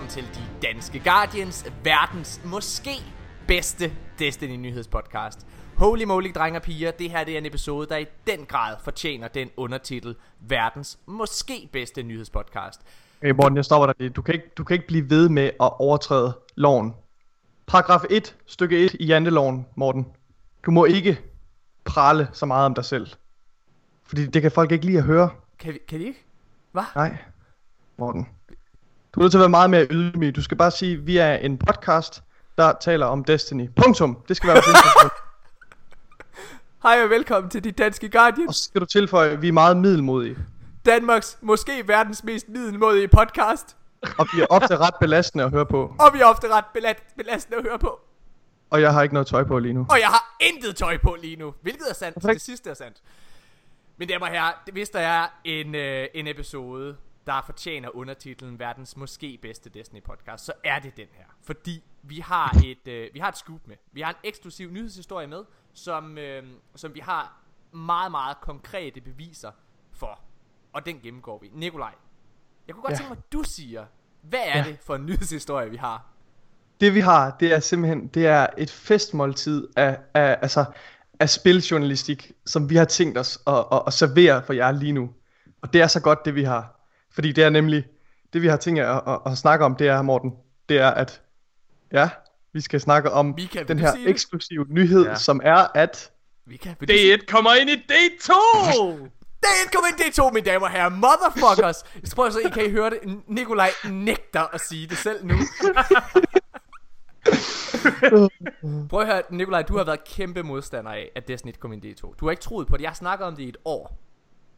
Velkommen til De Danske Guardians, verdens måske bedste Destiny nyhedspodcast. Holy moly, drenge og piger, det her det er en episode, der i den grad fortjener den undertitel Verdens måske bedste nyhedspodcast. Hey Morten, jeg stopper dig lige. Du kan, ikke, du kan ikke blive ved med at overtræde loven. Paragraf 1, stykke 1 i janteloven, Morten. Du må ikke prale så meget om dig selv. Fordi det kan folk ikke lide at høre. Kan, vi, kan de ikke? Hvad? Nej, Morten. Du er nødt til at være meget mere ydmyg. Du skal bare sige, at vi er en podcast, der taler om Destiny. Punktum. Det skal være vores. Hej og velkommen til De Danske Og Guardians, så skal du tilføje, at vi er meget middelmodige. Danmarks måske verdens mest middelmådige podcast. Og vi er ofte ret belastende at høre på. Og vi er ofte ret belat- belastende at høre på. Og jeg har ikke noget tøj på lige nu. Og jeg har intet tøj på lige nu, hvilket er sandt. Perfekt. Det sidste er sandt. Men damer og herrer, hvis der er en, øh, en episode, der fortjener undertitlen verdens måske bedste Destiny podcast, så er det den her. Fordi vi har et, øh, vi har et scoop med. Vi har en eksklusiv nyhedshistorie med, som, øh, som vi har meget, meget konkrete beviser for. Og den gennemgår vi. Nikolaj, jeg kunne godt Ja. tænke mig, at du siger, hvad er Ja. det for en nyhedshistorie, vi har? Det vi har, det er simpelthen det er et festmåltid af, af, altså, af spiljournalistik, som vi har tænkt os at, at, at servere for jer lige nu. Og det er så godt, det vi har. Fordi det er nemlig, det vi har tænkt at, at, at snakke om, det er, Morten, det er at, ja, vi skal snakke om Mika, vil den her eksklusive nyhed, Ja. som er at Vi kan, vil du sige- D1 kommer ind i D2! Det er Incoming D2, mine damer og herrer. Motherfuckers. Jeg tror så, I kan I høre det. Nikolaj nægter at sige det selv nu. Prøv at høre, Nikolaj, du har været kæmpe modstander af, at Destiny kom ind i D2. Du har ikke troet på det. Jeg har snakket om det i et år.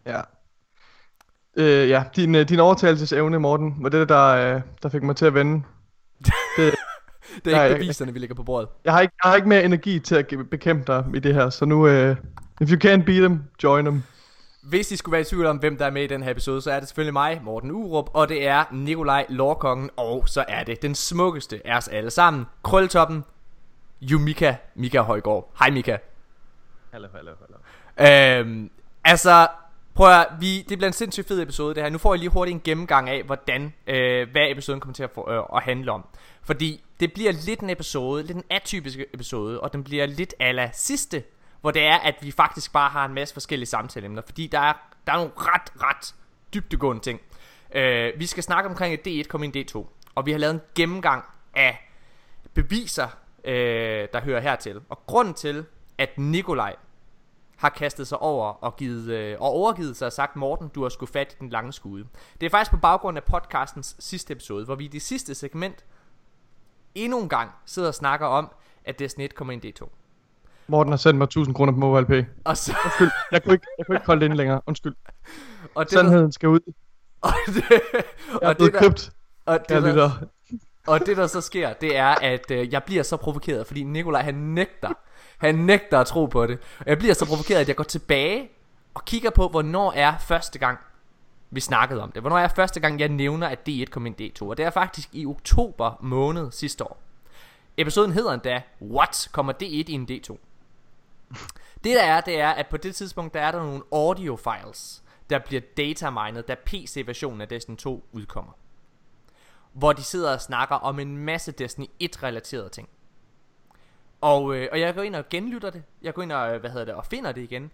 Ja. Øh, ja, din, øh, din overtagelsesevne, Morten, var det, der, øh, der fik mig til at vende. Det, Det er Nej, ikke beviserne, vi lægger på bordet. Jeg har ikke, jeg har ikke mere energi til at bekæmpe dig i det her, så nu, uh, if you can't beat them, join them. Hvis I skulle være i tvivl om, hvem der er med i den her episode, så er det selvfølgelig mig, Morten Urup, og det er Nikolaj Lorkongen, og så er det den smukkeste af os alle sammen, Krølletoppen, Jumika Mika Højgaard. Hej Mika. Hallo, hallo, hallo. Øhm, altså, prøv at, vi, det bliver en sindssygt fed episode det her. Nu får jeg lige hurtigt en gennemgang af, hvordan, øh, hvad episoden kommer til at, få, øh, at handle om. Fordi det bliver lidt en episode, lidt en atypisk episode, og den bliver lidt ala sidste, hvor det er, at vi faktisk bare har en masse forskellige samtaleemner. Fordi der er, der er nogle ret, ret dybdegående ting. Øh, vi skal snakke omkring, at D1 kom ind i D2, og vi har lavet en gennemgang af beviser, øh, der hører hertil. Og grunden til, at Nikolaj har kastet sig over og, givet, øh, og overgivet sig og sagt, Morten, du har sgu fat i den lange skude. Det er faktisk på baggrund af podcastens sidste episode, hvor vi i det sidste segment endnu en gang sidder og snakker om, at Destiny 1 kommer ind i D2. Morten har sendt mig 1000 kroner på MobilePay. Og så... Undskyld, jeg kunne ikke, jeg kunne ikke holde det inde længere. Undskyld. Og det, der, Sandheden skal ud. og det, Jeg er og det, der, købt. og Jeg det, der, lytter. Og det der så sker, det er, at øh, jeg bliver så provokeret, fordi Nikolaj han nægter. Han nægter at tro på det. Og jeg bliver så provokeret, at jeg går tilbage og kigger på, hvornår er første gang, vi snakkede om det. Hvornår er første gang, jeg nævner, at D1 kom ind i D2. Og det er faktisk i oktober måned sidste år. Episoden hedder endda, What kommer D1 i en D2? Det der er, det er, at på det tidspunkt, der er der nogle audio files, der bliver datamined, da PC-versionen af Destiny 2 udkommer hvor de sidder og snakker om en masse Destiny 1-relaterede ting. Og, øh, og jeg går ind og genlytter det. Jeg går ind og, øh, hvad hedder det, og finder det igen.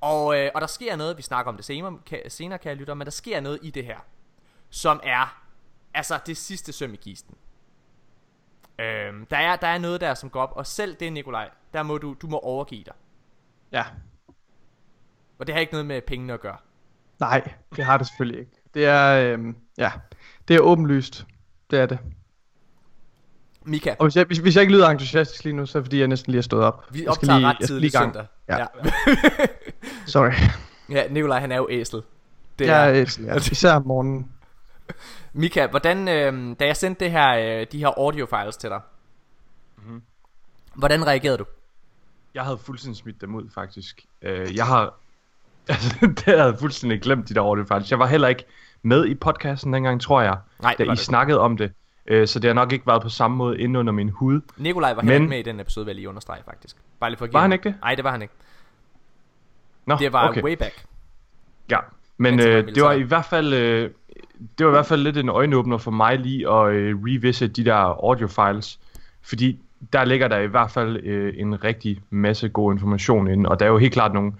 Og, øh, og der sker noget, vi snakker om det senere, kan, senere kan jeg lytte, men der sker noget i det her, som er, altså det sidste søm i kisten. Øhm, der, er, der er noget der, som går op, og selv det, Nikolaj, der må du, du må overgive dig. Ja. Og det har ikke noget med pengene at gøre. Nej, det har det selvfølgelig ikke. Det er, øhm, ja, det er åbenlyst. Det er det. Mika, Og hvis jeg, hvis, hvis jeg ikke lyder entusiastisk lige nu, så er det fordi, jeg næsten lige er stået op. vi optager lige- ret tidligt lige i gang. søndag. Ja. ja. Sorry. ja, Nikolaj han er jo æsel. Det Jeg er, er æsel, ja. Især om morgenen. Mika, hvordan, øh, da jeg sendte det her, øh, de her audio files til dig, Mhm. hvordan reagerede du? Jeg havde fuldstændig smidt dem ud, faktisk. Øh, jeg har... Altså, det havde jeg fuldstændig glemt, de der audio faktisk. Jeg var heller ikke med i podcasten dengang, tror jeg. Nej, da I det. snakkede om det. Øh, så det har nok ikke været på samme måde inde under min hud. Nikolaj var heller Men- ikke med i den episode, vil jeg lige understrege faktisk. Bare lige for at give Var han ikke det? Nej, det var han ikke. Nå, Det var okay. way back. Ja, men øh, det var i hvert fald... Øh, det var i hvert fald lidt en øjenåbner for mig lige at øh, revisit de der audio files, fordi der ligger der i hvert fald øh, en rigtig masse god information inde, og der er jo helt klart nogle,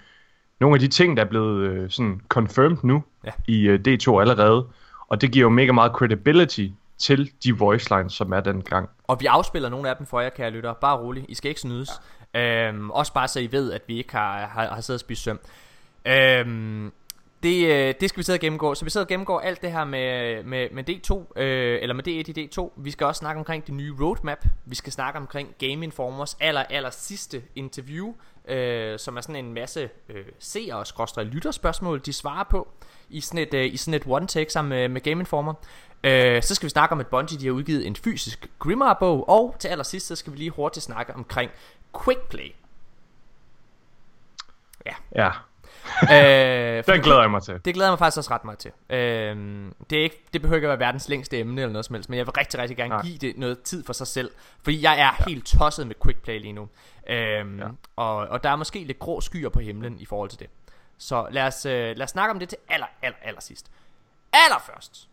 nogle af de ting, der er blevet øh, sådan confirmed nu Ja. i øh, D2 allerede, og det giver jo mega meget credibility til de voice lines, som er den gang. Og vi afspiller nogle af dem for jer, kære lyttere. Bare rolig. I skal ikke snydes. Ja. Øhm, også bare så I ved, at vi ikke har, har, har siddet og spist søm. Øhm, det, øh, det skal vi sidde og gennemgå. Så vi sidder og gennemgår alt det her med, med, med D2, øh, eller med D1 i D2. Vi skal også snakke omkring det nye roadmap. Vi skal snakke omkring Game Informers aller, aller sidste interview, øh, som er sådan en masse øh, seere og lytterspørgsmål, de svarer på i sådan et, øh, i sådan et one-take sammen med, med Game Informer. Øh, så skal vi snakke om, at Bungie de har udgivet en fysisk Grimoire-bog, og til allersidst, så skal vi lige hurtigt snakke omkring Quickplay. Ja, øh, for den glæder jeg mig til. det glæder jeg mig faktisk også ret meget til. Øhm, det, er ikke, det behøver ikke at være verdens længste emne eller noget som helst, men jeg vil rigtig, rigtig gerne Nej. give det noget tid for sig selv. Fordi jeg er ja. helt tosset med quickplay lige nu. Ja. Ja. og, og der er måske lidt grå skyer på himlen i forhold til det. Så lad os, øh, lad os snakke om det til aller, aller, aller sidst. Allerførst,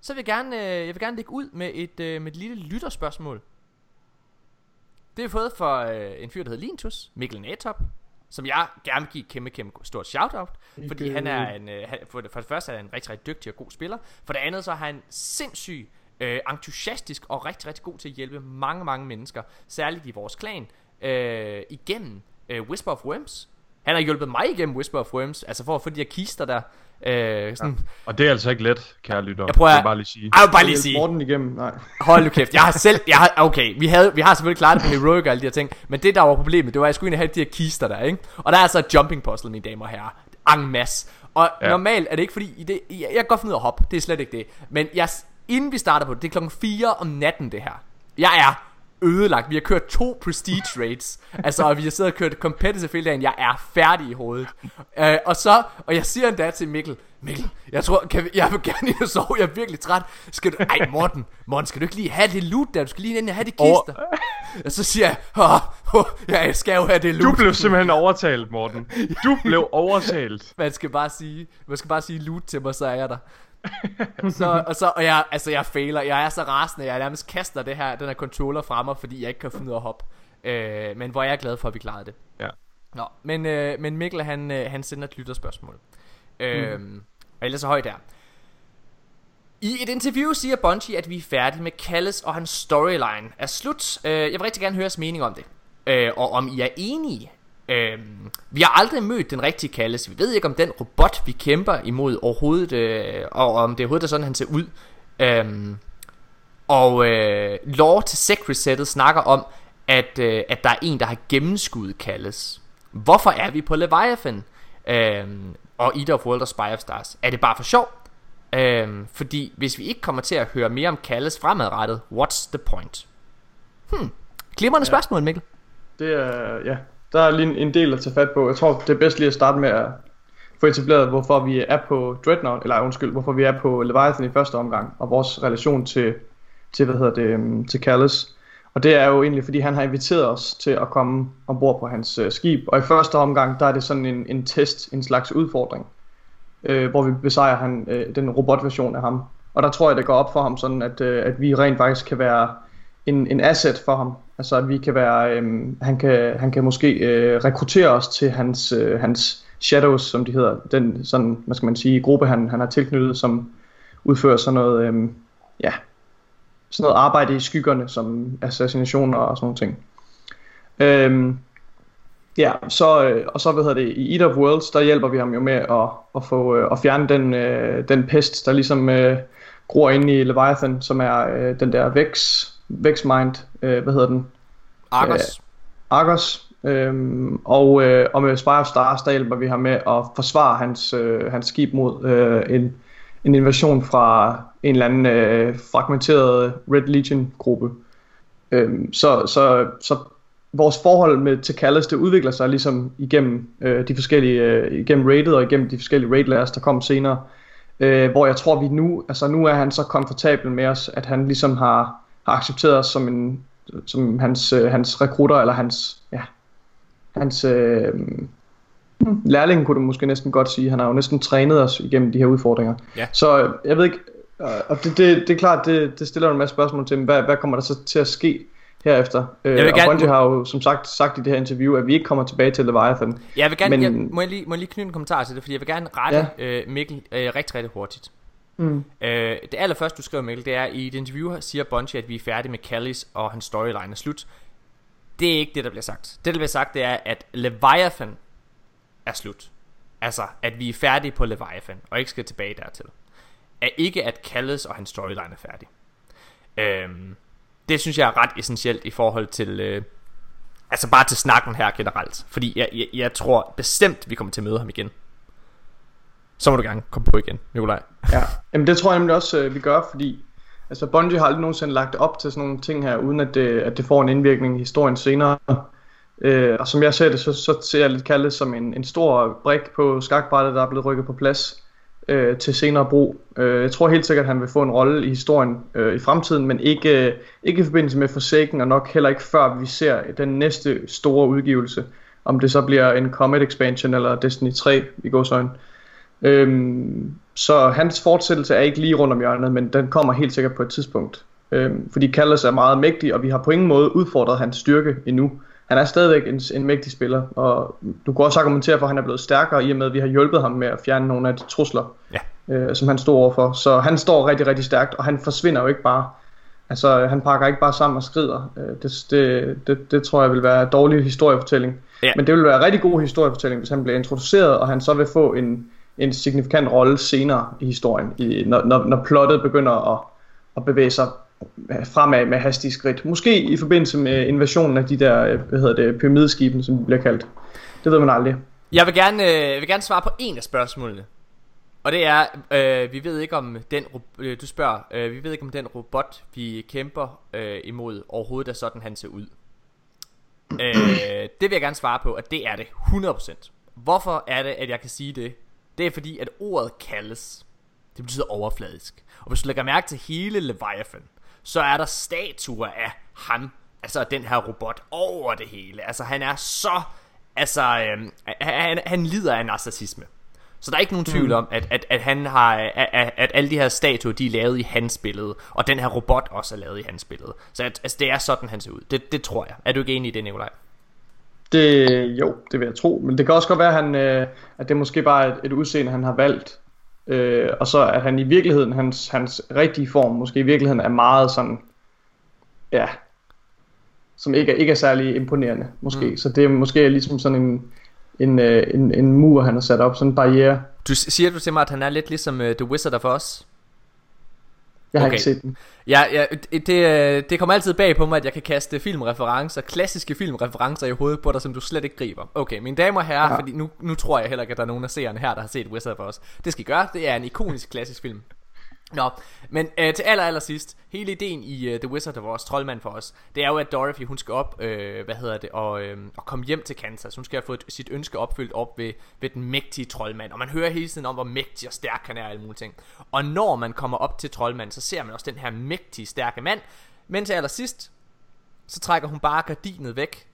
så vil jeg gerne, øh, jeg vil gerne lægge ud med et, øh, med et lille lytterspørgsmål. Det vi fået fra øh, en fyr, der hedder Lintus, Mikkel Natop, som jeg gerne vil give kæmpe, kæmpe stort shout-out, fordi han er en, øh, for, det, for det første er han en rigtig, rigtig dygtig og god spiller, for det andet så er han sindssyg øh, entusiastisk og rigtig, rigtig god til at hjælpe mange, mange mennesker, særligt i vores klan, øh, igennem øh, Whisper of Worms. Han har hjulpet mig igennem Whisper of Worms, altså for at få de her kister der. Øh, sådan, ja. Og det er altså ikke let, kære lytter. Jeg prøver at- bare lige sige. Jeg vil bare lige sige, Morten igennem, nej. Hold nu kæft, jeg har selv, jeg har, okay, vi, havde, vi har selvfølgelig klaret det på Heroic og alle de her ting, men det der var problemet, det var, at jeg skulle ind og have de her kister der, ikke? Og der er altså et jumping puzzle, mine damer og herrer. En masse. Og. Ja. normalt er det ikke fordi, i det, jeg, jeg kan godt finde ud af at hoppe, det er slet ikke det. Men jeg, inden vi starter på det, det er klokken 4 om natten det her. Jeg er ødelagt. Vi har kørt to prestige raids. altså, og vi har siddet og kørt competitive hele dagen. Jeg er færdig i hovedet. Uh, og så, og jeg siger endda til Mikkel, Mikkel, jeg tror, kan vi, jeg vil gerne ind og sove, jeg er virkelig træt. Skal du, ej Morten, Morten, skal du ikke lige have det loot der? Du skal lige ind og have de kister. Og så siger jeg, åh, åh, ja, jeg skal jo have det Du loot. blev simpelthen overtalt, Morten. Du blev overtalt. Man skal bare sige, man skal bare sige loot til mig, så er jeg der. så, og, så, og jeg, altså jeg fejler, jeg er så rasende, jeg nærmest kaster det her, den her controller fra mig, fordi jeg ikke kan finde ud af at hoppe. Øh, men hvor jeg er glad for, at vi klarede det. Ja. Nå, men, øh, men Mikkel, han, øh, han sender et lytterspørgsmål. Øh, Og ellers så højt der. I et interview siger Bungie, at vi er færdige med Callis og hans storyline er slut. Øh, jeg vil rigtig gerne høre jeres mening om det. Øh, og om I er enige. Øh, vi har aldrig mødt den rigtige Callis. Vi ved ikke, om den robot, vi kæmper imod overhovedet, øh, og om det overhovedet er sådan, han ser ud. Øh, og øh, lore til sec resettet snakker om, at, øh, at der er en, der har gennemskuddet Callis. Hvorfor er vi på Leviathan? Øh, og Eater of World og Spy of Stars. Er det bare for sjov? Øhm, fordi hvis vi ikke kommer til at høre mere om Kalles fremadrettet, what's the point? Hmm, glimrende ja. spørgsmål, Mikkel. Det er, ja, der er lige en, del at tage fat på. Jeg tror, det er bedst lige at starte med at få etableret, hvorfor vi er på Dreadnought, eller undskyld, hvorfor vi er på Leviathan i første omgang, og vores relation til, til hvad hedder det, øhm, til Callus. Og det er jo egentlig, fordi han har inviteret os til at komme ombord på hans øh, skib. Og i første omgang, der er det sådan en, en test, en slags udfordring, øh, hvor vi besejrer han, øh, den robotversion af ham. Og der tror jeg, det går op for ham sådan, at, øh, at vi rent faktisk kan være en, en asset for ham. Altså at vi kan være, øhm, han, kan, han kan måske øh, rekruttere os til hans, øh, hans shadows, som de hedder. Den sådan, hvad skal man sige, gruppe, han, han har tilknyttet, som udfører sådan noget, øhm, ja, sådan noget arbejde i skyggerne, som assassinationer og sådan nogle ting. Øhm, ja, så, øh, og så hvad hedder det, i Eat of Worlds, der hjælper vi ham jo med at, at få øh, at fjerne den, øh, den pest, der ligesom øh, gror inde i Leviathan, som er øh, den der vækst, Vex Mind, øh, hvad hedder den? Argos. Argos. Øhm, og, øh, og med Spy of Stars, der hjælper vi ham med at forsvare hans, øh, hans skib mod øh, en, en invasion fra en eller anden øh, fragmenteret Red Legion gruppe. Øhm, så, så, så vores forhold med til Callis, det udvikler sig ligesom igennem øh, de forskellige, øh, igennem raidet og igennem de forskellige raid layers, der kom senere. Øh, hvor jeg tror vi nu, altså nu er han så komfortabel med os, at han ligesom har, har accepteret os som en, som hans, øh, hans rekrutter, eller hans, ja, hans, øh, Lærlingen kunne du måske næsten godt sige. Han har jo næsten trænet os igennem de her udfordringer. Ja. Så øh, jeg ved ikke, øh, og det, det, det er klart, det, det stiller en masse spørgsmål til, hvad, hvad kommer der så til at ske herefter? Øh, vil og gerne- Bungie har jo som sagt sagt i det her interview, at vi ikke kommer tilbage til Leviathan. Jeg vil gerne, Men... jeg, må, jeg lige, må jeg lige knytte en kommentar til det, fordi jeg vil gerne rette ja. øh, Mikkel øh, rigtig, rigtig hurtigt. Mm. Øh, det allerførste, du skriver, Mikkel, det er, i et interview siger Bungie, at vi er færdige med Callis, og hans storyline er slut. Det er ikke det, der bliver sagt. Det, der bliver sagt, det er, at Leviathan er slut. Altså, at vi er færdige på Leviathan, og ikke skal tilbage dertil. Er ikke, at Callis og hans storyline er færdig. Øhm, det synes jeg er ret essentielt i forhold til... Øh, altså bare til snakken her generelt. Fordi jeg, jeg, jeg tror bestemt, vi kommer til at møde ham igen. Så må du gerne komme på igen, Nikolaj. Ja, Jamen, det tror jeg nemlig også, øh, vi gør, fordi altså, Bungie har aldrig nogensinde lagt op til sådan nogle ting her, uden at det, at det får en indvirkning i historien senere. Øh, og som jeg ser det, så, så ser jeg lidt kaldet som en, en stor brik på skakbrættet, der er blevet rykket på plads øh, til senere brug. Øh, jeg tror helt sikkert, at han vil få en rolle i historien øh, i fremtiden, men ikke, øh, ikke i forbindelse med Forsaken, og nok heller ikke før vi ser den næste store udgivelse. Om det så bliver en Comet Expansion eller Destiny 3 i godsøjne. Øhm, så hans fortsættelse er ikke lige rundt om hjørnet, men den kommer helt sikkert på et tidspunkt. Øhm, fordi Callas er meget mægtig, og vi har på ingen måde udfordret hans styrke endnu. Han er stadigvæk en, en mægtig spiller, og du kan også argumentere for, at han er blevet stærkere, i og med at vi har hjulpet ham med at fjerne nogle af de trusler, Ja. øh, som han stod overfor. Så han står rigtig, rigtig stærkt, og han forsvinder jo ikke bare. Altså, han pakker ikke bare sammen og skrider. Øh, det, det, det, det tror jeg vil være dårlig historiefortælling. Ja. Men det vil være en rigtig god historiefortælling, hvis han bliver introduceret, og han så vil få en, en signifikant rolle senere i historien, i, når, når, når plottet begynder at, at bevæge sig fremad med hastige skridt. Måske i forbindelse med invasionen af de der, øh, hvad hedder det, pyramideskibene, som de bliver kaldt. Det ved man aldrig. Jeg vil gerne, øh, jeg vil gerne svare på en af spørgsmålene. Og det er, øh, vi ved ikke om den, øh, du spørger, øh, vi ved ikke om den robot, vi kæmper øh, imod, overhovedet er sådan, han ser ud. Øh, det vil jeg gerne svare på, at det er det 100%. Hvorfor er det, at jeg kan sige det? Det er fordi, at ordet kaldes, det betyder overfladisk. Og hvis du lægger mærke til hele Leviathan, så er der statuer af ham, altså den her robot, over det hele. Altså han er så, altså øhm, han, han lider af narcissisme. Så der er ikke nogen tvivl om, at, at, at han har, at, at, at alle de her statuer, de er lavet i hans billede, og den her robot også er lavet i hans billede. Så at, altså, det er sådan, han ser ud. Det, det tror jeg. Er du ikke enig i det, Nikolaj? Det, jo, det vil jeg tro. Men det kan også godt være, at, han, øh, at det måske bare er et, et udseende, han har valgt. Øh, og så at han i virkeligheden, hans, hans rigtige form, måske i virkeligheden er meget sådan, ja, som ikke er, ikke er særlig imponerende, måske. Mm. Så det er måske ligesom sådan en, en, øh, en, en mur, han har sat op, sådan en barriere. Du siger du til mig, at han er lidt ligesom uh, The Wizard of Oz? Jeg har Okay. ikke set den. Ja, ja det, det, kommer altid bag på mig, at jeg kan kaste filmreferencer, klassiske filmreferencer i hovedet på dig, som du slet ikke griber. Okay, mine damer og herrer. Ja. fordi nu, nu tror jeg heller ikke, at der er nogen af seerne her, der har set Wizard of Oz. Det skal I gøre, det er en ikonisk klassisk film. Nå, men øh, til aller, aller sidst, hele ideen i øh, The Wizard of Oz, troldmand for os, det er jo, at Dorothy, hun skal op, øh, hvad hedder det, og, øh, og komme hjem til Kansas. Hun skal have fået sit ønske opfyldt op ved, ved den mægtige troldmand. Og man hører hele tiden om, hvor mægtig og stærk han er og alle mulige ting. Og når man kommer op til troldmanden, så ser man også den her mægtige, stærke mand. Men til allersidst, så trækker hun bare gardinet væk.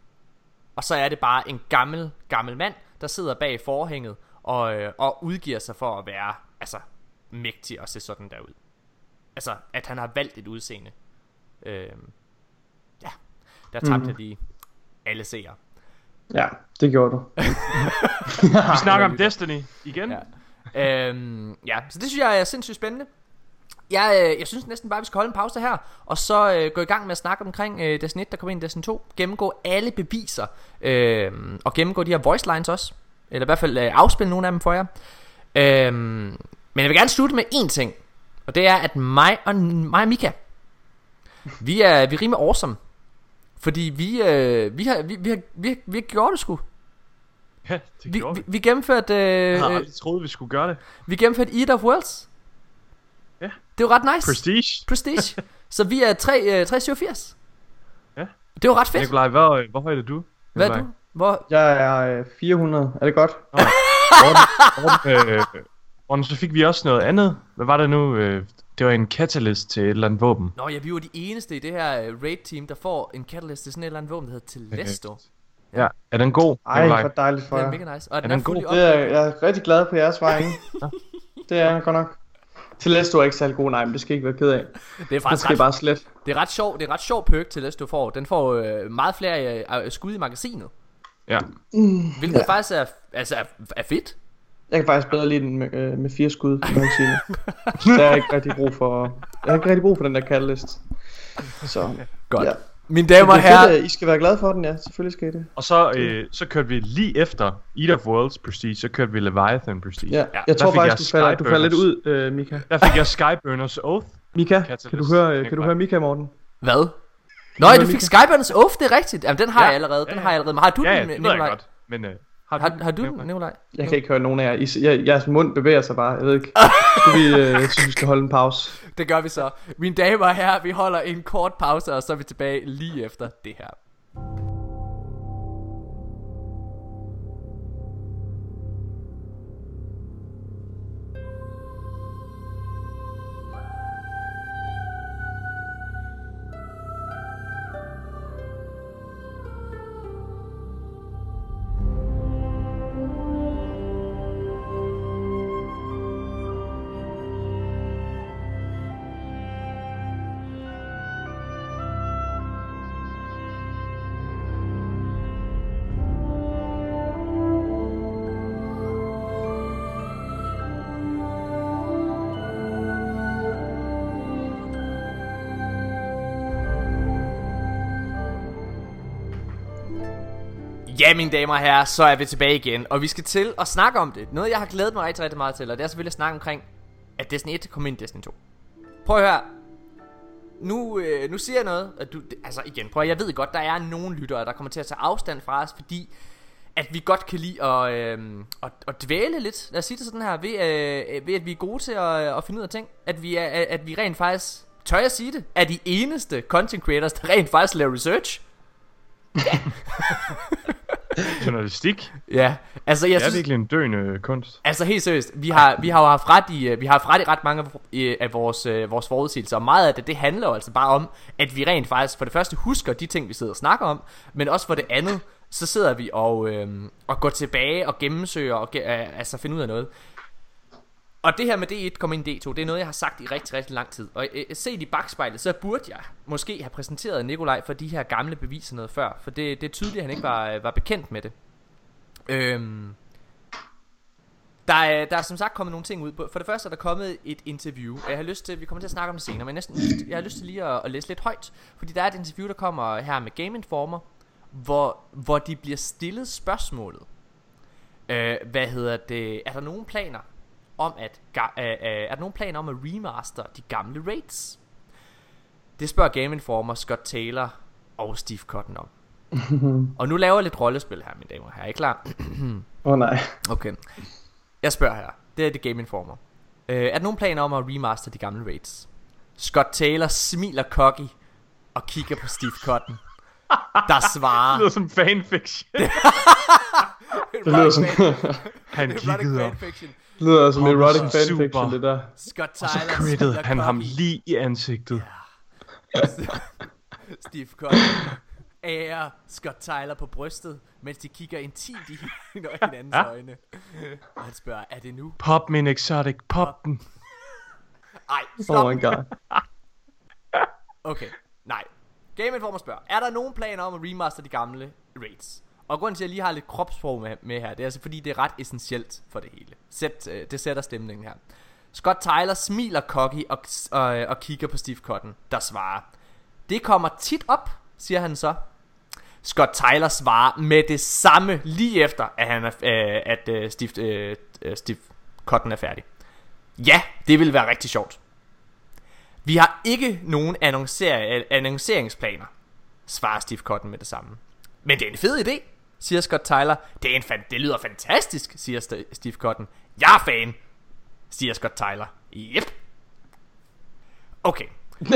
Og så er det bare en gammel, gammel mand, der sidder bag forhænget og, øh, og udgiver sig for at være altså, mægtig og se sådan der ud. Altså, at han har valgt et udseende. Øh, ja, der tabte Mhm. jeg lige alle seere. Ja, det gjorde du. Vi snakker om Destiny igen. Ja. Øhm, ja, så det synes jeg er sindssygt spændende. Jeg, øh, jeg synes næsten bare, vi skal holde en pause her, og så øh, gå i gang med at snakke omkring øh, Destiny 1, der kommer ind i Destiny 2. Gennemgå alle beviser, øh, og gennemgå de her voice lines også. Eller i hvert fald øh, afspille nogle af dem for jer. Øh, men jeg vil gerne slutte med én ting, og det er, at mig og, mig og Mika, vi er, vi er rimelig awesome. Fordi vi, øh, vi, har, vi, vi, har, vi, har, vi har gjort det sgu. Ja, det Vi, gjorde vi, vi. vi gennemførte... Jeg Øh, havde øh, aldrig troet, vi skulle gøre det. vi gennemførte Eat of Worlds. Ja. Det var ret nice. Prestige. Prestige. så vi er 3, øh, 387. Ja. Det var ret fedt. Nikolaj, hvor, hvor højt er du? Hvad er du? Hvor? Jeg er øh, 400. Er det godt? Morten, øh, Morten, så fik vi også noget andet. Hvad var det nu? Øh, det var en catalyst til et eller andet våben. Nå ja, vi var de eneste i det her uh, raid team, der får en catalyst til sådan et eller andet våben, der hedder Telesto. Ja. Er den god? Ej, hvor dejligt for Den er jer. mega nice. Og den den er god? Det er, jeg er rigtig glad på jeres vegne. det er jeg godt nok. Celeste er ikke særlig god, nej, men det skal I ikke være ked af. Det er Det faktisk skal I ret, bare slet. det er ret sjovt, det er ret sjov perk du får. Den får øh, meget flere øh, skud i magasinet. Ja. Hvilket ja. faktisk er, altså er, er fedt. Jeg kan faktisk bedre lide den med, øh, med fire skud, må jeg sige. Der er ikke rigtig brug for, jeg har ikke rigtig brug for den der catalyst. Så, Godt. ja. Mine damer og er herrer, I skal være glade for den, ja. Selvfølgelig skal I det. Og så, øh, så kørte vi lige efter Eat of Worlds Prestige, så kørte vi Leviathan Prestige. Ja. Ja. Jeg tror faktisk, du jeg falder, du falder lidt Skyburners. ud, øh, Mika. Der fik jeg Skyburners Oath. Mika, kan Catalyst. du høre, kan du høre Mika, Morten? hvad? Nå, du fik Mika? Skyburns Oath, det er rigtigt. Jamen, den har Ja. jeg allerede, den Ja, ja. har jeg allerede. Men har du Ja, ja, den, det ved jeg godt. Men øh, har, Har, har du den, Nikolaj? Jeg kan ikke høre nogen af jer. I, jeg, jeres mund bevæger sig bare. Jeg ved ikke. Du, vi, øh, synes, vi skal holde en pause. Det gør vi så. Mine damer og herrer, vi holder en kort pause, og så er vi tilbage lige efter det her. Ja, mine damer og herrer, så er vi tilbage igen, og vi skal til at snakke om det. Noget, jeg har glædet mig rigtig, rigtig meget til, og det er selvfølgelig at snakke omkring, at Destiny 1 kom ind i Destiny 2. Prøv at høre. Nu, øh, nu siger jeg noget, at du, altså igen, prøv at, jeg ved godt, der er nogle lyttere, der kommer til at tage afstand fra os, fordi at vi godt kan lide at, øh, at, at dvæle lidt, lad os sige det sådan her, ved, øh, ved at vi er gode til at, at finde ud af ting, at vi, er, at vi rent faktisk, tør jeg sige det, er de eneste content creators, der rent faktisk laver research. Journalistik. Ja, altså jeg Det er synes, virkelig en døende kunst. Altså helt seriøst, vi har, vi har jo haft ret i, øh, vi har haft ret i ret mange af, vores, øh, vores forudsigelser, og meget af det, det handler jo altså bare om, at vi rent faktisk for det første husker de ting, vi sidder og snakker om, men også for det andet, så sidder vi og, øh, og går tilbage og gennemsøger og øh, altså finder ud af noget. Og det her med D1 kom ind i D2, det er noget, jeg har sagt i rigtig, rigtig lang tid. Og øh, øh, set i bagspejlet, så burde jeg måske have præsenteret Nikolaj for de her gamle beviser noget før. For det, det er tydeligt, at han ikke var, øh, var bekendt med det. Øhm, der er, der er som sagt kommet nogle ting ud på. For det første er der kommet et interview, og jeg har lyst til, vi kommer til at snakke om det senere, men næsten, jeg har lyst til lige at, at læse lidt højt. Fordi der er et interview, der kommer her med Game Informer, hvor, hvor de bliver stillet spørgsmålet. Øh, hvad hedder det? Er der nogen planer om at, ga- øh, øh, er der nogen planer om at remaster de gamle raids? Det spørger Game Informer Scott Taylor og Steve Cotton om. og nu laver jeg lidt rollespil her, mine damer og herrer. Er I klar? Åh oh, nej. Okay. Jeg spørger her. Det er det Game Informer. Øh, er der nogen planer om at remaster de gamle raids? Scott Taylor smiler cocky og kigger på Steve Cotton. Der Det svarer... lyder som fanfiction. Det lyder som, Han kiggede op. fanfiction. Det lyder som Kom, erotic fanfiction, det der. Scott Og så Tyler crittede han ham lige i ansigtet. Steve Cotton ærer Scott Tyler på brystet, mens de kigger intimt i hinandens Ja. øjne. Og han spørger, er det nu? Pop min exotic, pop den. Ej, stop. Oh my god. Okay, nej. Game Informer spørger, er der nogen planer om at remaster de gamle raids? Og grunden til, at jeg lige har lidt kropsprog med, med her, det er altså fordi, det er ret essentielt for det hele. Sæt, øh, det sætter stemningen her. Scott Tyler smiler cocky og, og, øh, og kigger på Steve Cotton, der svarer. Det kommer tit op, siger han så. Scott Tyler svarer med det samme lige efter, at, han er, øh, at øh, Steve, øh, øh, Steve Cotton er færdig. Ja, det vil være rigtig sjovt. Vi har ikke nogen annoncer- annonceringsplaner, svarer Steve Cotton med det samme. Men det er en fed idé, siger Scott Tyler. Det, er en fan- det lyder fantastisk, siger St- Steve Cotton. Jeg er fan, siger Scott Tyler. Yep. Okay.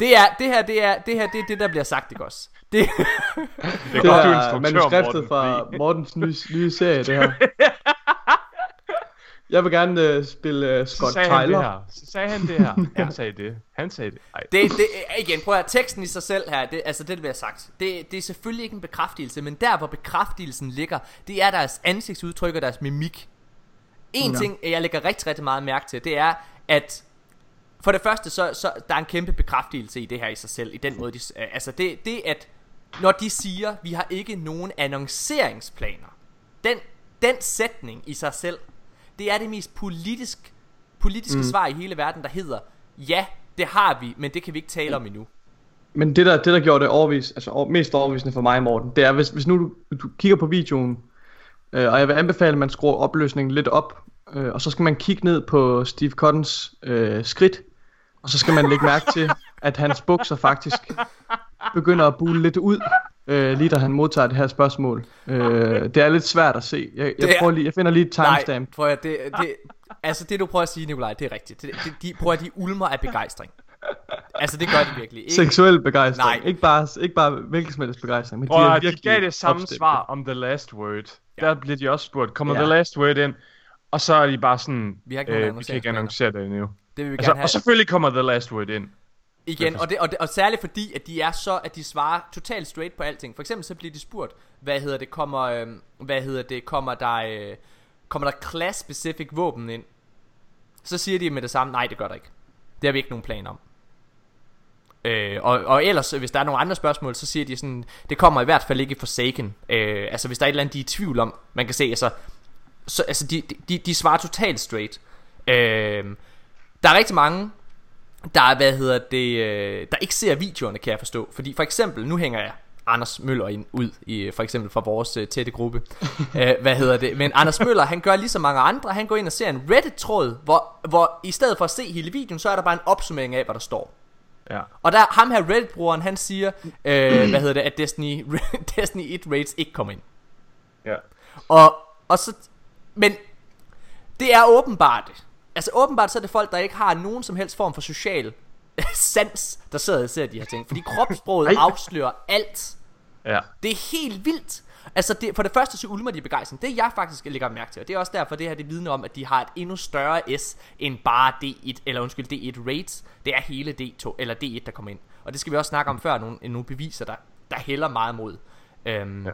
Det er det her det er det her det er det der bliver sagt ikke også. Det Det er Det er manuskriptet Morten, fra Mortens nye, nye serie, det her. Jeg vil gerne uh, spille uh, Så Scott sagde han det Tyler. her. Så sagde han det her. Han sagde det. Han sagde det. Ej. Det, det, igen, prøv at høre, teksten i sig selv her, det, altså det, bliver sagt, det, det er selvfølgelig ikke en bekræftelse, men der, hvor bekræftelsen ligger, det er deres ansigtsudtryk og deres mimik. En Ja. ting, jeg lægger rigtig, rigtig meget mærke til, det er, at for det første, så, så der er en kæmpe bekræftelse i det her i sig selv, i den måde, de, øh, altså det, det at, når de siger, vi har ikke nogen annonceringsplaner, den, den sætning i sig selv, det er det mest politisk, politiske mm. svar i hele verden, der hedder, ja, det har vi, men det kan vi ikke tale om endnu. Men det der, det der gjorde det overvis, altså over, mest overvisende for mig, Morten, det er, hvis, hvis nu du, du kigger på videoen, øh, og jeg vil anbefale, at man skruer opløsningen lidt op, øh, og så skal man kigge ned på Steve Cottons øh, skridt, og så skal man lægge mærke til, at hans bukser faktisk begynder at bule lidt ud, øh, lige da han modtager det her spørgsmål. Øh, det er lidt svært at se. Jeg, jeg, er- prøver lige, jeg finder lige et timestamp. Nej, prøv at det, det, altså det du prøver at sige, Nikolaj, det er rigtigt. Det, det, de, prøv at de ulmer af begejstring. Altså det gør de virkelig. Ikke? Seksuel begejstring. Nej. Ikke bare, ikke bare hvilken som helst begejstring, men Prøv de er at, de virkelig gav det samme opstemte. svar om The Last Word. Ja. Der blev de også spurgt, kommer Ja. The Last Word ind? Og så er de bare sådan, Vi har ikke nogen øh, vi kan ikke annoncere det endnu. Det vil vi Altså, gerne have. og selvfølgelig kommer The Last Word ind. Igen, og, det, og, det, og særligt fordi, at de er så, at de svarer totalt straight på alting. For eksempel så bliver de spurgt, hvad hedder det, kommer, øh, hvad hedder det, kommer der, øh, kommer der class-specific våben ind? Så siger de med det samme, nej det gør der ikke. Det har vi ikke nogen plan om. Øh, og, og ellers, hvis der er nogle andre spørgsmål, så siger de sådan, det kommer i hvert fald ikke i Forsaken. Øh, altså hvis der er et eller andet, de er i tvivl om, man kan se, altså, så, altså de, de, de svarer totalt straight. Øh, der er rigtig mange, der er, hvad hedder det, øh, der ikke ser videoerne, kan jeg forstå. Fordi for eksempel, nu hænger jeg Anders Møller ind, ud, i, for eksempel fra vores øh, tætte gruppe. øh, hvad hedder det? Men Anders Møller, han gør ligesom mange andre, han går ind og ser en Reddit-tråd, hvor, hvor i stedet for at se hele videoen, så er der bare en opsummering af, hvad der står. Ja. Og der ham her Reddit-brugeren, han siger, øh, hvad hedder det, at Destiny, Destiny 1 raids ikke kommer ind. Ja. Og, og så, men det er åbenbart, altså åbenbart så er det folk, der ikke har nogen som helst form for social sans, der sidder og ser de her ting. Fordi kropssproget afslører alt. Ja. Det er helt vildt. Altså det, for det første så ulmer de begejstring Det jeg faktisk lægger mærke til Og det er også derfor det her det vidner om At de har et endnu større S End bare D1 Eller undskyld D1 Raids Det er hele D2 Eller D1 der kommer ind Og det skal vi også snakke om før Nogle, nogle beviser der, der hælder meget mod øhm, Ja.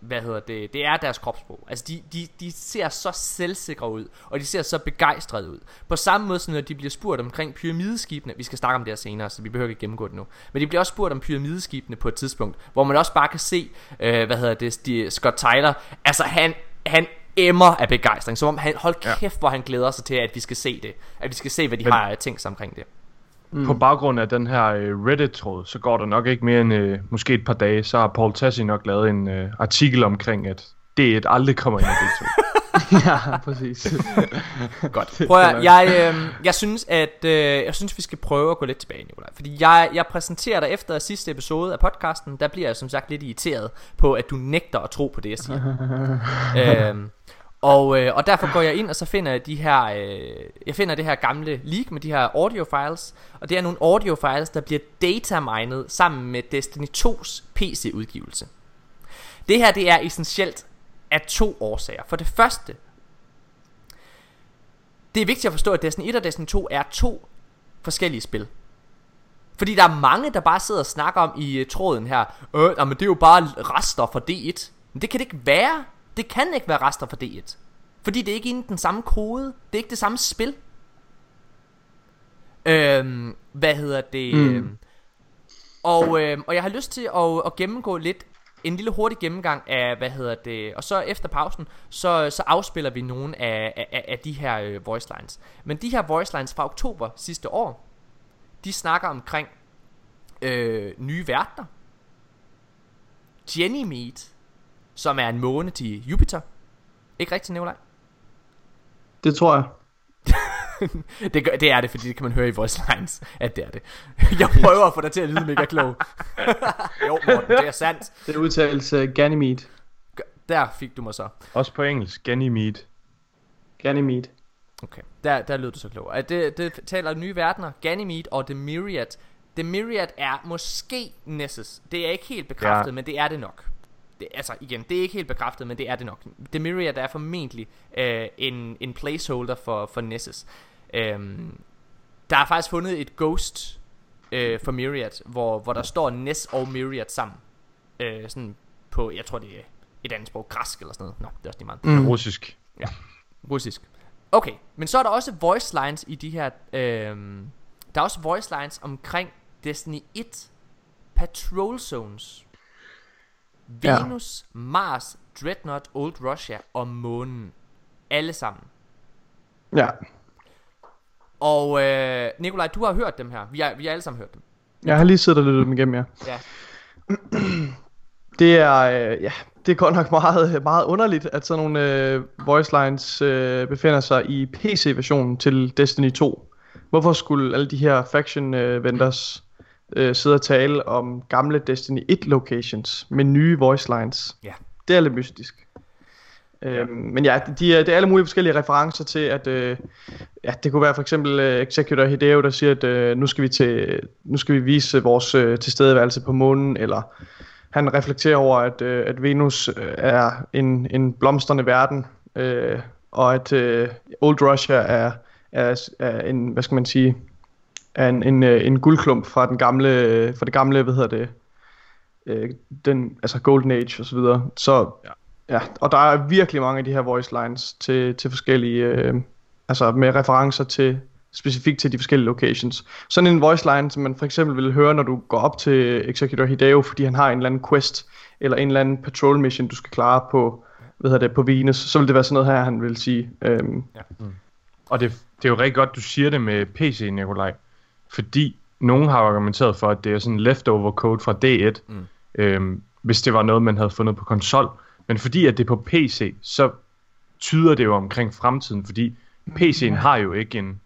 Hvad hedder det, det er deres kropssprog. Altså de, de, de ser så selvsikre ud, og de ser så begejstrede ud. På samme måde som når de bliver spurgt omkring pyramideskibene, vi skal snakke om det her senere, så vi behøver ikke gennemgå det nu. Men de bliver også spurgt om pyramideskibene på et tidspunkt, hvor man også bare kan se, øh, hvad hedder det, de, Scott Tyler, altså han, han emmer af begejstring, som om han, hold Ja. kæft, hvor han glæder sig til, at vi skal se det. At vi skal se, hvad de Men- har tænkt sig omkring det. Mm. På baggrund af den her øh, Reddit-tråd, så går der nok ikke mere end øh, måske et par dage, så har Paul Tassi nok lavet en øh, artikel omkring, at D1 aldrig kommer ind i D2. ja, præcis. Godt. Prøv at, jeg, øh, jeg synes, at øh, jeg synes, vi skal prøve at gå lidt tilbage, Nicolaj. Fordi jeg, jeg præsenterer dig efter sidste episode af podcasten, der bliver jeg som sagt lidt irriteret på, at du nægter at tro på det, jeg siger. øhm, og, øh, og derfor går jeg ind, og så finder jeg de her, øh, jeg finder det her gamle leak med de her audio files, og det er nogle audio files, der bliver datamined sammen med Destiny 2's PC udgivelse. Det her, det er essentielt af to årsager. For det første, det er vigtigt at forstå, at Destiny 1 og Destiny 2 er to forskellige spil. Fordi der er mange, der bare sidder og snakker om i uh, tråden her, øh, men det er jo bare rester fra D1. Men det kan det ikke være. Det kan ikke være rester for D1. Fordi det er ikke inden den samme kode. Det er ikke det samme spil. Øhm, hvad hedder det? Mm. Mm. Og, øhm, og jeg har lyst til at, at gennemgå lidt en lille hurtig gennemgang af, hvad hedder det, og så efter pausen, så, så afspiller vi nogle af, af, af de her øh, voice lines. Men de her voice lines fra oktober sidste år, de snakker omkring øh, nye verdener, Ganymede, som er en måne til Jupiter. Ikke rigtigt, Nikolaj? Det tror jeg. Det, gør, det er det, fordi det kan man høre i voice lines, at det er det. Jeg prøver at få dig til at lyde mega klog. jo, Morten, det er sandt. Det udtales uh, Ganymede. Der fik du mig så. Også på engelsk, Ganymede. Ganymede. Okay, der, der lød du så klog. Det, det taler nye verdener, Ganymede og The Myriad. The Myriad er måske Nessus. Det er ikke helt bekræftet, Ja. men det er det nok. Det, altså igen, det er ikke helt bekræftet, men det er det nok. The Myriad er formentlig øh, en, en placeholder for, for Nessus. Øhm, der er faktisk fundet et ghost øh, for Myriad, hvor, hvor der står Ness og Myriad sammen. Øh, sådan på, jeg tror det er et andet sprog, græsk eller sådan noget. Nå, det er også lige meget. Mm. Russisk. Ja, russisk. Okay, men så er der også voice lines i de her... Øhm, der er også voice lines omkring Destiny 1 Patrol Zones. Ja. Venus, Mars, Dreadnought, Old Russia og Månen. Alle sammen. Ja. Og øh, Nikolaj, du har hørt dem her. Vi har, vi har alle sammen hørt dem. Jeg har lige siddet og lyttet dem igennem, ja. Ja. Det er, øh, ja, det er godt nok meget, meget underligt, at sådan nogle øh, voice lines øh, befinder sig i PC-versionen til Destiny 2. Hvorfor skulle alle de her faction øh, vendors øh, sidde og tale om gamle Destiny 1 locations med nye voice lines? Ja. Det er lidt mystisk. Øhm, men ja, de er, det er alle mulige forskellige referencer til, at øh, ja, det kunne være for eksempel øh, Executor Hideo, der siger, at øh, nu, skal vi til, nu skal vi vise vores øh, tilstedeværelse på månen, eller han reflekterer over, at, øh, at Venus øh, er en, en blomstrende verden, øh, og at øh, Old Russia er, er, er en, hvad skal man sige, er en, en, øh, en guldklump fra den gamle, fra det gamle, hvad hedder det, øh, den, altså Golden Age og så videre. Så Ja. ja, og der er virkelig mange af de her voice lines til, til forskellige, øh, altså med referencer til, specifikt til de forskellige locations. Sådan en voice line, som man for eksempel vil høre, når du går op til Executor Hideo, fordi han har en eller anden quest, eller en eller anden patrol mission, du skal klare på, hvad hedder det, på Venus, så vil det være sådan noget her, han vil sige. Øhm, Og det, det er jo rigtig godt, du siger det med PC, Nikolaj. Fordi nogen har argumenteret for, at det er sådan leftover code fra D1, mm. øhm, hvis det var noget, man havde fundet på konsol. Men fordi at det er på PC, så tyder det jo omkring fremtiden, fordi PC'en har jo ikke en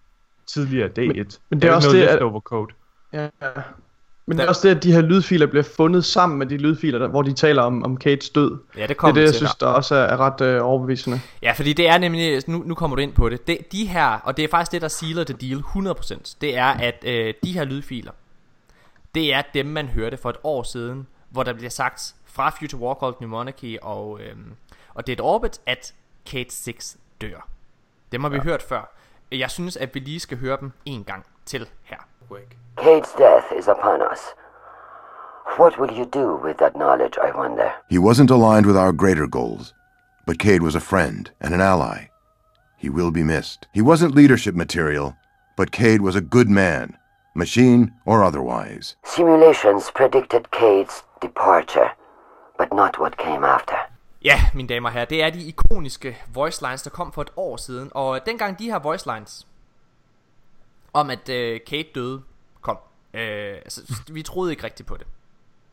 tidligere D1. men det er det er jo også noget det, at- leftover code. Ja. Men det er også det, at de her lydfiler bliver fundet sammen med de lydfiler, der, hvor de taler om, om Kates død. Ja, det Det er kommer det, jeg til. synes, der også er, er ret øh, overbevisende. Ja, fordi det er nemlig, nu, nu kommer du ind på det. det, de her, og det er faktisk det, der sealer det deal 100%, det er, at øh, de her lydfiler, det er dem, man hørte for et år siden, hvor der bliver sagt fra Future Warcraft, New Monarchy og, øh, og Dead Orbit, at Kate 6 dør. Dem har vi ja. hørt før. Jeg synes, at vi lige skal høre dem en gang til her. Cade's death is upon us. What will you do with that knowledge, I wonder? He wasn't aligned with our greater goals, but Cade was a friend and an ally. He will be missed. He wasn't leadership material, but Cade was a good man, machine or otherwise. Simulations predicted Cade's departure, but not what came after. Ja, mine damer og herrer, det er de ikoniske voice lines, der kom for et år siden. Og dengang de her voice lines om, at øh, Kate døde, kom. Øh, altså, vi troede ikke rigtigt på det.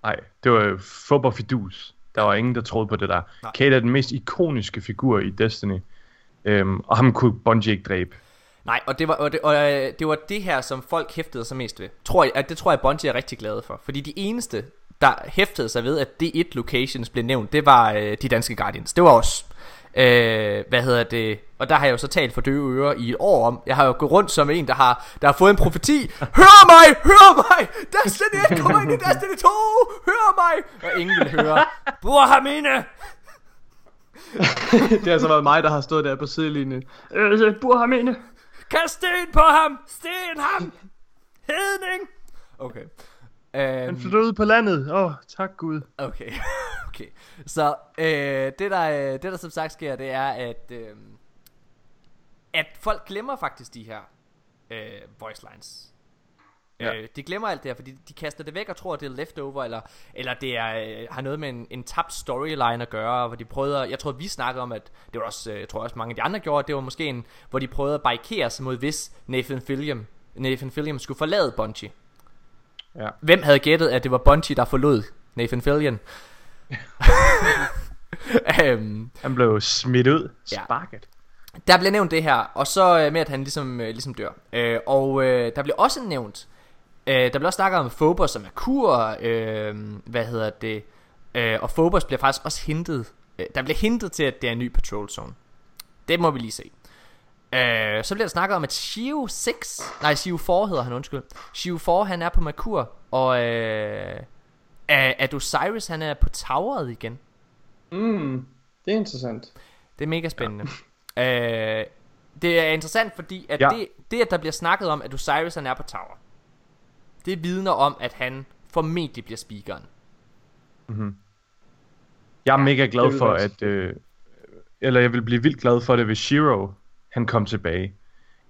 Nej, det var og fidus. Der var ingen, der troede på det der. Nej. Kate er den mest ikoniske figur i Destiny. Øhm, og ham kunne Bungie ikke dræbe. Nej, og det var, og det, og øh, det var det her, som folk hæftede sig mest ved. Tror jeg, at det tror jeg, Bungie er rigtig glade for. Fordi de eneste, der hæftede sig ved, at D1 locations blev nævnt, det var øh, de danske Guardians. Det var os. Øh, hvad hedder det? Og der har jeg jo så talt for døve ører i et år om. Jeg har jo gået rundt som en, der har, der har fået en profeti. Hør mig! Hør mig! Destiny 1 kommer ind i Destiny 2! Hør mig! Og ingen vil høre. Burhamine! det har altså været mig, der har stået der på sidelinjen. Øh, bur ham inde. Kast sten på ham! Sten ham! Hedning! Okay. Um, flyttede ud på landet. Åh, oh, tak Gud. Okay, okay. Så øh, det, der, øh, det der som sagt sker, det er, at, øh, at folk glemmer faktisk de her øh, voice lines. Ja. Øh, de glemmer alt det her, fordi de kaster det væk og tror, at det er leftover, eller, eller det er, øh, har noget med en, en tabt storyline at gøre, hvor de prøvede, jeg tror, vi snakkede om, at det var også, øh, jeg tror også mange af de andre gjorde, det var måske en, hvor de prøvede at barrikere sig mod, hvis Nathan Fillion, Nathan Fillion skulle forlade Bungie. Ja. Hvem havde gættet, at det var Bungie, der forlod Nathan Fillion? um, Han blev smidt ud. Ja. Sparket. der bliver nævnt det her, og så øh, med, at han ligesom, øh, ligesom dør. Øh, og øh, der bliver også nævnt, øh, der bliver også snakket om Phobos og Merkur, øh, hvad hedder det, øh, og Phobos bliver faktisk også hintet, øh, der bliver hintet til, at det er en ny patrol zone. Det må vi lige se. Øh, så bliver der snakket om, at Shio 6, nej Shio 4 hedder han, undskyld. Shio 4, han er på Merkur, og øh, at Osiris, han er på toweret igen. Mm, det er interessant. Det er mega spændende. Ja. Øh, det er interessant, fordi at ja. Ja. det, det, at der bliver snakket om, at Osiris han er på tower, det vidner om, at han formentlig bliver speakeren. Jeg er mega glad for, at... Øh, eller jeg vil blive vildt glad for det, hvis Shiro han kom tilbage.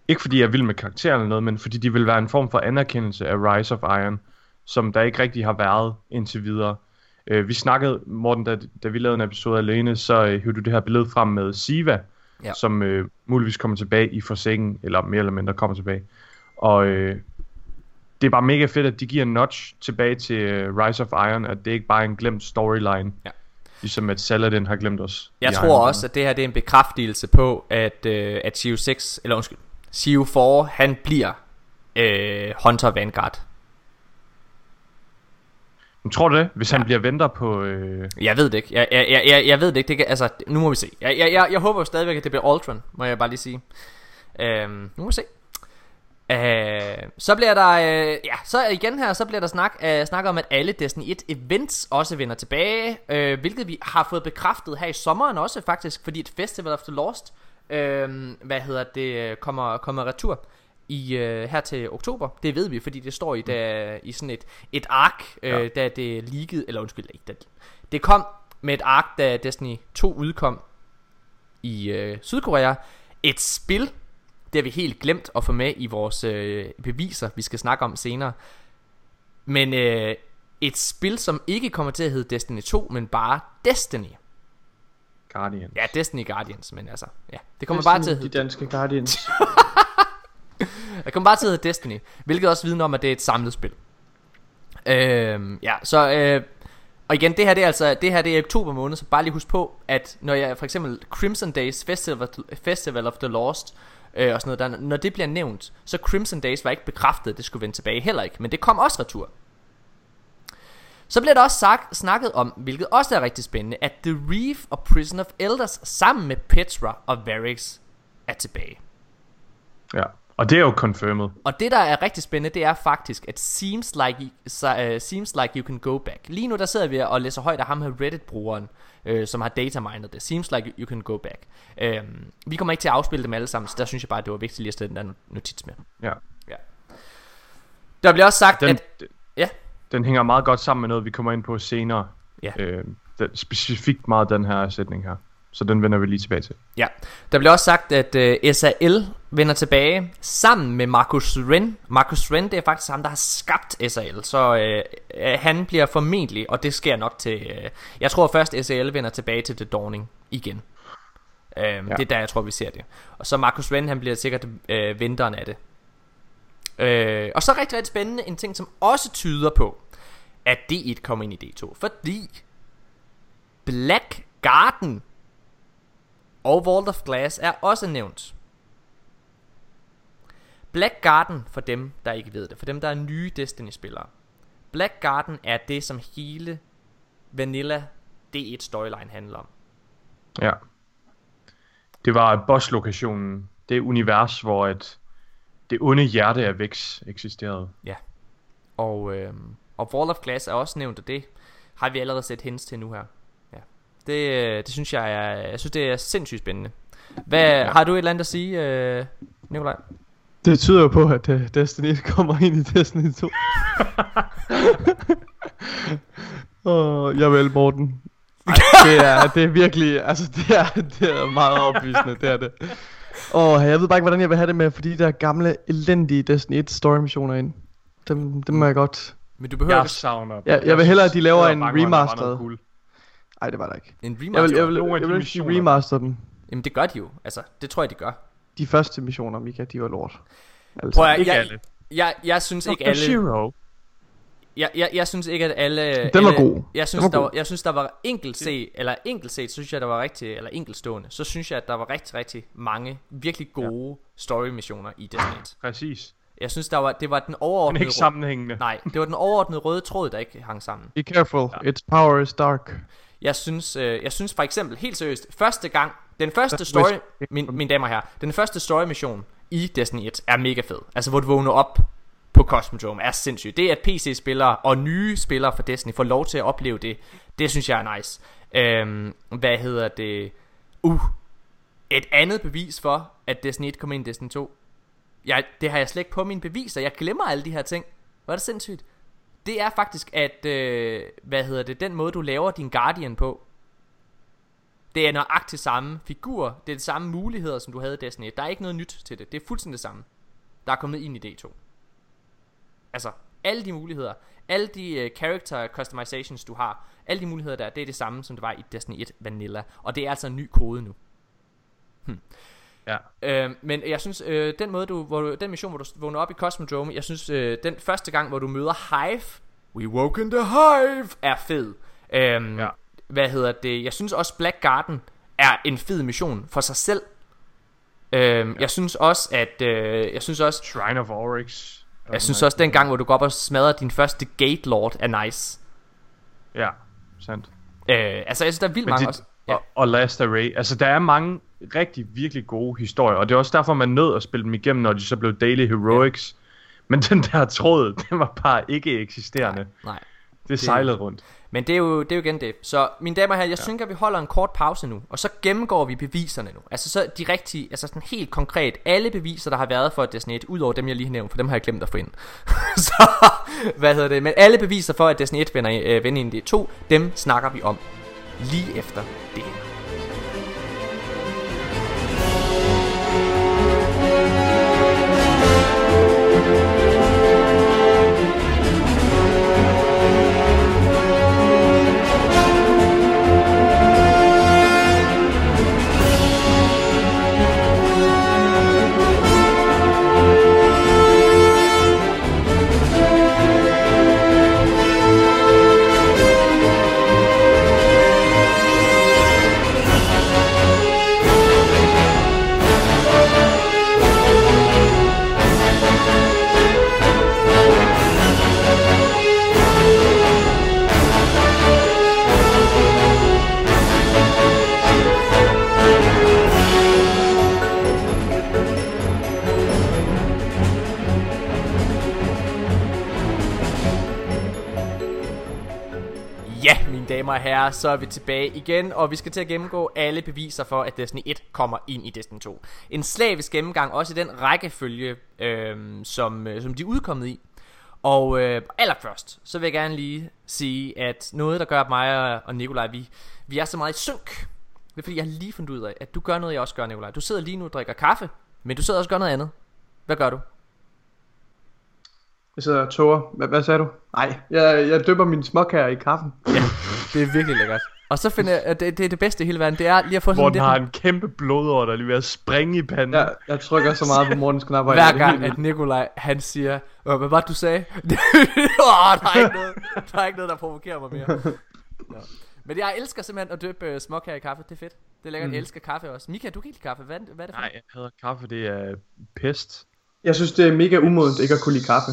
Ikke fordi jeg vild med karakteren eller noget, men fordi de vil være en form for anerkendelse af Rise of Iron, som der ikke rigtig har været indtil videre. Øh, vi snakkede, Morten, da, da vi lavede en episode alene, så øh, hævde du det her billede frem med Siva, ja. som øh, muligvis kommer tilbage i Forsaken, eller mere eller mindre kommer tilbage. Og øh, det er bare mega fedt, at de giver en notch tilbage til øh, Rise of Iron, at det ikke bare er en glemt storyline. Ja. Ligesom at Saladin har glemt os. Jeg tror Iron også, at det her det er en bekræftelse på, at, øh, at Shio 6, eller undskyld, Shio 4, han bliver øh, Hunter Vanguard. Men tror du det? Hvis han bliver venter på... Øh... Jeg ved det ikke. Jeg, jeg, jeg, jeg, jeg ved det ikke. Det kan, altså, nu må vi se. Jeg, jeg, jeg, jeg håber jo stadigvæk, at det bliver Ultron, må jeg bare lige sige. Øhm, nu må vi se. Øh, så bliver der, øh, ja, så igen her, så bliver der snak, øh, snak om, at alle Destiny 1 events også vender tilbage, øh, hvilket vi har fået bekræftet her i sommeren også faktisk, fordi et Festival of the Lost, øh, hvad hedder det, kommer, kommer retur i øh, her til oktober. Det ved vi, fordi det står i, da, i sådan et, et ark, øh, ja. da det leakede, eller undskyld, ikke, da, det kom med et ark, da Destiny 2 udkom i øh, Sydkorea. Et spil, det har vi helt glemt at få med i vores øh, beviser, vi skal snakke om senere. Men øh, et spil, som ikke kommer til at hedde Destiny 2, men bare Destiny. Guardian. Ja, Destiny Guardians, men altså, ja. Det kommer bare til at De hedde, danske Guardians. det kommer bare til at hedde Destiny, hvilket også vidner om, at det er et samlet spil. Øhm, ja, så øh, og igen, det her det er altså det her det er oktober måned, så bare lige husk på, at når jeg for eksempel Crimson Days Festival, Festival of the Lost øh, og sådan noget, der, når det bliver nævnt, så Crimson Days var ikke bekræftet, at det skulle vende tilbage heller ikke, men det kom også retur. Så bliver der også sagt, snakket om, hvilket også er rigtig spændende, at The Reef og Prison of Elders sammen med Petra og Varix er tilbage. Ja. Og det er jo confirmed. Og det der er rigtig spændende, det er faktisk, at seems like, uh, seems like you can go back. Lige nu der sidder vi og læser højt af ham her Reddit-brugeren, øh, som har datamined det. Seems like you can go back. Øhm, vi kommer ikke til at afspille dem alle sammen, så der synes jeg bare, det var vigtigt lige at stille den der notits med. Ja. Ja. Der bliver også sagt, Den, at... Ja, den hænger meget godt sammen med noget, vi kommer ind på senere. Ja. Øh, specifikt meget den her sætning her. Så den vender vi lige tilbage til. Ja, der bliver også sagt, at uh, SAL vender tilbage sammen med Marcus Ren. Marcus Ren, det er faktisk ham, der har skabt SAL, så uh, uh, han bliver formentlig, og det sker nok til... Uh, jeg tror først, SAL vender tilbage til The Dawning igen. Uh, ja. Det er der, jeg tror, vi ser det. Og så Marcus Ren, han bliver sikkert uh, vinteren af det. Uh, og så rigtig, rigtig spændende, en ting, som også tyder på, at D1 kommer ind i D2. Fordi Black Garden og Vault of Glass er også nævnt. Black Garden, for dem, der ikke ved det, for dem, der er nye Destiny-spillere. Black Garden er det, som hele Vanilla D1 storyline handler om. Ja. Det var boss-lokationen. Det univers, hvor et, det onde hjerte af Vex eksisterede. Ja. Og, øh, og Vault of Glass er også nævnt, og det har vi allerede set hints til nu her. Det, øh, det synes jeg er, jeg synes det er sindssygt spændende. Hvad, ja. Har du et eller andet at sige, øh, Nikolaj? Det tyder jo på, at uh, Destiny kommer ind i Destiny 2. Åh, oh, jeg vil Morten. Ej, det er, det er virkelig, altså det er, det er meget opvisende, det er det. Åh, oh, jeg ved bare ikke, hvordan jeg vil have det med, fordi der gamle, elendige Destiny 1 story missioner ind. Dem, dem må jeg godt. Men du behøver Jeg ikke savner Ja, jeg vil hellere, at de laver Jeg en remastered. cool. Nej, det var der ikke. en Jeg remaster. vil, jeg vil, Nogle af jeg vil, de remaster dem. Jamen det gør de jo. Altså, det tror jeg de gør. De første missioner, Mika, de var lort. Altså, Prøv at, Ikke jeg, alle. Jeg, jeg synes ikke Dr. alle Shiro. jeg, jeg, jeg synes ikke at alle Den var alle, god. Jeg synes Den var der god. var, jeg synes der var enkelt set eller enkelt set, synes jeg der var rigtig eller enkeltstående. Så synes jeg at der var rigtig rigtig mange virkelig gode ja. story missioner i Destiny 1. Præcis. Jeg synes der var det var den Men overordnede ikke rød- sammenhængende. Nej, det var den overordnede røde tråd der ikke hang sammen. Be careful, its power is dark. Jeg synes, øh, jeg synes for eksempel, helt seriøst, første gang, den første story, min, mine damer herrer, den første story mission i Destiny 1 er mega fed. Altså, hvor du vågner op på Cosmodrome er sindssygt. Det, at PC-spillere og nye spillere for Destiny får lov til at opleve det, Det synes jeg er nice. Øhm, hvad hedder det? Uh, et andet bevis for, at Destiny 1 kommer ind i Destiny 2. Jeg, det har jeg slet ikke på mine beviser. Jeg glemmer alle de her ting. Hvor er det sindssygt. Det er faktisk, at, øh, hvad hedder det, den måde du laver din Guardian på, det er nøjagtigt samme figur, det er de samme muligheder, som du havde i Destiny 1. Der er ikke noget nyt til det, det er fuldstændig det samme, der er kommet ind i D2. Altså, alle de muligheder, alle de uh, character customizations, du har, alle de muligheder der, det er det samme, som det var i Destiny 1 Vanilla. Og det er altså en ny kode nu. Hmm. Ja. Øh, men jeg synes, øh, den måde du, hvor du, den mission, hvor du vågner op i Cosmodrome, jeg synes, øh, den første gang, hvor du møder Hive, We Woke in the Hive, er fed. Øh, Ja. Hvad hedder det? Jeg synes også Black Garden er en fed mission for sig selv. Øh, Jeg synes også, at øh, jeg synes også, Shrine of Oryx. jeg synes også den gang, hvor du går op og smadrer din første Gate Lord, er nice. Ja, sandt. Øh, altså, jeg synes, der er vildt Men mange det, også. Ja. og, og Last Array. Altså, der er mange rigtig, virkelig gode historier, og det er også derfor, man nød at spille dem igennem, når de så blev Daily Heroics. Men den der tråd, den var bare ikke eksisterende. Nej. Det sejlede rundt. Men det er, jo, det er jo igen det. Så mine damer og herrer, jeg ja. synes, at vi holder en kort pause nu, og så gennemgår vi beviserne nu. Altså så de rigtige, altså sådan helt konkret, alle beviser, der har været for Destiny 1, udover dem, jeg lige har nævnt, for dem har jeg glemt at få ind. så, hvad hedder det, men alle beviser for, at Destiny 1 vender, øh, vender ind i 2, dem snakker vi om lige efter det her. Damer og herrer, så er vi tilbage igen, og vi skal til at gennemgå alle beviser for, at Destiny 1 kommer ind i Destiny 2. En slavisk gennemgang, også i den rækkefølge, øh, som, øh, som de er udkommet i. Og øh, allerførst, så vil jeg gerne lige sige, at noget, der gør at mig og- og Nikolaj, vi, vi er så meget i synk. Det er fordi, jeg har lige fundet ud af, at du gør noget, jeg også gør, Nikolaj. Du sidder lige nu og drikker kaffe, men du sidder også og gør noget andet. Hvad gør du? Jeg sidder og tåger. Hvad, hvad sagde du? Nej, jeg, jeg døber min småkager i kaffen. Det er virkelig lækkert. Og så finder jeg, at det, det er det bedste i hele verden, det er lige at få Hvor sådan lidt har en kæmpe blodår, der er lige ved at springe i panden. Jeg, jeg trykker så meget på morgens knapper. Hver er gang at Nikolaj han siger "Øh, Hvad var det du sagde? oh, der, er ikke noget, der er ikke noget der provokerer mig mere Nå. Men jeg elsker simpelthen at døbe uh, småkager i kaffe Det er fedt Det er lækkert, mm. jeg elsker kaffe også Mika, du kan ikke lide kaffe Hvad, er det- hvad er det for Nej, jeg hader kaffe, det er pest. Jeg synes, det er mega umodent ikke at kunne lide kaffe.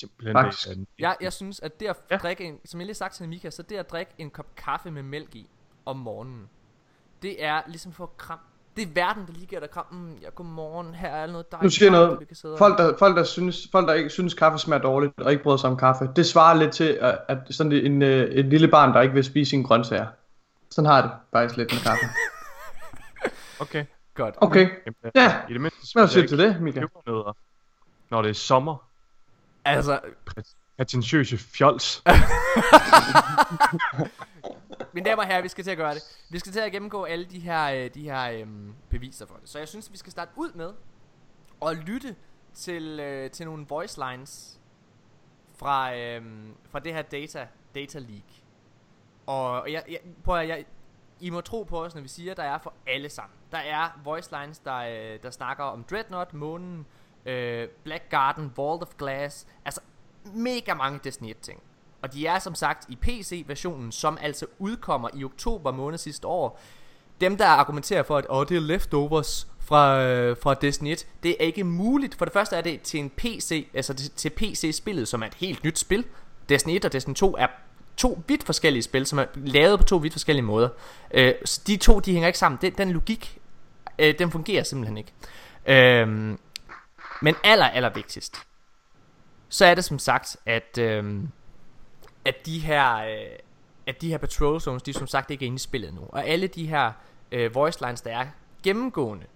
Simpelthen. Faktisk. En- jeg, jeg synes at det at Ja. drikke en, Som jeg lige sagt til Mika Så det at drikke en kop kaffe med mælk i Om morgenen Det er ligesom for kram Det er verden der lige giver dig kram mm, ja, Godmorgen, her er noget dejligt Nu siger jeg kaffe, noget. kan Folk der, folk, der synes, folk, der ikke synes, kaffe smager dårligt, og ikke bryder sig om kaffe, det svarer lidt til, at, at sådan en, øh, et lille barn, der ikke vil spise sine grøntsager. Sådan har det faktisk lidt med kaffe. Okay. Godt Okay, Jamen, ja. I det mindste Hvad siger du til det, Mika? når det er sommer. Altså Prætentiøse fjols. Mine damer og herrer, vi skal til at gøre det. Vi skal til at gennemgå alle de her, øh, de her øhm, beviser for det. Så jeg synes, vi skal starte ud med at lytte til, øh, til nogle voice lines fra, øhm, fra det her data, data leak. Og jeg, jeg, prøv at, jeg, I må tro på os, når vi siger, at der er for alle sammen. Der er voice lines, der, øh, der snakker om Dreadnought, Månen, øh, Black Garden, Vault of Glass. Altså mega mange Destiny 1 ting. Og de er som sagt i PC-versionen, som altså udkommer i oktober måned sidste år. Dem der argumenterer for, at oh, det er leftovers fra, øh, fra Destiny 1, det er ikke muligt. For det første er det til en PC, altså til, til PC-spillet, som er et helt nyt spil. Destiny 1 og Destiny 2 er to vidt forskellige spil, som er lavet på to vidt forskellige måder. Øh, så de to, de hænger ikke sammen. Den, den logik, øh, den fungerer simpelthen ikke. Øhm, men aller, aller vigtigst, så er det som sagt, at, øhm, at de her, øh, at de her patrol zones, de er som sagt ikke er inde i spillet nu. Og alle de her øh, voice lines, der er gennemgående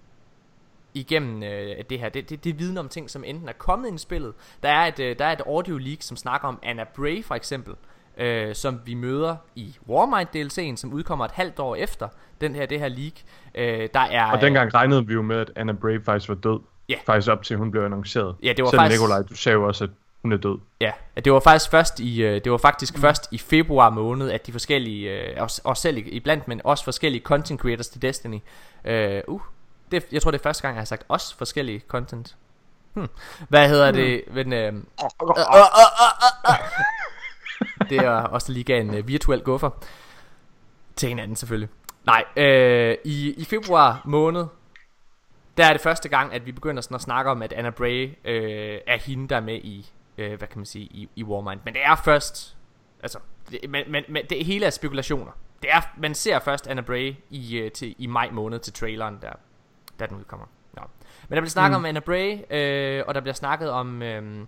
igennem øh, det her, det, det, det vidner om ting, som enten er kommet ind i spillet. Der er et, øh, der er et audio leak, som snakker om Anna Bray for eksempel, øh, som vi møder i Warmind DLC'en, som udkommer et halvt år efter den her, det her leak. Øh, der er, Og dengang regnede vi jo med, at Anna Bray faktisk var død. Ja. Faktisk op til, hun blev annonceret. Ja, det var Selv faktisk- Nikolaj, du sagde jo også, at hun er død. Ja, det var faktisk først i øh, det var faktisk først i februar måned at de forskellige øh, også, også selv i- iblandt men også forskellige content creators til Destiny. Øh, uh, det jeg tror det er første gang jeg har sagt også forskellige content. Hmm. Hvad hedder det? Men, øh, øh, øh, øh, øh, øh. det er også lige en øh, virtuel guffer til hinanden selvfølgelig. Nej, øh, i, i februar måned der er det første gang, at vi begynder sådan at snakke om, at Anna Bray øh, er hende, der er med i, øh, hvad kan man sige, i, i Warmind. Men det er først, altså, det, men, men, men det hele er spekulationer. Det er, man ser først Anna Bray i, øh, til, i maj måned til traileren, der, der den udkommer. Nå. Men der bliver snakket mm. om Anna Bray, øh, og der bliver snakket om, øh,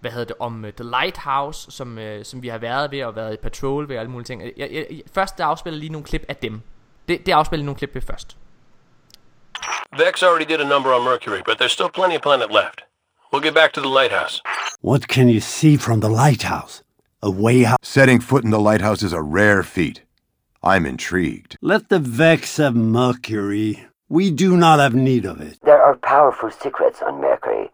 hvad hedder det, om uh, The Lighthouse, som, øh, som vi har været ved, og været i patrol ved, og alle mulige ting. Jeg, jeg, jeg, først der afspiller lige nogle klip af dem. Det, det afspiller lige nogle klip ved først. Vex already did a number on Mercury, but there's still plenty of planet left. We'll get back to the lighthouse. What can you see from the lighthouse? A way out? Setting foot in the lighthouse is a rare feat. I'm intrigued. Let the Vex have Mercury. We do not have need of it. There are powerful secrets on Mercury.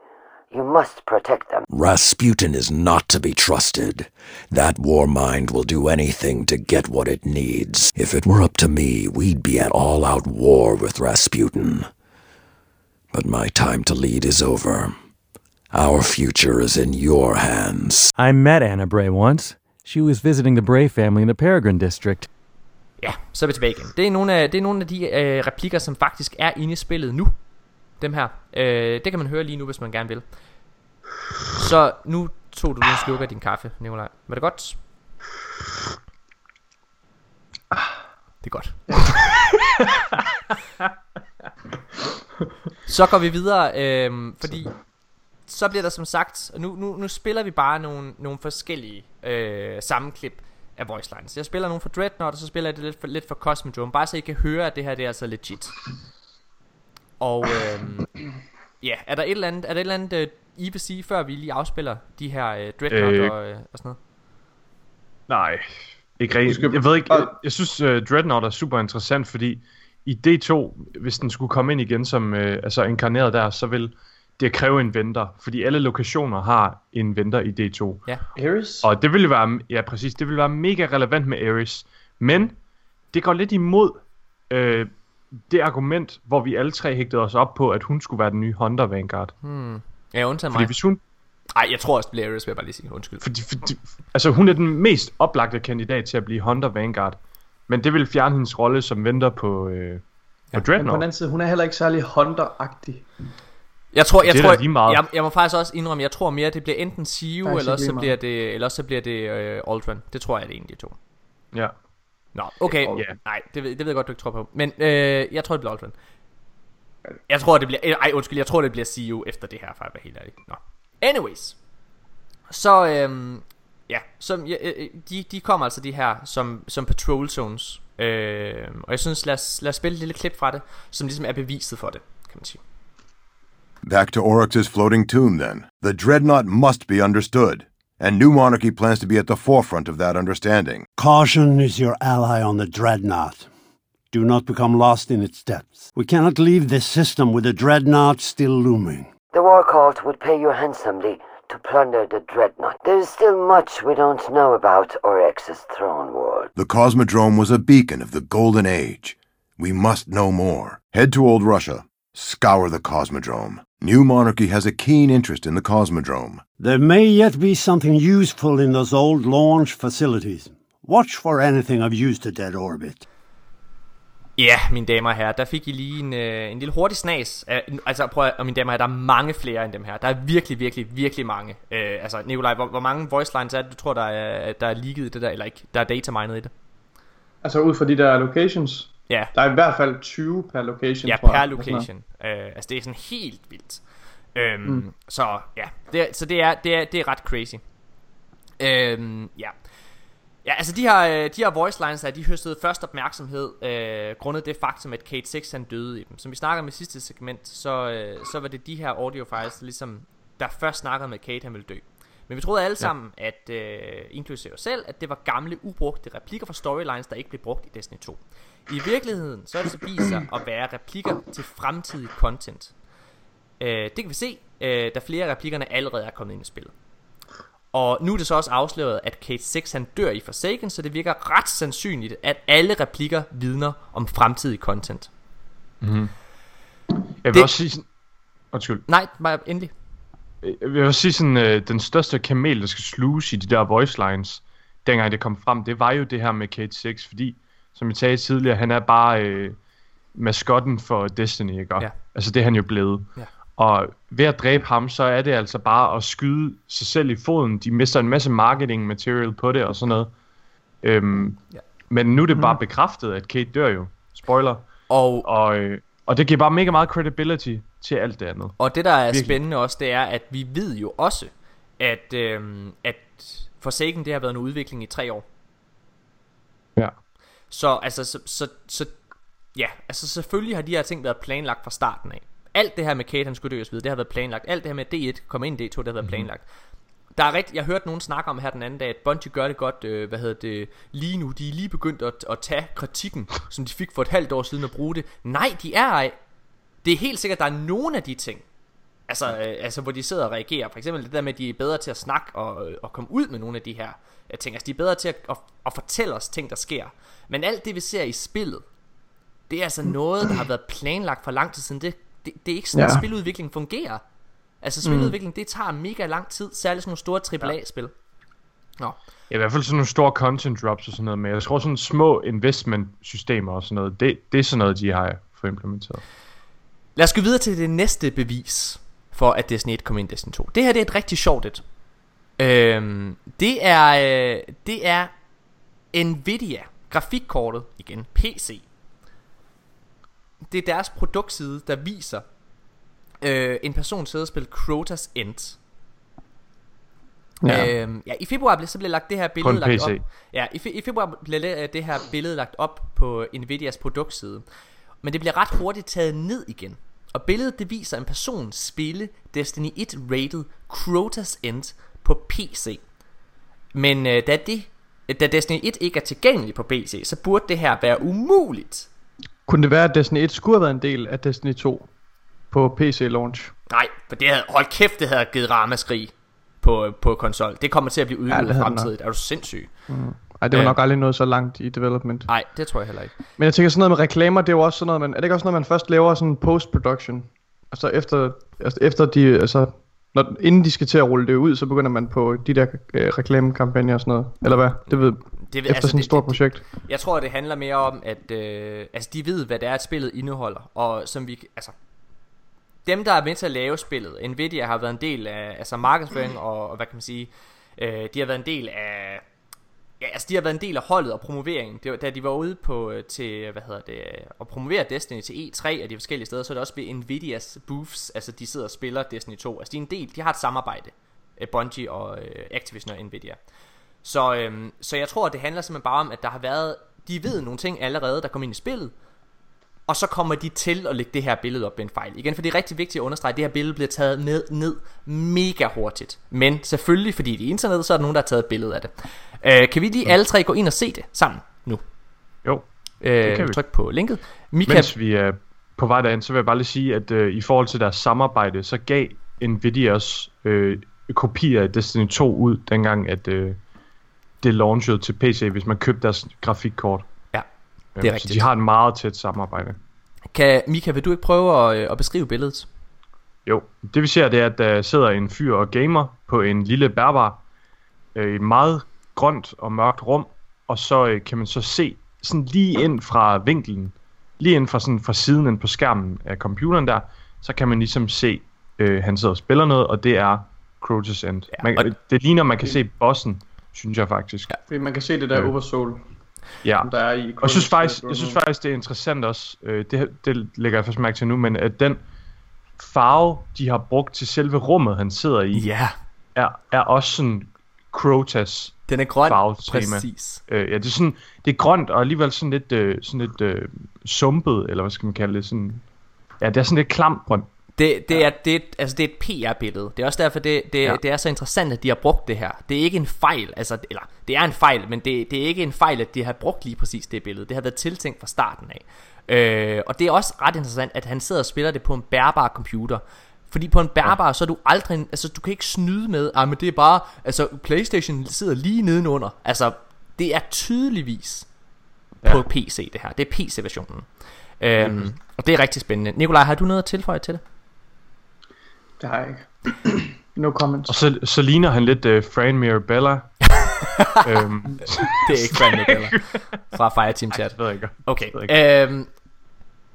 You must protect them. Rasputin is not to be trusted. That war mind will do anything to get what it needs. If it were up to me, we'd be at all out war with Rasputin. But my time to lead is over. Our future is in your hands. I met Anna Bray once. She was visiting the Bray family in the Peregrine district. Ja, så er vi tilbage igen. Det er nogle af, det er nogle af de øh, replikker, som faktisk er inde i spillet nu. Dem her. Øh, det kan man høre lige nu, hvis man gerne vil. Så nu tog du lige en sluk af din kaffe, Nikolaj. Var det godt? Det er godt. så går vi videre, øh, fordi så bliver der som sagt, nu, nu, nu spiller vi bare nogle, nogle forskellige øh, sammenklip af voice lines. Jeg spiller nogle for Dreadnought, og så spiller jeg det lidt for, lidt for Cosmodrome, bare så I kan høre, at det her det er altså legit. Og øhm, ja, er der et eller andet, er der et eller andet øh, I vil sige, før vi lige afspiller de her øh, Dreadnought Øh. og, øh, og sådan noget? Nej, ikke rigtigt. skal- Jeg ved ikke, jeg, jeg synes uh, Dreadnought er super interessant, fordi i D2, hvis den skulle komme ind igen som uh, altså inkarneret der, så vil det kræve en venter, fordi alle lokationer har en venter i D2. Ja. Ares? Og det ville være, ja præcis, det ville være mega relevant med Ares. Men det går lidt imod øh, det argument, hvor vi alle tre hægtede os op på, at hun skulle være den nye Hunter Vanguard. Ja, undtagen Fordi mig. hvis hun, Nej, jeg tror også, det bliver Ares, vil jeg bare lige sige. Undskyld. fordi, fordi, altså hun er den mest oplagte kandidat til at blive Hunter Vanguard. Men det vil fjerne hendes rolle som venter på, øh, på Men på den Dreadnought. anden side, hun er heller ikke særlig Hunter-agtig. Jeg tror, jeg Det tror, lige meget. Jeg, jeg må faktisk også indrømme, jeg tror mere, det bliver enten Siu, eller også så bliver det, eller også så bliver det øh, Aldrin. Det tror jeg, det er en af de to. Ja. Nå, okay. Ja. Nej, det ved, det ved jeg godt, du ikke tror på. Men øh, jeg tror, det bliver Aldrin. Jeg tror, det bliver... øh, Ej, undskyld, jeg tror, det bliver CU efter det her, for at være helt ærlig. Nå. Anyways. Så, øhm, ja, som, ja, øh, de, de kommer altså de her som, som patrol zones. Øh, og jeg synes, lad os, lad os spille et lille klip fra det, som ligesom er beviset for det, kan man sige. Back to Oryx's floating tomb, then. The dreadnought must be understood, and New Monarchy plans to be at the forefront of that understanding. Caution is your ally on the dreadnought. Do not become lost in its depths. We cannot leave this system with the dreadnought still looming. The War Cult would pay you handsomely to plunder the Dreadnought. There is still much we don't know about Oryx's throne world. The Cosmodrome was a beacon of the Golden Age. We must know more. Head to Old Russia. Scour the Cosmodrome. New Monarchy has a keen interest in the Cosmodrome. There may yet be something useful in those old launch facilities. Watch for anything of use to dead orbit. Ja, mine damer og herrer, der fik I lige en, øh, en lille hurtig snas. Af, altså prøv at, og mine damer og herrer, der er mange flere end dem her. Der er virkelig, virkelig, virkelig mange. Øh, altså Nikolaj, hvor, hvor mange voice lines er det, du tror, der er, der er leaget i det der, eller ikke, der er data mined i det? Altså ud fra de der locations. Ja, Der er i hvert fald 20 per location, ja tror per jeg. location. Øh, altså det er sådan helt vildt. Øhm, mm. Så ja, det, så det er, det, er, det er ret crazy. Øhm, ja. Ja, altså de her, øh, de her voice lines her, de høstede først opmærksomhed øh, grundet det faktum, at Kate 6 han døde i dem. Som vi snakker om i sidste segment, så, øh, så var det de her audio files, ligesom, der først snakkede med Kate, han ville dø. Men vi troede alle sammen, at, øh, inklusive os selv, at det var gamle, ubrugte replikker fra storylines, der ikke blev brugt i Destiny 2. I virkeligheden, så er det så vist sig at være replikker til fremtidig content. Øh, det kan vi se, øh, da flere af replikkerne allerede er kommet ind i spillet. Og nu er det så også afsløret, at Kate 6 han dør i Forsaken, så det virker ret sandsynligt, at alle replikker vidner om fremtidig content. Mm-hmm. Jeg vil Det- også sige sådan... Undskyld. Nej, bare endelig. Jeg vil også sige sådan, øh, den største kamel, der skal sluges i de der voice lines, dengang det kom frem, det var jo det her med Kate 6, fordi, som jeg sagde tidligere, han er bare øh, maskotten for Destiny, ikke? Og, Ja. Altså det er han jo blevet. Ja. Og ved at dræbe ham, så er det altså bare at skyde sig selv i foden. De mister en masse marketing material på det og sådan noget. Øhm, Ja. Men nu er det bare bekræftet, at Kate dør jo. Spoiler. Og, Og, øh, og det giver bare mega meget credibility til alt det andet. og det der er Virkelig. spændende også, det er, at vi ved jo også, at, øhm, at Forsaken det har været en udvikling i tre år. Ja. Så altså, så, så, så ja, altså selvfølgelig har de her ting været planlagt fra starten af. Alt det her med Kate, han skulle dø videre, det har været planlagt. Alt det her med D1, komme ind i D2, det har været planlagt. Der er rigtig, jeg hørte nogen snakke om her den anden dag, at Bungie gør det godt, øh, hvad hedder det, lige nu. De er lige begyndt at, at tage kritikken, som de fik for et halvt år siden og bruge det. Nej, de er ej. Det er helt sikkert, at der er nogle af de ting, altså, øh, altså hvor de sidder og reagerer. For eksempel det der med, at de er bedre til at snakke og, øh, og komme ud med nogle af de her øh, ting. Altså de er bedre til at, at, at fortælle os ting, der sker. Men alt det, vi ser i spillet, det er altså noget, der har været planlagt for lang tid siden. Det, det, det er ikke sådan, ja. Spiludvikling fungerer. Altså spiludvikling, mm. det tager mega lang tid, særligt sådan nogle store AAA-spil. Nå, Ja, i hvert fald sådan nogle store content drops og sådan noget, men jeg tror sådan små investment systemer og sådan noget, det, det er sådan noget, de har fået implementeret. Lad os gå videre til det næste bevis for, at Destiny 1 kom ind i Destiny 2. Det her det er et rigtig sjovt et. Øhm, det er øh, det er Nvidia grafikkortet igen PC. Det er deres produktside der viser øh, en person sidder og spiller Crotas End. Ja. Øhm, ja, i februar blev, så blev lagt det her billede lagt op. Ja, i, fe- i februar blev det, det her billede lagt op på Nvidias produktside. Men det bliver ret hurtigt taget ned igen. Og billedet det viser en person spille Destiny 1 rated Crotas End på PC. Men øh, da, det, da Destiny 1 ikke er tilgængelig på PC, så burde det her være umuligt. Kunne det være, at Destiny 1 skulle have været en del af Destiny 2 på PC launch? Nej, for det havde, hold kæft, det havde givet ramaskrig på, på konsol. Det kommer til at blive udgivet ja, fremtidigt. Er du sindssyg? Ej, det var Ja. nok aldrig noget så langt i development. Nej, det tror jeg heller ikke. Men jeg tænker sådan noget med reklamer, det er jo også sådan noget, man, er det ikke også noget, man først laver sådan post-production? Altså efter, altså efter de, altså, når, inden de skal til at rulle det ud, så begynder man på de der øh, reklamekampagner og sådan noget. Eller hvad? Det ved, Det, efter altså sådan et stort projekt. Jeg tror, det handler mere om, at øh, altså, de ved, hvad det er, at spillet indeholder. Og som vi, altså, dem, der er med til at lave spillet, Nvidia har været en del af altså markedsføring og, og hvad kan man sige, øh, de har været en del af, ja, altså de har været en del af holdet og promoveringen. Det var, da de var ude på øh, til, hvad hedder det, øh, at promovere Destiny til E3 og de forskellige steder, så er det også ved Nvidias booths, altså de sidder og spiller Destiny 2. Altså de er en del, de har et samarbejde, øh, Bungie og Activision og Nvidia. Så, øhm, så jeg tror, at det handler simpelthen bare om, at der har været, de ved nogle ting allerede, der kom ind i spillet, og så kommer de til at lægge det her billede op med en fejl. Igen, for det er rigtig vigtigt at understrege, at det her billede bliver taget med ned mega hurtigt. Men selvfølgelig, fordi det er internet, så er der nogen, der har taget et billede af det. Øh, kan vi lige alle tre gå ind og se det sammen nu? Jo, Øh, kan vi. tryk på linket. Mika, mens vi er på vej derind, så vil jeg bare lige sige, at øh, i forhold til deres samarbejde, så gav Nvidia os øh, kopier af Destiny 2 ud, dengang at øh, det launchede til PC, hvis man købte deres grafikkort. Det er Så rigtigt. de har et meget tæt samarbejde. kan, Mika, vil du ikke prøve at, øh, at beskrive billedet? Jo, det vi ser, det er, at der sidder en fyr og gamer på en lille bærbar øh, i et meget grønt og mørkt rum, og så øh, kan man så se sådan lige ind fra vinklen, lige ind fra, sådan, fra siden ind på skærmen af computeren der, så kan man ligesom se, øh, han sidder og spiller noget, og det er Crotus End. Ja, Man, og- det ligner, man kan se bossen, synes jeg faktisk. Ja. Fordi man kan se det der Øh. oversoul, ja. der er i Og jeg synes faktisk, jeg synes faktisk det er interessant også, øh, det, det lægger jeg først mærke til nu, men at den farve, de har brugt til selve rummet, han sidder i, Ja. er, er også sådan Crotas Den er grøn, farvetema. præcis. Øh, ja, det er sådan, det er grønt og alligevel sådan lidt, øh, sådan lidt øh, sumpet, eller hvad skal man kalde det, sådan, ja, det er sådan lidt klamt grønt. Det, det, er, det, altså det er et PR-billede. Det er også derfor, det, det, ja. det er så interessant, at de har brugt det her. Det er ikke en fejl, altså, eller det er en fejl, men det, det er ikke en fejl, at de har brugt lige præcis det billede. Det har været tiltænkt fra starten af. Øh, og det er også ret interessant, at han sidder og spiller det på en bærbar computer. Fordi på en bærbar, ja. så er du aldrig, altså du kan ikke snyde med, ah, men det er bare, altså Playstation sidder lige nedenunder. Altså, det er tydeligvis ja. på PC det her. Det er PC-versionen. Øhm, mm-hmm. Og det er rigtig spændende. Nikolaj, har du noget at tilføje til det? Det har jeg ikke. No comments. Og så, så ligner han lidt uh, Fran Mirabella. øhm. Det er ikke Fran Mirabella fra Fireteam Chat. Ej, det ved jeg ikke. Okay. Det ikke. Øhm,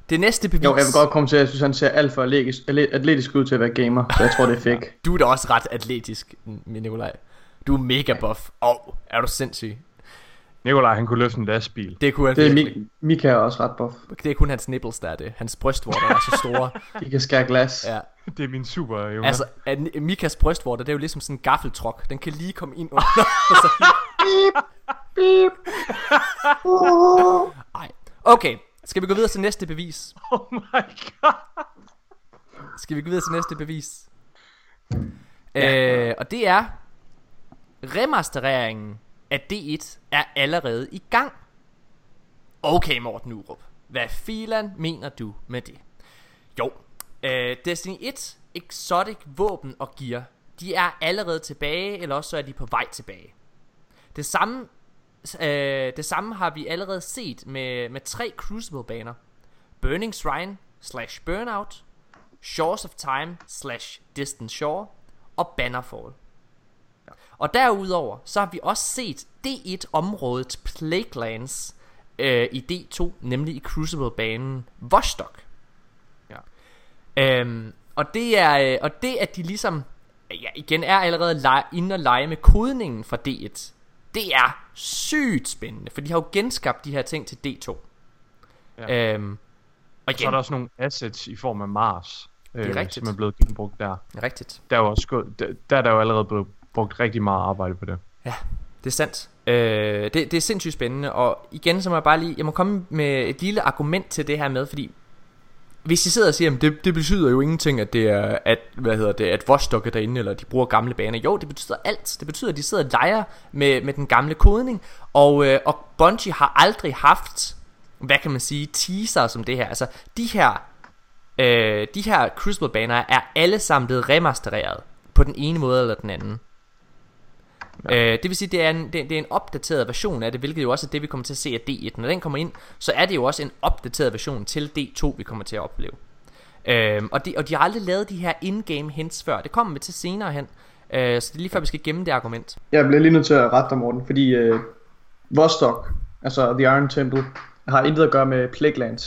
det næste bevis... Jo, jeg vil godt komme til, at jeg synes, han ser alt for atletisk, atletisk ud til at være gamer, så jeg tror, det er fake. Du er da også ret atletisk, Nikolaj. Du er mega buff. Åh, oh, er du sindssyg? Nikolaj, han kunne løfte en lastbil. Det kunne han Det er virkelig. Mi- Mika er også ret buff. Det er kun hans nipples, der er det. Hans brystvorter er så store. De kan skære glas. Ja. Det er min super evne. Altså, at Mikas brystvorter, det er jo ligesom sådan en gaffeltruk. Den kan lige komme ind under. og så Ej. Okay, skal vi gå videre til næste bevis? Oh my god. Skal vi gå videre til næste bevis? Øh, og det er Remastereringen af D1 er allerede i gang Okay Morten Urup Hvad filan mener du med det? Jo øh, Destiny 1 Exotic våben og gear De er allerede tilbage Eller også så er de på vej tilbage Det samme øh, Det samme har vi allerede set Med, med tre Crucible baner Burning Shrine slash Burnout Shores of Time slash Distant Shore og Bannerfall. Og derudover, så har vi også set D1-området Plaguelands øh, i D2, nemlig i Crucible-banen Vostok. Øhm, og det er, øh, og det at de ligesom, ja igen er allerede lege, inde og lege med kodningen fra D1, det er sygt spændende, for de har jo genskabt de her ting til D2. Ja. Øhm, og Og så er der også nogle assets i form af Mars, øh, Det er rigtigt. som er blevet genbrugt der. Rigtigt. Der er, jo også gået, der, der er der jo allerede blevet brugt rigtig meget arbejde på det. Ja, det er sandt. Øh, det, det er sindssygt spændende, og igen så må jeg bare lige, jeg må komme med et lille argument til det her med, fordi hvis I sidder og siger, at det, det betyder jo ingenting, at det er, at, hvad hedder det, at Vostok er derinde, eller de bruger gamle baner. Jo, det betyder alt. Det betyder, at de sidder og leger med, med den gamle kodning, og, øh, og Bungie har aldrig haft, hvad kan man sige, teaser som det her. Altså, de her, øh, de her Crucible baner er alle sammen blevet remastereret på den ene måde eller den anden. Ja. Øh, det vil sige, det er, en, det, det er en opdateret version af det, hvilket jo også er det, vi kommer til at se af D1. Når den kommer ind, så er det jo også en opdateret version til D2, vi kommer til at opleve. Øhm, og, de, og de har aldrig lavet de her in-game hints før. Det kommer vi til senere hen. Øh, så det er lige før, vi skal gemme det argument. Jeg bliver lige nødt til at rette dig, Morten, fordi øh, Vostok, altså The Iron Temple, har intet at gøre med Plaguelands.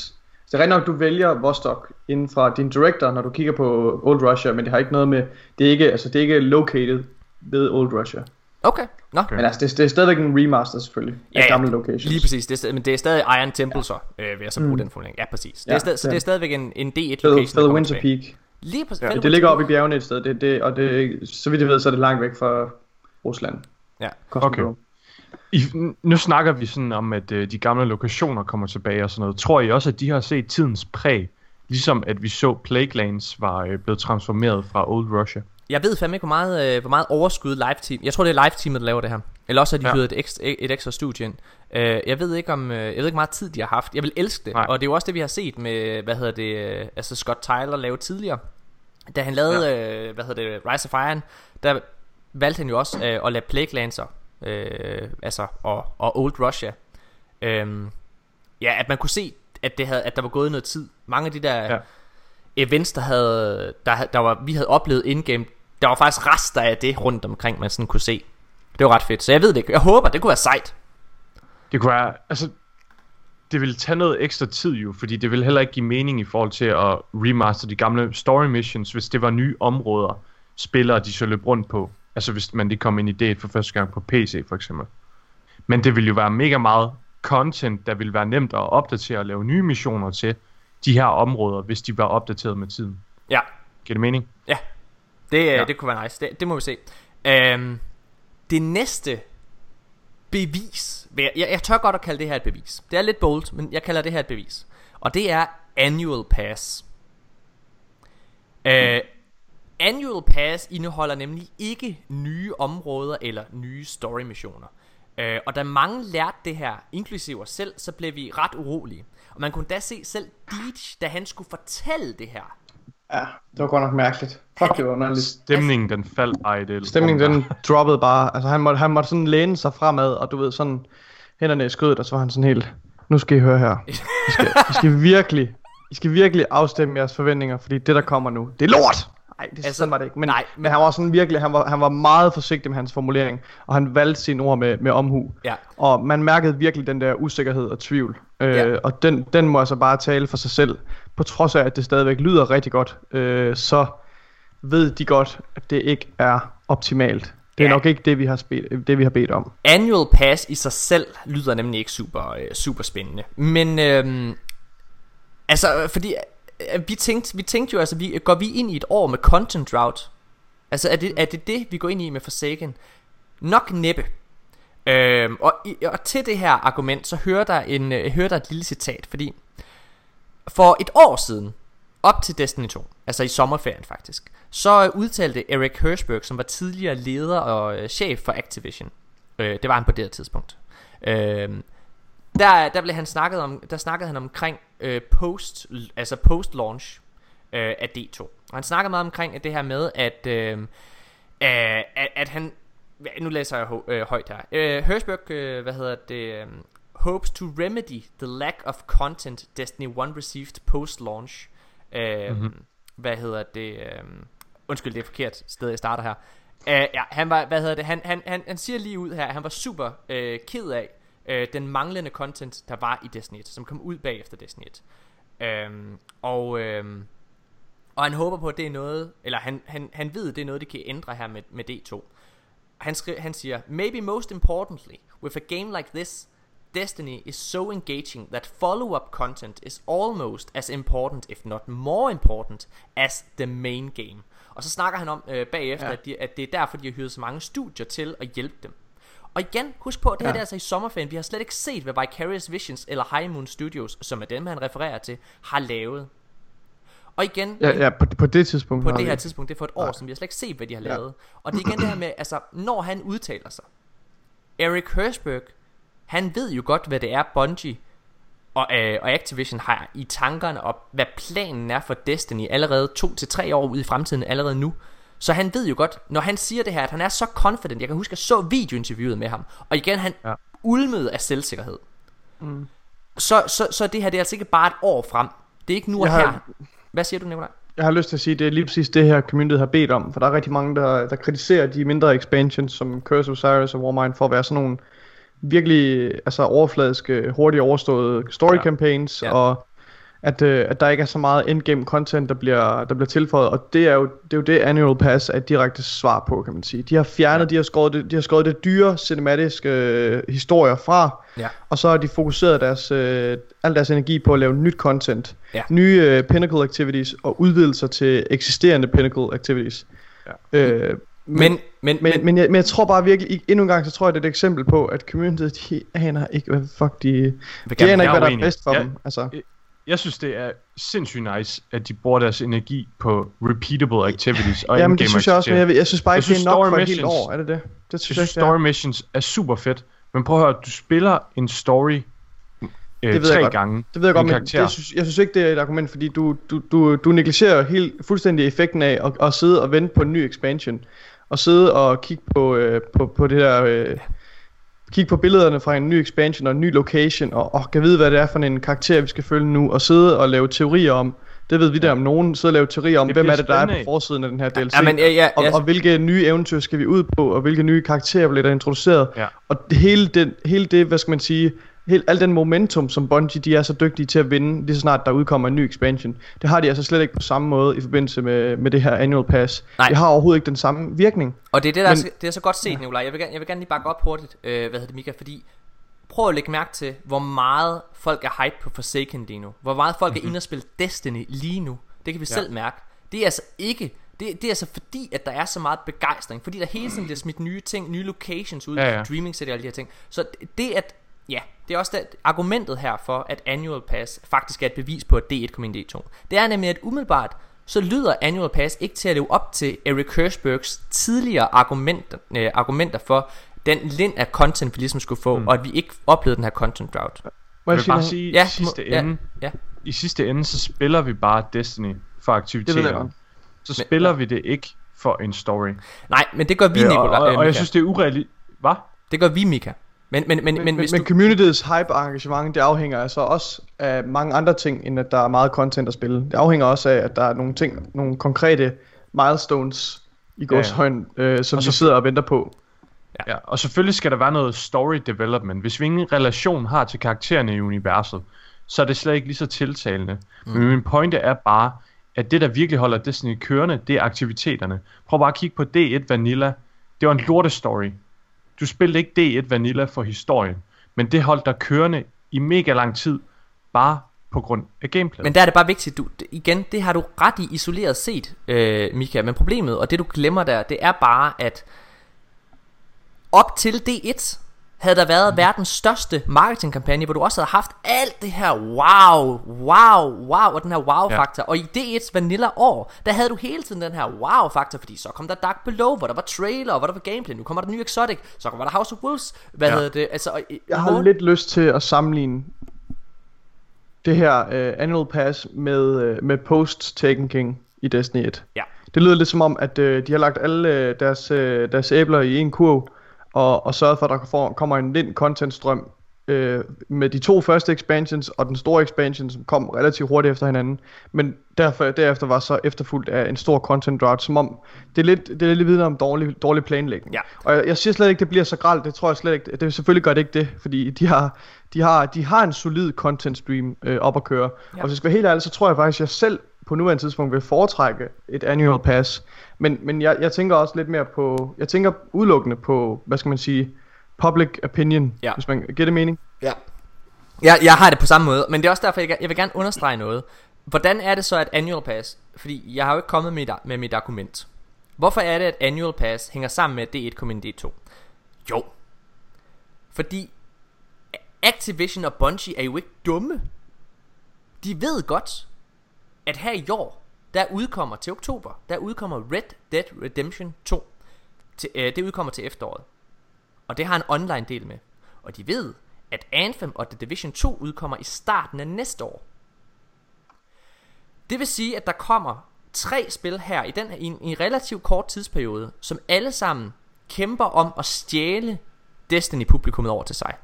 Så det er rigtig nok, du vælger Vostok inden fra din director, når du kigger på Old Russia, men det har ikke noget med, det er ikke, altså det er ikke located ved Old Russia. Okay, nå. Okay. Men altså, det, det er stadigvæk en remaster selvfølgelig, af Ja, ja, gamle locations. Lige præcis, det er, stadig- men det er stadig Iron Temple så, øh, vil jeg så bruge Mm. den formulering. Ja, præcis. Det Ja, er stadig, så det er- stadigvæk en, en D1 Fed, Winter. Peak. Lige præcis. Ja, det ligger oppe i bjergene et sted, det, det, og det, så vidt jeg ved, så er det langt væk fra Rusland. Ja. Okay. I, nu snakker vi sådan om, at øh, de gamle lokationer kommer tilbage og sådan noget. Tror I også, at de har set tidens præg? Ligesom at vi så Plaguelands var øh, blevet transformeret fra Old Russia. Jeg ved fandme ikke, hvor meget, øh, hvor meget overskud live team. Jeg tror, det er live teamet, der laver det her. Eller også har de Ja. hyret et, ekstra, et ekstra studie ind. Øh, jeg ved ikke om, øh, jeg ved ikke, hvor meget tid de har haft. Jeg vil elske det. Nej. Og det er jo også det, vi har set med, hvad hedder det, øh, altså Scott Tyler lave tidligere. Da han lavede, ja. øh, hvad hedder det, Rise of Iron, der valgte han jo også øh, at lade Plaguelancer, øh, altså, og, og Old Russia. Øh, ja, at man kunne se, at, det havde, at der var gået noget tid. Mange af de der Ja. events, der, havde, der, der var, vi havde oplevet in-game, der var faktisk rester af det rundt omkring, man sådan kunne se. Det var ret fedt, så jeg ved det ikke. Jeg håber, det kunne være sejt. Det kunne være, altså, det ville tage noget ekstra tid jo, fordi det ville heller ikke give mening i forhold til at remaster de gamle story missions, hvis det var nye områder, spillere de så løb rundt på. Altså hvis man lige kom ind i det for første gang på PC for eksempel. Men det ville jo være mega meget content, der ville være nemt at opdatere og lave nye missioner til de her områder, hvis de var opdateret med tiden. Ja, Giver det mening? Det, ja. Ja. det kunne være nice. Det, det må vi se. Øhm, det næste bevis. Jeg, jeg, jeg tør godt at kalde det her et bevis. Det er lidt bold, men jeg kalder det her et bevis. Og det er Annual Pass. Uh, Annual Pass indeholder nemlig ikke nye områder eller nye story missioner. Uh, og da mange lærte det her, inklusive os selv, så blev vi ret urolige. Og man kunne da se selv Deej, da han skulle fortælle det her. Ja, det var godt nok mærkeligt. Fuck, det var underligt. Stemningen, den faldt ej, det Stemningen, den droppede bare. Altså, han måtte, han måtte sådan læne sig fremad, og du ved, sådan hænderne i skødet, og så var han sådan helt, nu skal I høre her. I skal, I skal virkelig, I skal virkelig afstemme jeres forventninger, fordi det, der kommer nu, det er lort! Nej, det altså, sådan var det ikke. Men, nej, men, men han var sådan virkelig, han var, han var meget forsigtig med hans formulering, og han valgte sine ord med, med omhu. Ja. Og man mærkede virkelig den der usikkerhed og tvivl. Øh, Ja. Og den, den må altså bare tale for sig selv. På trods af, at det stadigvæk lyder rigtig godt, øh, så ved de godt, at det ikke er optimalt. Det er Ja. nok ikke det, vi har, spe- det, vi har bedt om. Annual Pass i sig selv lyder nemlig ikke super, øh, super spændende. Men øhm, altså, fordi øh, vi tænkte, vi tænkte jo altså, vi, går vi ind i et år med content drought? Altså, er det, er det det, vi går ind i med Forsaken? Nok næppe. Øhm, og, og til det her argument, så hører der, en, øh, hører der et lille citat, fordi for et år siden, op til Destiny 2, altså i sommerferien faktisk, så øh, udtalte Eric Hirschberg, som var tidligere leder og øh, chef for Activision, øh, det var han på det her tidspunkt, øh, der, der blev han snakket om, der snakkede han omkring øh, post, altså post launch øh, af D2. Og han snakkede meget omkring at det her med at øh, øh, at, at han nu læser jeg ho- øh, højt her. Øh, Hirschberg, øh, hvad hedder det, øh, hopes to remedy the lack of content Destiny 1 received post launch. Øh, mm-hmm. Hvad hedder det? Øh, undskyld, det er forkert sted jeg starter her. Uh, ja, han var, hvad hedder det? Han, han, han, han siger lige ud her, han var super øh, ked af øh, den manglende content der var i Destiny 1, som kom ud bagefter Destiny 1. Øhm, og øhm, og han håber på at det er noget Eller han, han, han ved det er noget det kan ændre her med, med D2 han, skri, han siger Maybe most importantly With a game like this Destiny is so engaging that follow-up content is almost as important, if not more important, as the main game. Og så snakker han om øh, bagefter, Ja. ja. at, de, at det er derfor, de har hyret så mange studier til at hjælpe dem. Og igen, husk på, at det her Ja. det er altså i sommerferien. Vi har slet ikke set, hvad Vicarious Visions eller High Moon Studios, som er dem, han refererer til, har lavet. Og igen, Ja, ja på, på det tidspunkt. på det vi- her tidspunkt, det er for et år siden, vi har slet ikke set, hvad de har lavet. Og det er igen det her med, altså, når han udtaler sig. Eric Hirschberg, han ved jo godt, hvad det er, Bungie og, øh, og Activision har i tankerne, og hvad planen er for Destiny allerede to til tre år ude i fremtiden, allerede nu. Så han ved jo godt, når han siger det her, at han er så confident. Jeg kan huske, at jeg så videointerviewet med ham. Og igen, han Ja. ulmede af selvsikkerhed. Mm. Så, så, så det her, det er altså ikke bare et år frem. Det er ikke nu og Jeg har- her. Hvad siger du, Nicolaj? Jeg har lyst til at sige, at det er lige præcis det her, community har bedt om. For der er rigtig mange, der, der kritiserer de mindre expansions, som Curse of Osiris og Warmind, for at være sådan nogle virkelig altså overfladiske, hurtigt overståede story Ja. campaigns, Ja. og at, øh, at der ikke er så meget endgame content, der bliver, der bliver tilføjet. Og det er, jo, det er jo det, Annual Pass er et direkte svar på, kan man sige. De har fjernet, ja. de har skåret det, de har skåret det dyre cinematiske øh, historier fra, Ja. og så har de fokuseret deres, øh, al deres energi på at lave nyt content. Ja. Nye øh, Pinnacle Activities og udvidelser til eksisterende Pinnacle Activities. Ja. Øh, Men, men, men, men, men, jeg, men jeg tror bare virkelig, endnu en gang, så tror jeg, det er et eksempel på, at communityet, de aner ikke, hvad fuck de... De gerne- aner jeg ikke, hvad der er bedst for Jeg- dem. Altså, Jeg synes, det er sindssygt nice, at de bruger deres energi på repeatable activities og jamen det synes jeg også, men jeg, jeg synes bare Jeg ikke, det synes, er nok for et helt missions- år, er det det? Det Jeg synes synes, jeg ikke, story det er. missions er super fedt, men prøv at høre, du spiller en story øh, Det ved jeg tre godt. gange. Det ved jeg godt, en men det synes, jeg synes ikke, det er et argument, fordi du, du, du, du negligerer helt fuldstændig effekten af at, at sidde og vente på en ny expansion. Og sidde og kigge på, øh, på, på det der... Øh, kigge på billederne fra en ny expansion og en ny location, og, og kan vide, hvad det er for en karakter, vi skal følge nu, og sidde og lave teorier om, det ved vi der om nogen, sidde og lave teorier om, Det hvem er det, der er på forsiden af den her DLC. Ja, men, ja, ja, og, ja. og hvilke nye eventyr skal vi ud på, og hvilke nye karakterer bliver der introduceret. Ja. Og hele, den, hele det, hvad skal man sige, hele, al den momentum, som Bungie de er så dygtige til at vinde, lige så snart der udkommer en ny expansion, det har de altså slet ikke på samme måde i forbindelse med, med det her annual pass. Nej. Det har overhovedet ikke den samme virkning. Og det er det, der Men- er, det er så godt set, Nicolaj. Jeg vil, gerne, jeg vil gerne lige bakke op hurtigt, øh, hvad hedder det, Mika, fordi prøv at lægge mærke til, hvor meget folk er hype på Forsaken lige nu. Hvor meget folk mm-hmm. er inde og spille Destiny lige nu. Det kan vi ja. selv mærke. Det er altså ikke Det, det er altså fordi, at der er så meget begejstring. Fordi der hele tiden bliver smidt nye ting, nye locations ud, Ja, ja. Dreaming City og alle de her ting. Så det at, ja, det er også det, argumentet her for, at Annual Pass faktisk er et bevis på, at D1 kom ind i D2. Det er nemlig, at umiddelbart, så lyder Annual Pass ikke til at leve op til Eric Hirschbergs tidligere argumenter, øh, argumenter for den lind af content, vi ligesom skulle få, mm. og at vi ikke oplevede den her content drought. Må Jeg vil bare noget? sige, Ja, i sidste må- ja, ende, ja. i sidste ende, så spiller vi bare Destiny for aktiviteter. jeg. Så spiller vi det ikke for en story. Nej, men det gør vi, Øh, og, Nicolaj. og, og jeg synes, det er urealistisk. Hvad? Det gør vi, Mika. Men, men, men, men, Men, hvis men du... communityets hype og engagement, det afhænger altså også af mange andre ting, end at der er meget content at spille. Det afhænger også af, at der er nogle ting, nogle konkrete milestones i Ja, godshøjen, øh, som Og vi så- sidder og venter på. Ja, og selvfølgelig skal der være noget story development. Hvis vi ingen relation har til karaktererne i universet, så er det slet ikke lige så tiltalende. Mm. Men min pointe er bare, at det der virkelig holder Destiny kørende, det er aktiviteterne. Prøv bare at kigge på D1 Vanilla. Det var en lortestory. Du spillede ikke D1 Vanilla for historien, men det holdt dig kørende i mega lang tid, bare på grund af gameplay. Men der er det bare vigtigt, du, igen, det har du ret i isoleret set, øh, Mika, men problemet, og det du glemmer der, det er bare, at op til D1, havde der været verdens største marketingkampagne, hvor du også havde haft alt det her wow, wow, wow, og den her wow-faktor. Ja. Og i D1's vanilla år, der havde du hele tiden den her wow-faktor, fordi så kom der Dark Below, hvor der var trailer, hvor der var gameplay, nu kommer der ny Exotic, så kommer der House of Wolves, hvad ja. Hedder det, altså... og Jeg har måden- lidt lyst til at sammenligne det her uh, annual pass med, uh, med post Taken King i Destiny 1. Ja. Det lyder lidt som om, at uh, de har lagt alle uh, deres, uh, deres æbler i en kurv, og, og sørget for, at der får, kommer en lind contentstrøm uh, med de to første expansions og den store expansion, som kom relativt hurtigt efter hinanden. Men derfor, derefter var så efterfulgt af en stor content drought, som om det er lidt, det er lidt videre om dårlig, dårlig planlægning. Ja. Og jeg, jeg siger slet ikke, det bliver så gralt, det tror jeg slet ikke. Det, selvfølgelig gør det ikke det, fordi de har, de har, de har en solid content stream øh, op at køre. Ja. Og hvis jeg skal være helt ærlig, så tror jeg faktisk, at jeg selv på nuværende tidspunkt vil foretrække et annual pass. Men, men jeg, jeg tænker også lidt mere på, jeg tænker udelukkende på, hvad skal man sige, public opinion, Ja. hvis man giver det mening. Ja. Jeg, jeg har det på samme måde, men det er også derfor, jeg, jeg vil gerne understrege noget. Hvordan er det så, at Annual Pass, fordi jeg har jo ikke kommet med, med mit argument. Hvorfor er det, at Annual Pass hænger sammen med, at D1 kom ind i D2? Jo. Fordi Activision og Bungie er jo ikke dumme. De ved godt, at her i år, der udkommer til oktober, der udkommer Red Dead Redemption 2. Til, øh, det udkommer til efteråret. Og det har en online del med. Og de ved, at Anthem og The Division 2 udkommer i starten af næste år. Det vil sige, at der kommer tre spil her i, den, i, en, i en relativt kort tidsperiode, som alle sammen kæmper om at stjæle Destiny-publikummet over til sig.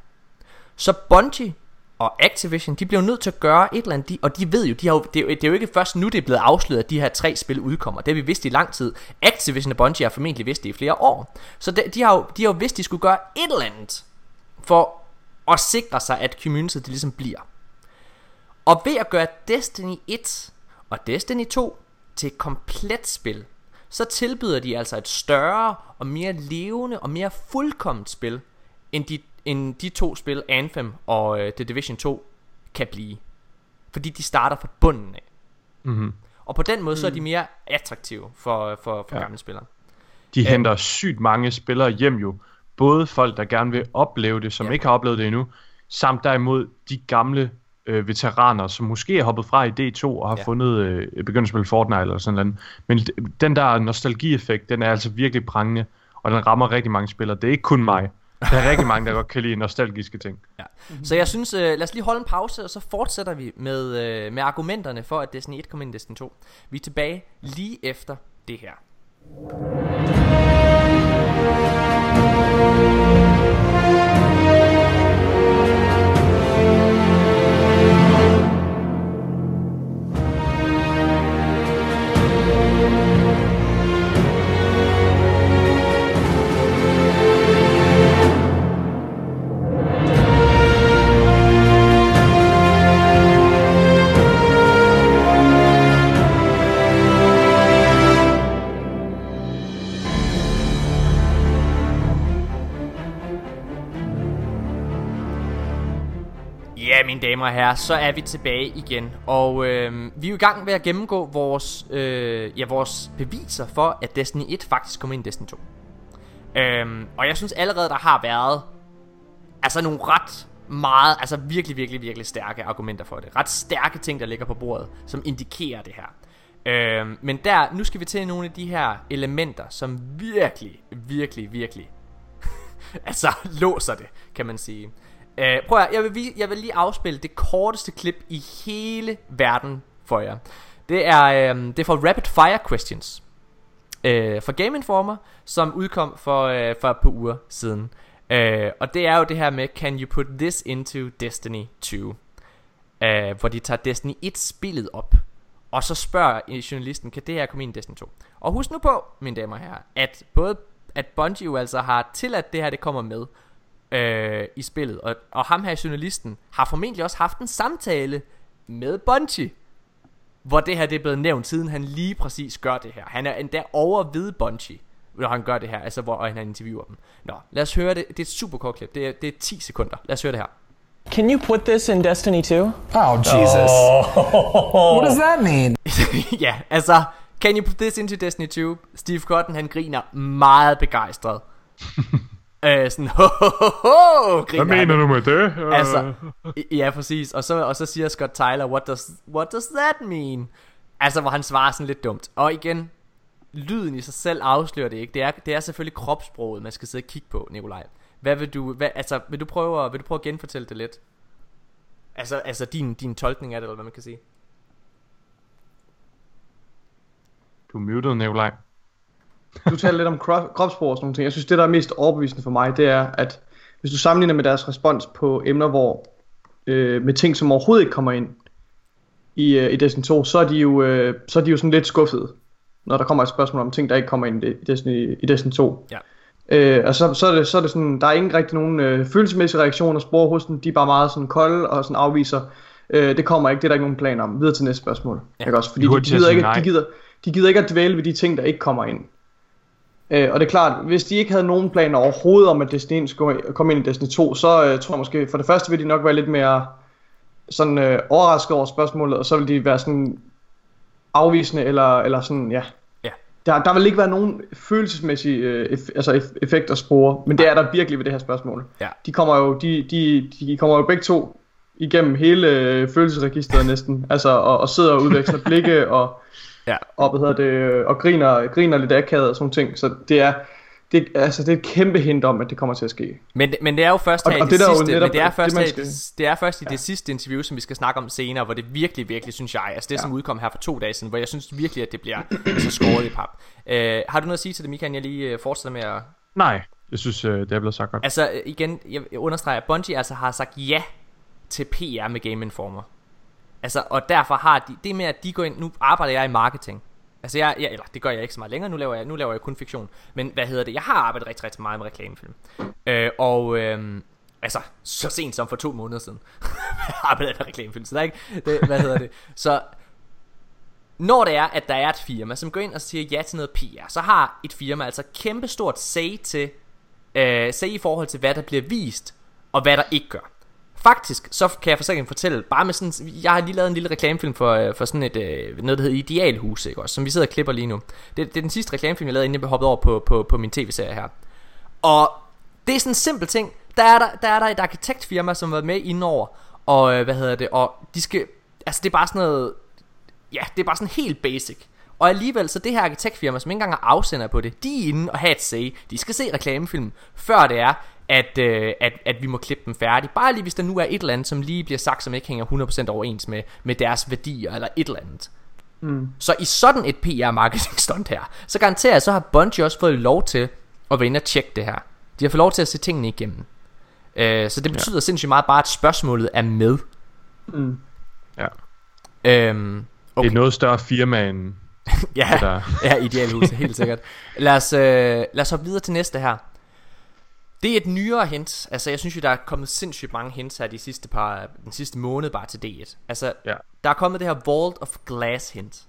Så Bungie og Activision, de bliver nødt til at gøre et eller andet, de, og de ved jo, de har jo det, er jo, det er jo ikke først nu, det er blevet afsløret, at de her tre spil udkommer. Det har vi vidst i lang tid. Activision og Bungie har formentlig vidst det i flere år. Så de, de, har, jo, de har jo vidst, de skulle gøre et eller andet, for at sikre sig, at communityet det ligesom bliver. Og ved at gøre Destiny 1 og Destiny 2 til et komplet spil, så tilbyder de altså et større og mere levende og mere fuldkomment spil, end de, end de to spil, Anthem og uh, The Division 2, kan blive. Fordi de starter fra bunden af. Mm-hmm. Og på den måde, så er de mere attraktive for, for, for ja. gamle spillere. De henter sygt mange spillere hjem jo. Både folk, der gerne vil opleve det, som Ja. ikke har oplevet det endnu, samt derimod de gamle øh, veteraner, som måske er hoppet fra i D2 og har Ja. ja. fundet øh, begyndt at spille Fortnite eller sådan noget. Men d- den der nostalgieffekt, den er altså virkelig prangende, og den rammer rigtig mange spillere. Det er ikke kun mig. Der er rigtig mange, der godt kan lide nostalgiske ting. Ja. Så jeg synes, øh, lad os lige holde en pause, og så fortsætter vi med, øh, med argumenterne for, at Destiny 1 kommer ind i Destiny 2. Vi er tilbage lige efter det her. Mine damer og herrer, så er vi tilbage igen. Og øh, vi er jo i gang med at gennemgå vores, øh, ja, vores beviser for, at Destiny 1 faktisk kommer ind i Destiny 2. Øhm, og jeg synes allerede, der har været altså nogle ret meget, altså virkelig, virkelig, virkelig stærke argumenter for det. Ret stærke ting, der ligger på bordet, som indikerer det her. Øhm, men der, nu skal vi til nogle af de her elementer, som virkelig, virkelig, virkelig, altså låser det, kan man sige. Øh, prøv at, jeg vil, jeg vil lige afspille det korteste klip i hele verden for jer. Det er, øh, det er for Rapid Fire Questions øh, for Game Informer, som udkom for, øh, for et par uger siden. Øh, og det er jo det her med, can you put this into Destiny 2? Øh, hvor de tager Destiny 1 spillet op. Og så spørger journalisten, kan det her komme ind i Destiny 2? Og husk nu på, mine damer og herrer, at både at Bungie jo altså har tilladt det her, det kommer med øh, i spillet. Og, og ham her, journalisten, har formentlig også haft en samtale med Bungie hvor det her det er blevet nævnt, siden han lige præcis gør det her. Han er endda over ved Bungie, når han gør det her, altså hvor han interviewer dem. Nå, lad os høre det. Det er et super kort klip. Det er, det er 10 sekunder. Lad os høre det her. Can you put this in Destiny 2? Oh, Jesus. Oh. What does that mean? ja, altså, can you put this into Destiny 2? Steve Cotton, han griner meget begejstret. Øh, sådan, ho, ho, ho, ho, Hvad mener du med det? Altså, ja, præcis. Og så, og så siger Scott Tyler, what does, what does that mean? Altså, hvor han svarer sådan lidt dumt. Og igen, lyden i sig selv afslører det ikke. Det er, det er selvfølgelig kropssproget, man skal sidde og kigge på, Nikolaj. Hvad vil du, hvad, altså, vil du prøve, vil du prøve at genfortælle det lidt? Altså, altså din, din tolkning af det, eller hvad man kan sige. Du er muted, Nikolaj. Du taler lidt om kropsprog og sådan noget. Jeg synes, det der er mest overbevisende for mig, det er, at hvis du sammenligner med deres respons på emner, hvor øh, med ting, som overhovedet ikke kommer ind i, øh, i Destiny 2, så er, de jo, øh, så er de jo sådan lidt skuffede, når der kommer et spørgsmål om ting, der ikke kommer ind i Destiny, i Destiny 2. Ja. Øh, og så, så, er det, så er det sådan, der er ikke rigtig nogen øh, følelsesmæssige reaktioner spore hos dem, de er bare meget sådan kolde og sådan afviser, øh, det kommer ikke, det er der ikke nogen plan om. Videre til næste spørgsmål. Ja. Ikke også? Fordi de, de, gider ikke, de, gider, de gider ikke at dvæle ved de ting, der ikke kommer ind. Øh, og det er klart, hvis de ikke havde nogen planer overhovedet om, at Destiny skulle komme ind i Destiny 2, så øh, tror jeg måske, for det første vil de nok være lidt mere sådan øh, overrasket over spørgsmålet, og så vil de være sådan afvisende, eller, eller sådan, ja. ja. Der, der vil ikke være nogen følelsesmæssige øh, eff, altså eff, effekter spore, men det er der virkelig ved det her spørgsmål. Ja. De kommer jo, de, de, de kommer jo begge to igennem hele øh, følelsesregisteret næsten, altså, og, og sidder og udveksler blikke, og Ja. Og, hvad hedder det, og griner, griner lidt akavet og sådan ting. Så det er, det, altså, det er et kæmpe hint om, at det kommer til at ske. Men, men det er jo først her og, i det, det sidste, netop, men det er først, det, her, det, det er først i ja. det sidste interview, som vi skal snakke om senere, hvor det virkelig, virkelig, synes jeg, altså det ja. som udkom her for to dage siden, hvor jeg synes virkelig, at det bliver altså skåret i pap. Uh, har du noget at sige til det, Michael? Jeg lige uh, fortsætter med at... Nej, jeg synes, uh, det er blevet sagt godt. Altså igen, jeg understreger, at Bungie altså har sagt ja til PR med Game Informer. Altså, og derfor har de, det med at de går ind, nu arbejder jeg i marketing. Altså jeg, jeg, eller det gør jeg ikke så meget længere, nu laver jeg, nu laver jeg kun fiktion. Men hvad hedder det, jeg har arbejdet rigtig, rigtig meget med reklamefilm. Øh, og øh, altså, så sent som for to måneder siden, jeg arbejdet med reklamefilm, så der er ikke, det, hvad hedder det. Så når det er, at der er et firma, som går ind og siger ja til noget PR, så har et firma altså kæmpestort say til, øh, say i forhold til, hvad der bliver vist, og hvad der ikke gør. Faktisk, så kan jeg for fortælle, bare med sådan, jeg har lige lavet en lille reklamefilm for, øh, for sådan et, øh, noget der hedder Idealhus, ikke også, som vi sidder og klipper lige nu. Det, det er den sidste reklamefilm, jeg lavede, inden jeg hoppede hoppet over på, på, på min tv-serie her. Og det er sådan en simpel ting. Der er der, der, er der et arkitektfirma, som har været med indover, og øh, hvad hedder det, og de skal, altså det er bare sådan noget, ja, det er bare sådan helt basic. Og alligevel, så det her arkitektfirma, som ikke engang er afsender på det, de er inde og have et say. De skal se reklamefilmen, før det er, at, øh, at, at vi må klippe dem færdig. Bare lige hvis der nu er et eller andet, som lige bliver sagt, som ikke hænger 100% overens med, med deres værdier, eller et eller andet. Mm. Så i sådan et PR-marketing stunt her, så garanterer jeg, så har Bungie også fået lov til at være inde og tjekke det her. De har fået lov til at se tingene igennem. Øh, så det betyder ja. sindssygt meget bare, at spørgsmålet er med. Mm. Ja. Øhm, okay. Det er noget større firma end ja, ja, idealhuset, helt sikkert. Lad os, øh, lad os hoppe videre til næste her. Det er et nyere hint. Altså, jeg synes jo, der er kommet sindssygt mange hints her de sidste par, den sidste måned bare til D1. Altså, ja. der er kommet det her Vault of Glass hint.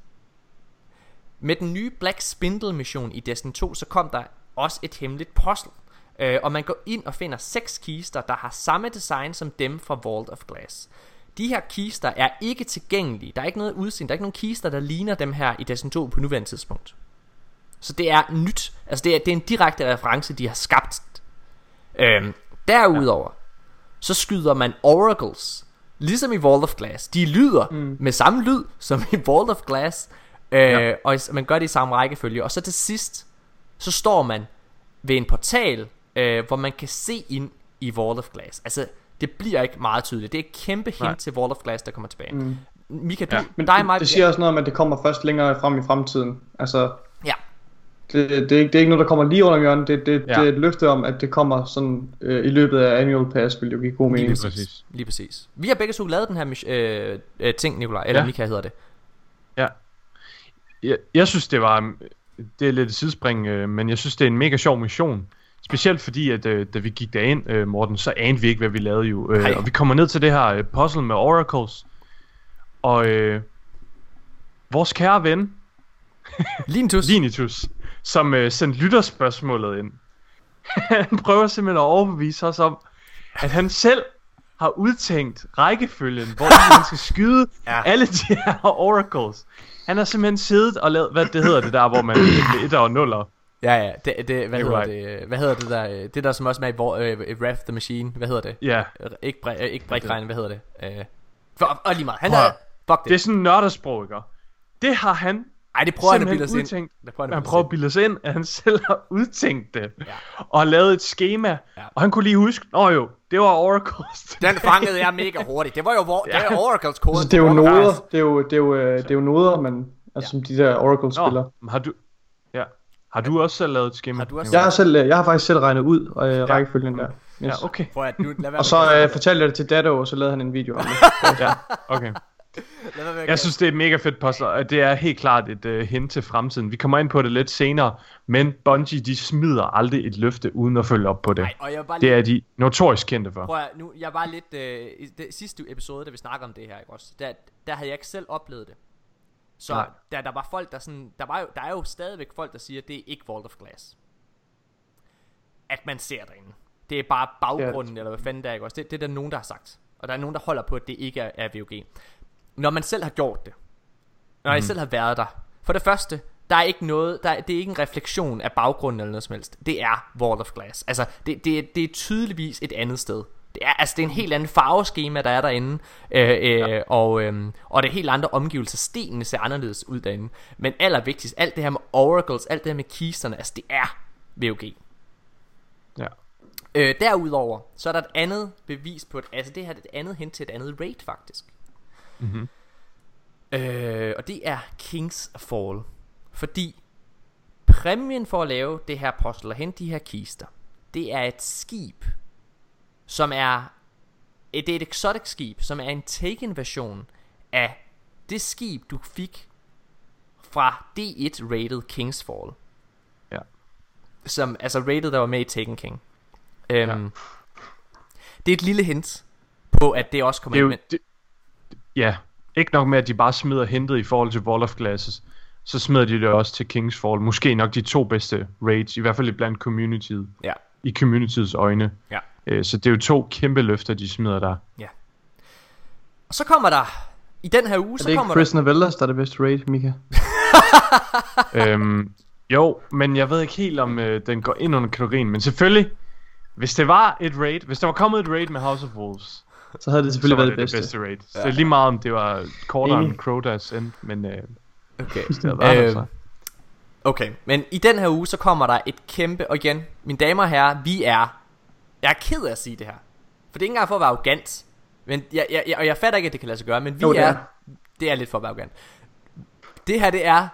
Med den nye Black Spindle mission i Destiny 2, så kom der også et hemmeligt puzzle. Øh, og man går ind og finder seks kister, der har samme design som dem fra Vault of Glass. De her kister er ikke tilgængelige. Der er ikke noget udseende. Der er ikke nogen kister, der ligner dem her i Destiny 2 på nuværende tidspunkt. Så det er nyt. Altså det er, det er en direkte reference, de har skabt. Øhm, derudover, ja. så skyder man oracles. Ligesom i Vault of Glass. De lyder mm. med samme lyd som i Vault of Glass. Øh, ja. Og man gør det i samme rækkefølge. Og så til sidst, så står man ved en portal, øh, hvor man kan se ind i Vault of Glass. Altså, det bliver ikke meget tydeligt. Det er et kæmpe hint Nej. til Vault of Glass, der kommer tilbage. Mm. Mika, du, ja, men dig, mig, det, siger også noget om, at det kommer først længere frem i fremtiden. Altså. Det, det, er, ikke, det er ikke noget, der kommer lige under hjørnet. Det, det, ja. det er et løfte om, at det kommer sådan øh, i løbet af annual pass, vil jo give god mening. Lige præcis. Lige præcis. Vi har begge to lavet den her øh, øh, ting, Nikolaj, eller ja. Mika hedder det. Ja. Jeg, jeg synes, det var... Det er lidt et sidespring, øh, men jeg synes, det er en mega sjov mission. Specielt fordi, at øh, da vi gik derind, øh, Morten, så anede vi ikke, hvad vi lavede jo. Øh, og vi kommer ned til det her øh, puzzle med oracles. Og øh, vores kære ven, Linitus, Linitus som øh, sendte lytterspørgsmålet ind. han prøver simpelthen at overbevise os om, at han selv har udtænkt rækkefølgen, hvor man skal skyde ja. alle de her oracles. Han har simpelthen siddet og lavet, hvad det hedder det der, hvor man er 1 og 0 Ja, ja, det, det, hvad, hedder det, hvad hedder det der, det der som også er i uh, Wrath the Machine, hvad hedder det? Ja. Ikke, bre, ikke brækregn, hvad hedder det? Uh, for, og lige meget, han er, fuck det. Det er sådan nørdesprog, ikke? Det har han ej, det prøver han at bilde os ind. Det prøver han, han prøver at bilde os ind, at han selv har udtænkt det. Ja. Og har lavet et schema. Ja. Og han kunne lige huske, nå jo, det var Oracles. Den fangede jeg mega hurtigt. Det var jo hvor, ja. det var Oracles kode. Altså, det er jo noder. Det er jo, det er jo, øh, det er jo noder, man, altså, ja. som de der Oracle spiller. Har du, ja. Har du også selv lavet et schema? Har du også jeg, har selv, jeg har faktisk selv regnet ud og øh, ja. rækkefølgen der. Yes. Ja, okay. at du, og så øh, fortalte jeg det til Dado, og så lavede han en video om det. ja, okay. Jeg synes, det er et mega fedt puzzle, og det er helt klart et uh, hint til fremtiden. Vi kommer ind på det lidt senere, men Bungie, de smider aldrig et løfte uden at følge op på det. Ej, og jeg det er de notorisk kendte for. Prøv at, nu, jeg var lidt, uh, i det sidste episode, da vi snakker om det her, ikke også? Der, der havde jeg ikke selv oplevet det. Så Nej. der, der var folk, der sådan, der, var jo, der er jo stadigvæk folk, der siger, at det er ikke Vault of Glass. At man ser derinde. Det er bare baggrunden, ja. eller hvad fanden det er, ikke også? Det, det er der nogen, der har sagt. Og der er nogen, der holder på, at det ikke er, er VOG når man selv har gjort det, når mm. jeg selv har været der, for det første, der er ikke noget, der, det er ikke en refleksion af baggrunden eller noget som helst. Det er Wall of Glass. Altså, det, det, det er tydeligvis et andet sted. Det er, altså, det er en helt anden farveskema, der er derinde, øh, øh, ja. og, øh, og det er helt andre omgivelser. Stenene ser anderledes ud derinde. Men allervigtigst, alt det her med oracles, alt det her med kisterne, altså det er VOG. Ja. Øh, derudover, så er der et andet bevis på, et, altså det her er et andet hen til et andet raid faktisk. Mm-hmm. Øh, og det er Kings Fall. Fordi præmien for at lave det her puzzle og hente de her kister, det er et skib, som er det er et exotic skib, som er en taken version af det skib, du fik fra D1 rated Kings Fall. Ja. Som, altså rated, der var med i Taken King. Øhm, ja. Det er et lille hint på, at det også kommer det er ind. Det, Ja, ikke nok med, at de bare smider hentet i forhold til Wall of Glasses, så smider de det også til Kings Fall. Måske nok de to bedste raids, i hvert fald blandt communityet. Ja. I communityets øjne. Ja. Øh, så det er jo to kæmpe løfter, de smider der. Ja. Og så kommer der, i den her uge, er så det kommer ikke Prisoner der... der er det bedste raid, Mika? øhm, jo, men jeg ved ikke helt, om øh, den går ind under kategorien. Men selvfølgelig, hvis det var et raid, hvis der var kommet et raid med House of Wolves, så havde det selvfølgelig været det, det bedste. bedste raid. Så ja. lige meget om det var kortere end Crowders end, men øh, okay. det havde været øh, så. Okay, men i den her uge, så kommer der et kæmpe, og igen, mine damer og herrer, vi er, jeg er ked af at sige det her, for det er ikke engang for at være arrogant, men jeg, jeg, jeg, og jeg fatter ikke, at det kan lade sig gøre, men vi jo, det er, er, det er lidt for at være arrogant. Det her, det er,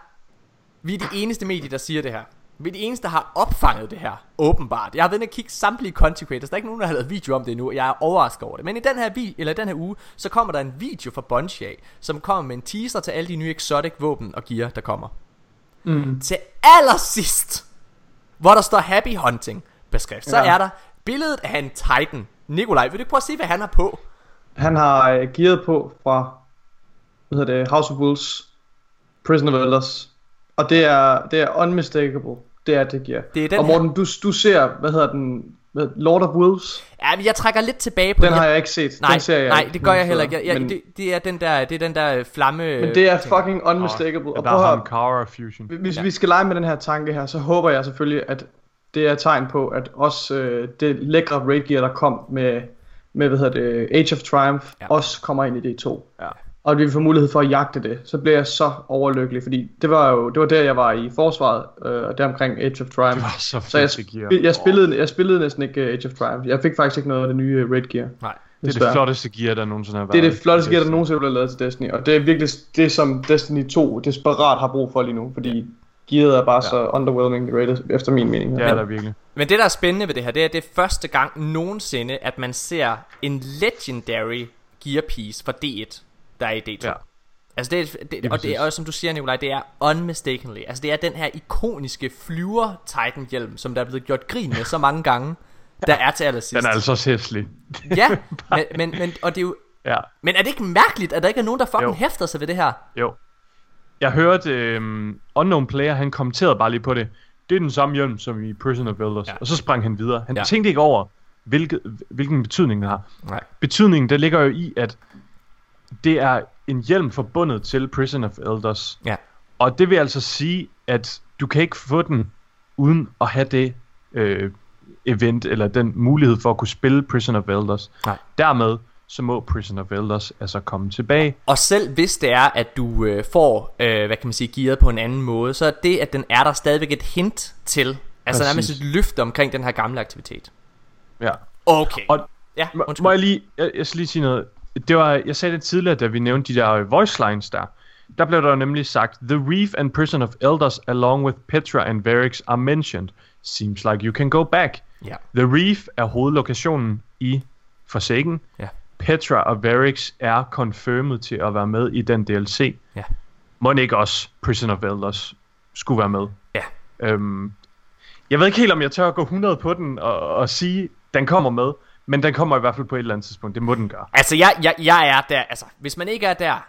vi er de eneste medie, der siger det her. Vi er de eneste, der har opfanget det her, åbenbart. Jeg har været inde og kigge samtlige content creators. Der er ikke nogen, der har lavet video om det endnu. Jeg er overrasket over det. Men i den her, vi eller den her uge, så kommer der en video fra Bungie af, som kommer med en teaser til alle de nye exotic våben og gear, der kommer. Mm. Til allersidst, hvor der står Happy Hunting beskrift, så ja. er der billedet af en Titan. Nikolaj, vil du prøve at se, hvad han har på? Han har uh, gearet på fra hvad hedder det, House of Wolves, Prison of Elders. Og det er, det er unmistakable. Det er det giver. Det er den og Morten, du, du ser, hvad hedder den, hvad, Lord of Wolves? Ja, men jeg trækker lidt tilbage på Den har jeg ikke set. Nej, den ser jeg nej, ikke. det gør jeg heller ikke. Jeg, jeg, Men- det, det, er den der, det er den der flamme... Men det er ting. fucking unmistakable. Og der prøv er at ham høre, Kara Fusion. hvis Ja. vi skal lege med den her tanke her, så håber jeg selvfølgelig, at det er et tegn på, at også øh, det lækre raid gear, der kom med, med hvad hedder det, Age of Triumph, ja. også kommer ind i D2. Ja. Og at vi får mulighed for at jagte det, så bliver jeg så overlykkelig, fordi det var jo det var der, jeg var i forsvaret, øh, og der omkring Age of Triumph. Det var så Så jeg, spil, jeg, spillede, jeg spillede næsten ikke øh, Age of Triumph. Jeg fik faktisk ikke noget af det nye øh, raid gear. Nej. Det er det flotteste gear, der nogensinde har været. Det er det flotteste gear, der nogensinde er blevet lavet til Destiny, og det er virkelig det, som Destiny 2 desperat har brug for lige nu, fordi gearet er bare Ja. så underwhelming rated, efter min mening. Det er der virkelig. Men det der er spændende ved det her, det er, at det er første gang nogensinde, at man ser en legendary gear piece fra D1, der er i D2. Ja. Altså det, er, det, Lige og det er også, som du siger, Nikolaj, det er unmistakably. Altså det er den her ikoniske flyver Titan hjelm, som der er blevet gjort grin med så mange gange, der er til allersidst. Den er altså også. Ja, men, men, men, og det er jo, Ja, men er det ikke mærkeligt, at der ikke er nogen, der fucking Jo. hæfter sig ved det her? jo. Jeg hørte øhm, Unknown Player, han kommenterede bare lige på det. Det er den samme hjelm som i Prison of Elders. Ja. Ja. Og så sprang han videre. Han Ja. ja. tænkte ikke over, hvilket, hvilken betydning den har. Nej. Betydningen, der ligger jo i, at det er en hjelm forbundet til Prison of Elders. Ja. Og det vil altså sige, at du kan ikke få den uden at have det øh, event, eller den mulighed for at kunne spille Prison of Elders. Nej. Dermed, så må Prison of Elders altså komme tilbage. Og selv hvis det er, at du øh, får, øh, hvad kan man sige, gearet på en anden måde, så er det, at den er der stadigvæk et hint til. Altså Præcis. nærmest et løfte omkring den her gamle aktivitet. Ja. Okay. Og ja, undskyld. må jeg lige, jeg, jeg skal lige sige noget. Det var, jeg sagde det tidligere, da vi nævnte de der voice lines der. Der blev der nemlig sagt, The Reef and Prison of Elders along with Petra and Varix are mentioned. Seems like you can go back. Ja. The Reef er hovedlokationen i Forsaken. Ja. Petra og Varix er confirmed til at være med i den DLC. Ja. Må ikke også Prison of Elders skulle være med. Ja. Øhm, jeg ved ikke helt, om jeg tør at gå 100 på den og, og sige, den kommer med. Men den kommer i hvert fald på et eller andet tidspunkt. Det må den gøre. Altså, jeg, jeg, jeg er der, altså, hvis man ikke er der,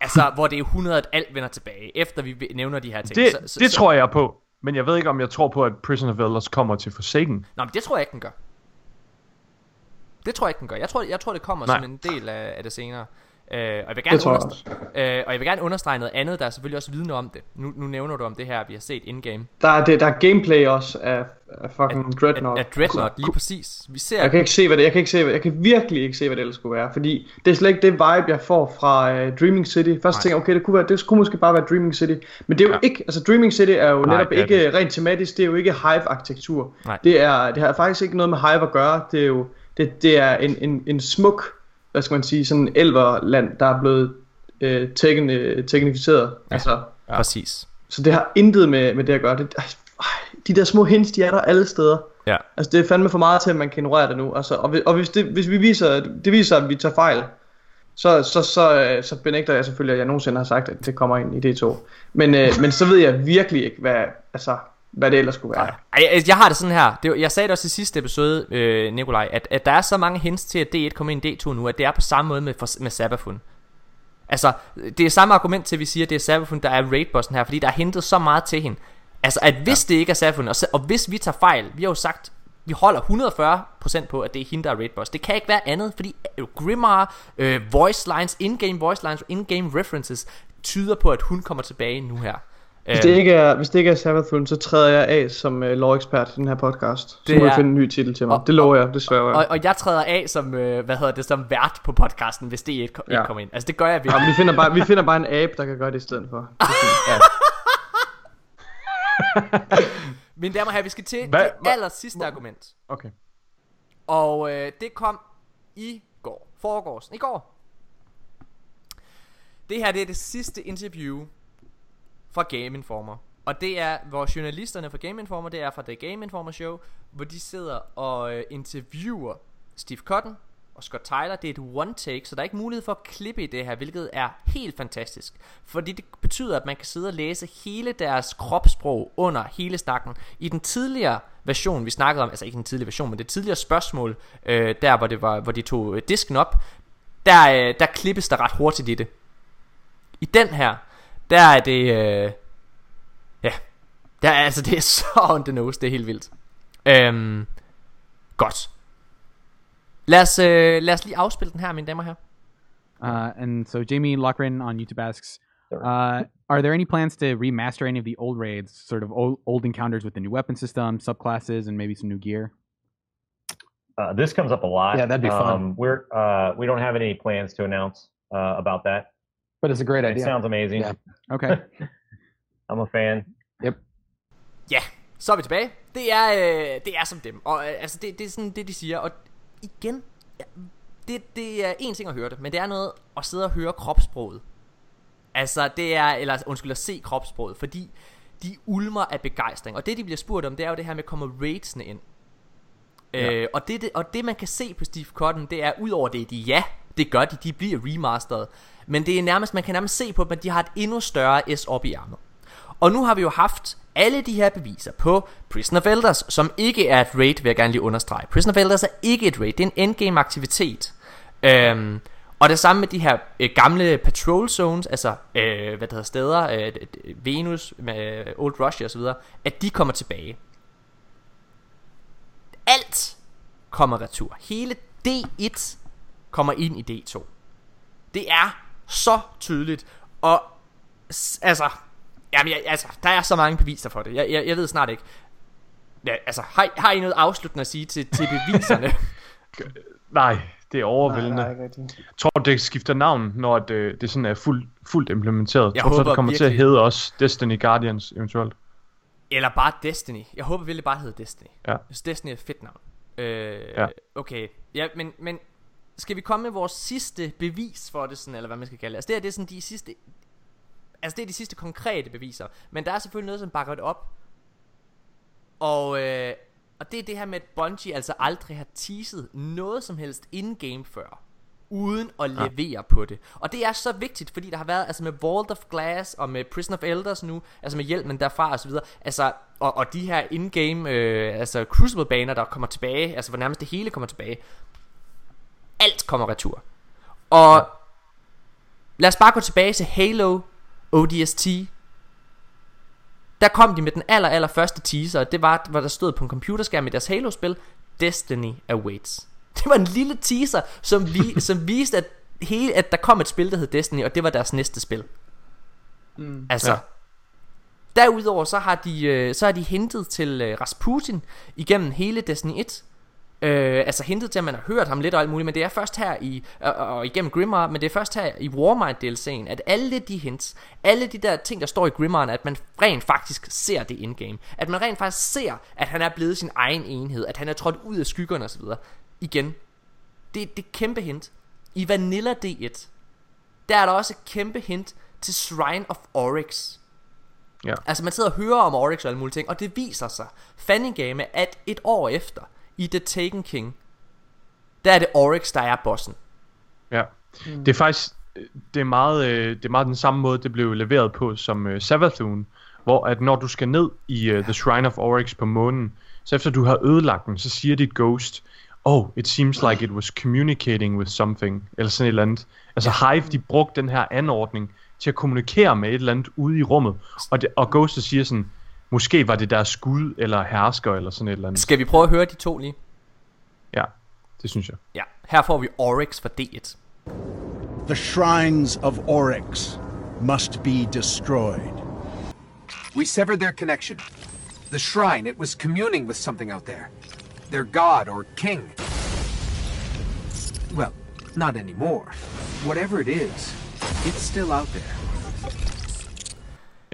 altså, hvor det er 100, at alt vender tilbage, efter vi nævner de her ting. Det, så, så, det så, tror jeg på. Men jeg ved ikke, om jeg tror på, at Prison of Elders kommer til Forsaken. Nå, men det tror jeg ikke, den gør. Det tror jeg ikke, den gør. Jeg tror, jeg tror det kommer Nej. som en del af, af det senere. Øh, og, jeg vil gerne Det understrege, øh, og jeg vil gerne understrege noget andet, der er selvfølgelig også vidne om det. Nu, nu nævner du om det her, vi har set in-game. Der er, det, der er gameplay også af, af fucking Dreadnought. Af Dreadnought, lige præcis. Vi ser... Jeg kan ikke se hvad det, jeg kan ikke se hvad, jeg kan virkelig ikke se hvad det ellers skulle være, fordi det er slet ikke det vibe jeg får fra uh, Dreaming City. Først Nej. tænker jeg, okay, det kunne være, det skulle måske bare være Dreaming City, men det er jo Ja. ikke, altså Dreaming City er jo Nej, netop det ikke rent tematisk, det er jo ikke hive arkitektur. Nej. Det er det har faktisk ikke noget med hive at gøre. Det er jo det, det er en, en, en smuk, hvad skal man sige, sådan elverland, der er blevet øh, tekn, øh, teknificeret. Ja. Altså, Ja. Præcis. så det har intet med, med det at gøre. Det, ej, de der små hints, de er der alle steder. Ja. Altså det er fandme for meget til, at man kan ignorere det nu. Altså, og hvis, og hvis, det, hvis vi viser, det viser, at vi tager fejl, så, så, så, øh, så benægter jeg selvfølgelig, at jeg nogensinde har sagt, at det kommer ind i D2. Men, øh, men så ved jeg virkelig ikke, hvad, altså, hvad det ellers skulle være. Ej, jeg, jeg har det sådan her. Det, jeg sagde det også i sidste episode, øh, Nikolaj, at, at der er så mange hints til, at D1 kommer ind i D2 nu, at det er på samme måde med, for, med Sabafun. Altså, det er samme argument til, at vi siger, at det er Sabafun, der er raidbossen her, fordi der er hentet så meget til hende. Altså, at hvis ja. det ikke er Sabafun, og, og hvis vi tager fejl, vi har jo sagt, vi holder 140% på, at det er hende, der er raidboss. Det kan ikke være andet, fordi øh, Grimmar, øh, voice lines, in-game voice lines, in-game references, tyder på, at hun kommer tilbage nu her. Hvis Øh, det ikke er, hvis det ikke er Sabbathful, så træder jeg af som uh, lovekspert i den her podcast. Så Det må jeg er- finde en ny titel til mig. Og- det lover jeg, det sværger jeg. Og, og jeg træder af som, øh, hvad hedder det, som vært på podcasten, hvis det ikke, Ja. ikke kommer ind. Altså det gør jeg Ja, virkelig. vi, finder bare, vi finder bare en abe, der kan gøre det i stedet for. Ja. Mine damer og herrer, vi skal til Hvad- det aller sidste argument. Okay. Og øh, det kom i går. Foregårs. I går. Det her det er det sidste interview fra Game Informer. Og det er, hvor journalisterne fra Game Informer, det er fra The Game Informer Show, hvor de sidder og øh, interviewer Steve Cotton og Scott Tyler. Det er et one take, så der er ikke mulighed for at klippe i det her, hvilket er helt fantastisk. Fordi det betyder, at man kan sidde og læse hele deres kropssprog under hele snakken. I den tidligere version, vi snakkede om, altså ikke den tidligere version, men det tidligere spørgsmål, øh, der hvor, det var, hvor de tog øh, disken op, der, øh, der klippes der ret hurtigt i det. I den her, der er det, øh, ja, Ja, altså det er så on the nose, det er helt vildt. Øhm, godt. Lad os, øh, lad os lige afspille den her, mine damer her. Uh, and so Jamie Lochran on YouTube asks, uh, are there any plans to remaster any of the old raids, sort of old, old encounters with the new weapon system, subclasses, and maybe some new gear? Uh, this comes up a lot. Yeah, that'd be fun. Um, we're uh, we don't have any plans to announce uh, about that. But it's a great It idea. sounds amazing. Yeah. Okay. I'm a fan. Yep. Ja, så er vi tilbage. Det er, øh, det er som dem. Og øh, altså, det, det er sådan det, de siger. Og igen, ja, det, det er en ting at høre det, men det er noget at sidde og høre kropssproget. Altså, det er, eller undskyld, at se kropssproget, fordi de ulmer af begejstring. Og det, de bliver spurgt om, det er jo det her med, kommer raidsene ind? Ja. Øh, og, det, det, og det man kan se på Steve Cotton Det er udover det de ja det gør de. De bliver remasteret Men det er nærmest Man kan nærmest se på dem At de har et endnu større S op i ærmet. Og nu har vi jo haft alle de her beviser på Prison of Elders Som ikke er et raid Vil jeg gerne lige understrege. Prison of Elders er ikke et raid. Det er en endgame aktivitet øhm, Og det samme med de her øh, gamle patrol zones Altså øh, hvad det hedder steder øh, Venus med øh, Old Russia og så videre At de kommer tilbage. Alt kommer retur. Hele D1 kommer ind i D2. Det er så tydeligt. Og altså, jamen, jeg, altså, der er så mange beviser for det. Jeg, jeg, jeg ved snart ikke. Ja, altså, har, I- har I noget afsluttende at sige til, til beviserne? Nej, det er overvældende. Nej, nej, ikke Jeg tror, det skifter navn, når det, det sådan er fuldt, fuldt implementeret. Jeg tror, så håber det kommer til at virkelig- hedde også Destiny Guardians eventuelt. Eller bare Destiny. Jeg håber virkelig bare, det hedder Destiny. Ja. Destiny er et fedt navn. Øh, Ja. Okay. Ja, men, men skal vi komme med vores sidste bevis for det, sådan, eller hvad man skal kalde det? Altså det her, det er sådan de sidste... Altså det er de sidste konkrete beviser. Men der er selvfølgelig noget, som bakker det op. Og, øh, og det er det her med, at Bungie altså aldrig har teaset noget som helst in-game før. Uden at Ja. levere på det. Og det er så vigtigt, fordi der har været, altså med Vault of Glass og med Prison of Elders nu, altså med hjælpen derfra og så videre, altså, og, og de her in-game, øh, altså Crucible-baner, der kommer tilbage, altså hvor nærmest det hele kommer tilbage. Alt kommer retur. Og lad os bare gå tilbage til Halo ODST. Der kom de med den aller, aller første teaser, og det var, hvor der stod på en computerskærm i deres Halo-spil, Destiny Awaits. Det var en lille teaser, som, vi, som viste, at, hele, at der kom et spil, der hed Destiny, og det var deres næste spil. Mm. Altså, Ja. Derudover så har de øh, så har de hentet til øh, Rasputin igennem hele Destiny 1. Øh, altså hentet til at man har hørt ham lidt og alt muligt, men det er først her i og, og igennem Grimmer, men det er først her i Warmind DLC'en, at alle de hints, alle de der ting der står i Grimmeren, at man rent faktisk ser det in-game. At man rent faktisk ser, at han er blevet sin egen enhed, at han er trådt ud af skyggerne osv. Igen. Det, det er kæmpe hint. I Vanilla D1, der er der også et kæmpe hint til Shrine of Oryx. Ja. Altså man sidder og hører om Oryx og alle mulige ting, og det viser sig fandingame, at et år efter, i The Taken King, der er det Oryx, der er bossen. Ja. Mm. Det er faktisk det er meget, øh, det er meget den samme måde, det blev leveret på som øh, Savathun, hvor at når du skal ned i øh, The Shrine of Oryx på månen, så efter du har ødelagt den, så siger dit ghost, oh, it seems like it was communicating with something, eller sådan et eller andet. Altså Hive, de brugte den her anordning til at kommunikere med et eller andet ude i rummet, og, det, og ghostet siger sådan, måske var det der skud, eller hersker, eller sådan et eller andet. Skal vi prøve at høre de to lige? Ja, det synes jeg. Ja, her får vi Oryx fra D1. The shrines of Oryx must be destroyed. We severed their connection. The shrine, it was communing with something out there. Their god or king. Well, not anymore. Whatever it is, it's still out there.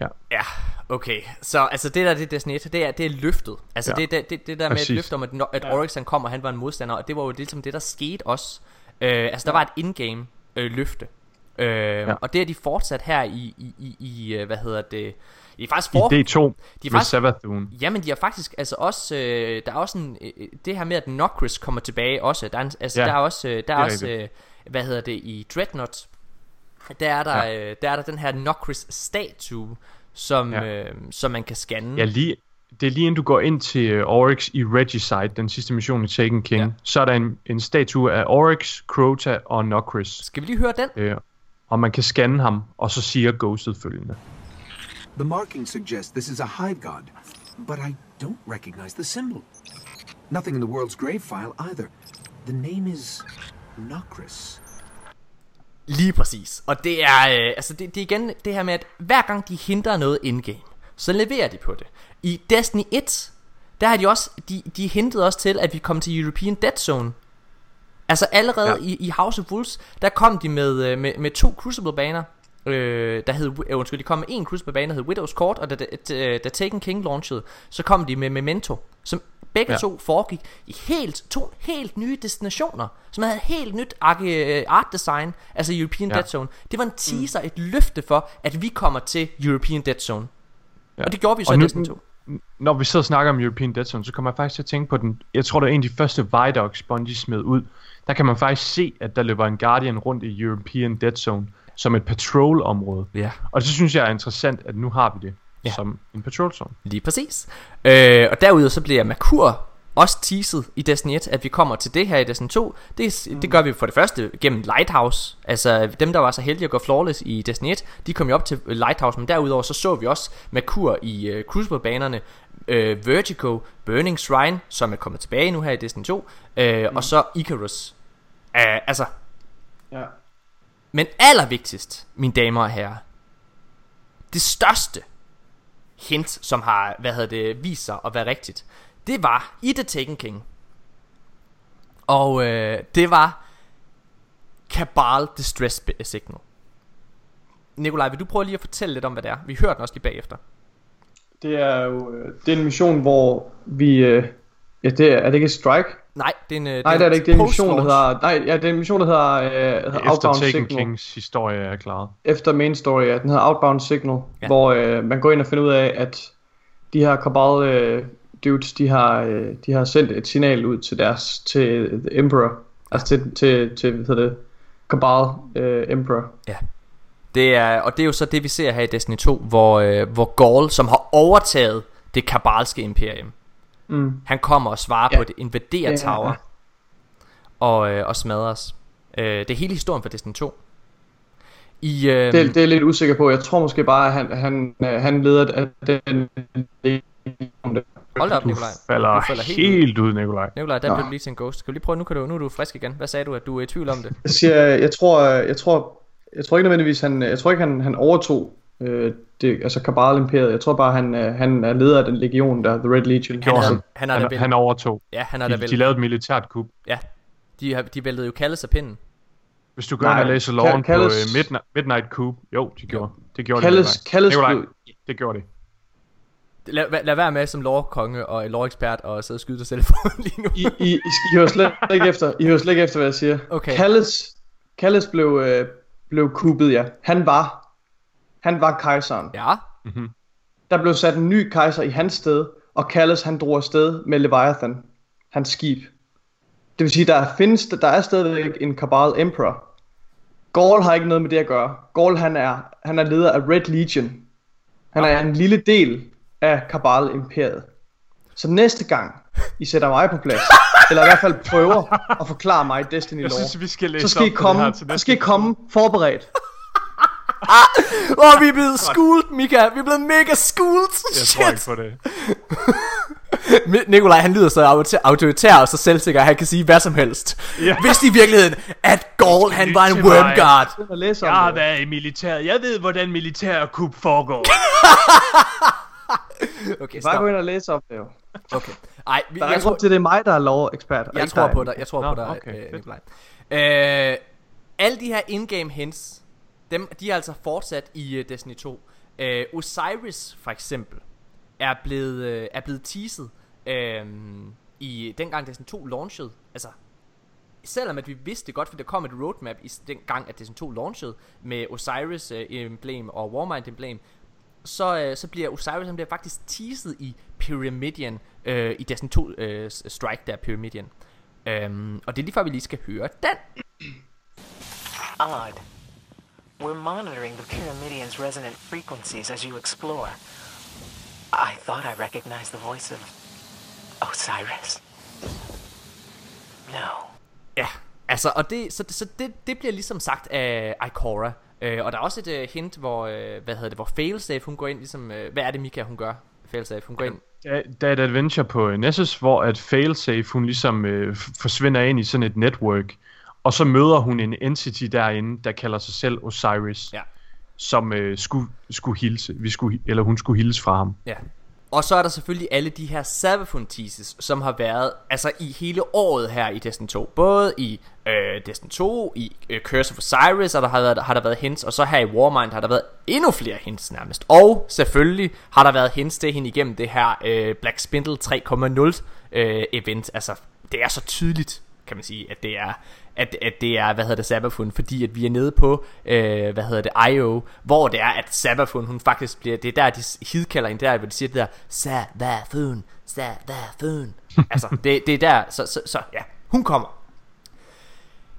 Ja. Ja, okay. Så altså det der, det Destiny 1, det er, det er løftet. Altså Ja. det, det, det, det der med Præcis. et løfte om, at, at Oryx han kom, og han var en modstander, og det var jo ligesom det, der skete også. Øh, altså der var et in-game øh, løfte. Øh, ja. Og det er de fortsat her i, i, i, i øh, hvad hedder det, de er faktisk I for, D2 de er med faktisk, Savathun. Jamen de har faktisk altså også øh, Der er også en, øh, Det her med at Nokris kommer tilbage også Der er, en, altså, Ja, der er også, øh, der det er er også øh, Hvad hedder det I Dreadnought Der er der, Ja. øh, der, er der den her Nokris statue Som, Ja. øh, som man kan scanne Ja, lige, det er lige inden du går ind til uh, Oryx i Regicide, den sidste mission i Taken King, ja. så er der en, en statue af Oryx, Crota og Nokris. Skal vi lige høre den? Øh, og man kan scanne ham, og så siger Ghostet følgende. The marking suggests this is a hive god, but I don't recognize the symbol. Nothing in the world's grave file either. The name is Nokris. Lige præcis. Og det er, øh, altså det, det er igen det her med, at hver gang de hindrer noget indgame, så leverer de på det. I Destiny 1, der har de også, de, de hintede også til, at vi kom til European Dead Zone. Altså allerede ja. i, i House of Wolves, der kom de med, øh, med, med to Crucible-baner, øh, der hed, øh, undskyld, de kom med en Crucible-bane, der hed Widow's Court, og da, da, da, da Taken King launchede, så kom de med Memento, som begge ja. to foregik i helt, to helt nye destinationer, som havde helt nyt arke- art design, altså European ja. Dead Zone. Det var en teaser, mm. et løfte for, at vi kommer til European Dead Zone. Ja. Og det gjorde vi så i Destiny 2 når vi sidder og snakker om European Dead Zone, så kommer jeg faktisk til at tænke på den, jeg tror det er en af de første Vidocs Bungie smed ud, der kan man faktisk se, at der løber en Guardian rundt i European Dead Zone, som et patrol-område. Ja. Og så synes jeg er interessant, at nu har vi det ja. som en patrol zone. Lige præcis. Øh, og derudover så bliver Merkur også teaset i Destiny 1, at vi kommer til det her i Destiny 2. Det, mm. det gør vi for det første gennem Lighthouse. Altså dem, der var så heldige at gå flawless i Destiny 1, de kom jo op til Lighthouse. Men derudover så så vi også Merkur i uh, Crucible-banerne. Uh, Vertigo, Burning Shrine, som er kommet tilbage nu her i Destiny 2. Uh, mm. Og så Icarus. Uh, altså... Ja. Men allervigtigst, mine damer og herrer. Det største hint, som har hvad hedder det, vist sig at være rigtigt, det var i The Taken King. Og øh, det var Cabal Distress Signal. Nikolaj, vil du prøve lige at fortælle lidt om, hvad det er? Vi hørte den også lige bagefter. Det er jo øh, det er en mission, hvor vi... Øh, ja, det er, er det ikke et strike? Nej, det er en... Nej, det er det ikke. Det er en mission, der hedder... Nej, ja, det er en mission, der hedder, øh, hedder Efter Outbound Taken Signal. Kings historie er klaret. Efter main story, ja. Den hedder Outbound Signal, ja. hvor øh, man går ind og finder ud af, at de her Cabal øh, dudes, de har, øh, de har sendt et signal ud til deres, til The Emperor. Altså til, til, til hvad hedder det, Cabal øh, Emperor. Ja. Det er, og det er jo så det, vi ser her i Destiny 2, hvor, øh, hvor Gaul, som har overtaget det kabalske imperium, Mm. han kommer og svarer Ja. på det, invaderer Ja, Tower, ja. og, øh, og smadrer os. Øh, det er hele historien for Destiny 2. I, øh, Det, det er jeg lidt usikker på. Jeg tror måske bare, at han, han, øh, han leder af den... Hold da op, Nikolaj. falder Du falder helt helt ud, Nikolaj. Nikolaj, der blev du lige til en ghost. Skal vi lige prøve, nu, kan du, nu er du frisk igen. Hvad sagde du, at du er i tvivl om det? Jeg siger, jeg tror, jeg tror, jeg tror ikke nødvendigvis, han, jeg tror ikke, han, han overtog øh, det, altså Cabal Imperiet. Jeg tror bare, han, øh, han er leder af den legion der, The Red Legion. Han, han, han. han, Han, overtog. ja, han da De, vel, de lavede et militært kup. ja, de, de væltede jo kaldes af pinden. Hvis du går Nej, ind og læser loven på Kalles- uh, Midnight, Midnight Coup, jo, de gjorde. Det gjorde Kalles, de. Kalles Nikolaj. blev, Det gjorde de. Lad, lad- være med som lovkonge og lovekspert og sidde og skyde dig selv på lige nu. I, I, I, I hører slet ikke efter, I hører slet ikke efter, hvad jeg siger. Okay. Kalles, Kalles blev, øh, blev kuppet, ja. Han var, han var kejseren. Ja, Mm-hmm. Der blev sat en ny kejser i hans sted, og Kalles han drog afsted med Leviathan, hans skib. Det vil sige, der findes, der er stadigvæk en Cabal Emperor. Gaul har ikke noget med det at gøre. Gaul han er, han er leder af Red Legion. Han er en lille del af Cabal Imperiet. Så næste gang I sætter mig på plads, eller i hvert fald prøver at forklare mig Destiny Jeg lore, synes, vi skal læse så skal I komme, så skal I komme forberedt. Åh, oh, vi er blevet schooled, Mika. Vi er blevet mega schooled. Jeg tror ikke på det. Nikolaj, han lyder så autor- autoritær og så selvsikker, at han kan sige hvad som helst. Ja. Hvis i virkeligheden, at Gaul, han var en wormguard. Jeg har været i militæret. Jeg ved, hvordan militær kup foregår. Okay, Bare stop. gå ind og læse om det jo. Okay. Ej, vi, Der er jeg, tror, til, det er mig, der er lov-ekspert. og jeg tror dig. på dig. Jeg tror Nå, på dig, okay, øh. Nikolaj. Øh, alle de her in-game hints, dem, de er altså fortsat i uh, Destiny 2. Uh, øh, Osiris, for eksempel, er blevet, uh, er blevet teaset uh, i dengang Destiny 2 launchede. Altså, selvom at vi vidste godt, for der kom et roadmap i dengang, at Destiny 2 launchede med Osiris uh, emblem og Warmind emblem, så, uh, så bliver Osiris han bliver faktisk teaset i Pyramidian, uh, i Destiny 2 uh, Strike der, Pyramidian. Øhm, og det er lige før vi lige skal høre den. Odd. We're monitoring the Pyramidian's resonant frequencies as you explore. I thought I recognized the voice of Osiris. No. Ja, altså, og det, så, så det, det bliver ligesom sagt af Ikora. Øh, og der er også et øh, hint, hvor, øh, hvad hedder det, hvor Failsafe, hun går ind, ligesom, øh, hvad er det Mika, hun gør? Failsafe, hun går ind. Der, der er et adventure på Nessus, hvor at Failsafe, hun ligesom øh, forsvinder ind i sådan et network, og så møder hun en entity derinde, der kalder sig selv Osiris, ja. som øh, skulle, skulle hilse, vi skulle, eller hun skulle hilse fra ham. Ja. Og så er der selvfølgelig alle de her Sabafun teases, som har været altså i hele året her i Destiny 2. Både i øh, Destiny 2, i øh, Curse of Osiris, og der har, været, har der været hints, og så her i Warmind har der været endnu flere hints nærmest. Og selvfølgelig har der været hints til hende igennem det her øh, Black Spindle 3.0 øh, event. Altså, det er så tydeligt, kan man sige, at det er at, at det er, hvad hedder det, Sabafun, fordi at vi er nede på, øh, hvad hedder det, IO, hvor det er, at Sabafun, hun faktisk bliver, det er der, de hidkalder hende der, hvor de siger det der, Sabafun, Sabafun. altså, det, det er der, så, så, så ja, hun kommer.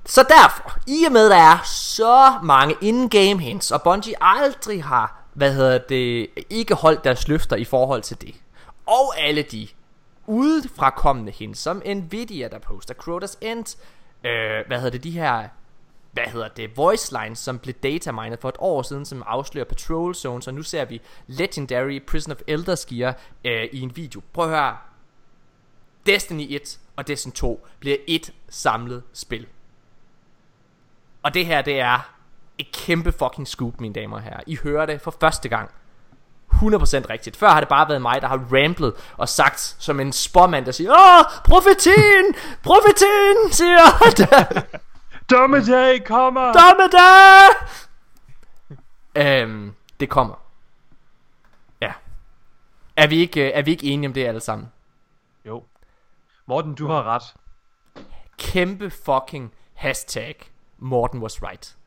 Så derfor, i og med, der er så mange in-game hints, og Bungie aldrig har, hvad hedder det, ikke holdt deres løfter i forhold til det, og alle de udefrakommende hende, som Nvidia, der poster Crota's End, øh, hvad hedder det, de her, hvad hedder det, voice lines, som blev datamined for et år siden, som afslører patrol zones, og nu ser vi Legendary Prison of Elders gear øh, i en video. Prøv at høre, Destiny 1 og Destiny 2 bliver et samlet spil. Og det her, det er et kæmpe fucking scoop, mine damer og herrer. I hører det for første gang. 100% rigtigt. Før har det bare været mig, der har ramblet og sagt som en spormand, der siger, Åh, profetien! Profetien, siger det. Dommedag kommer! Dommedag! øhm, det kommer. Ja. Er vi, ikke, er vi ikke enige om det alle sammen? Jo. Morten, du har ret. Kæmpe fucking hashtag Morten was right.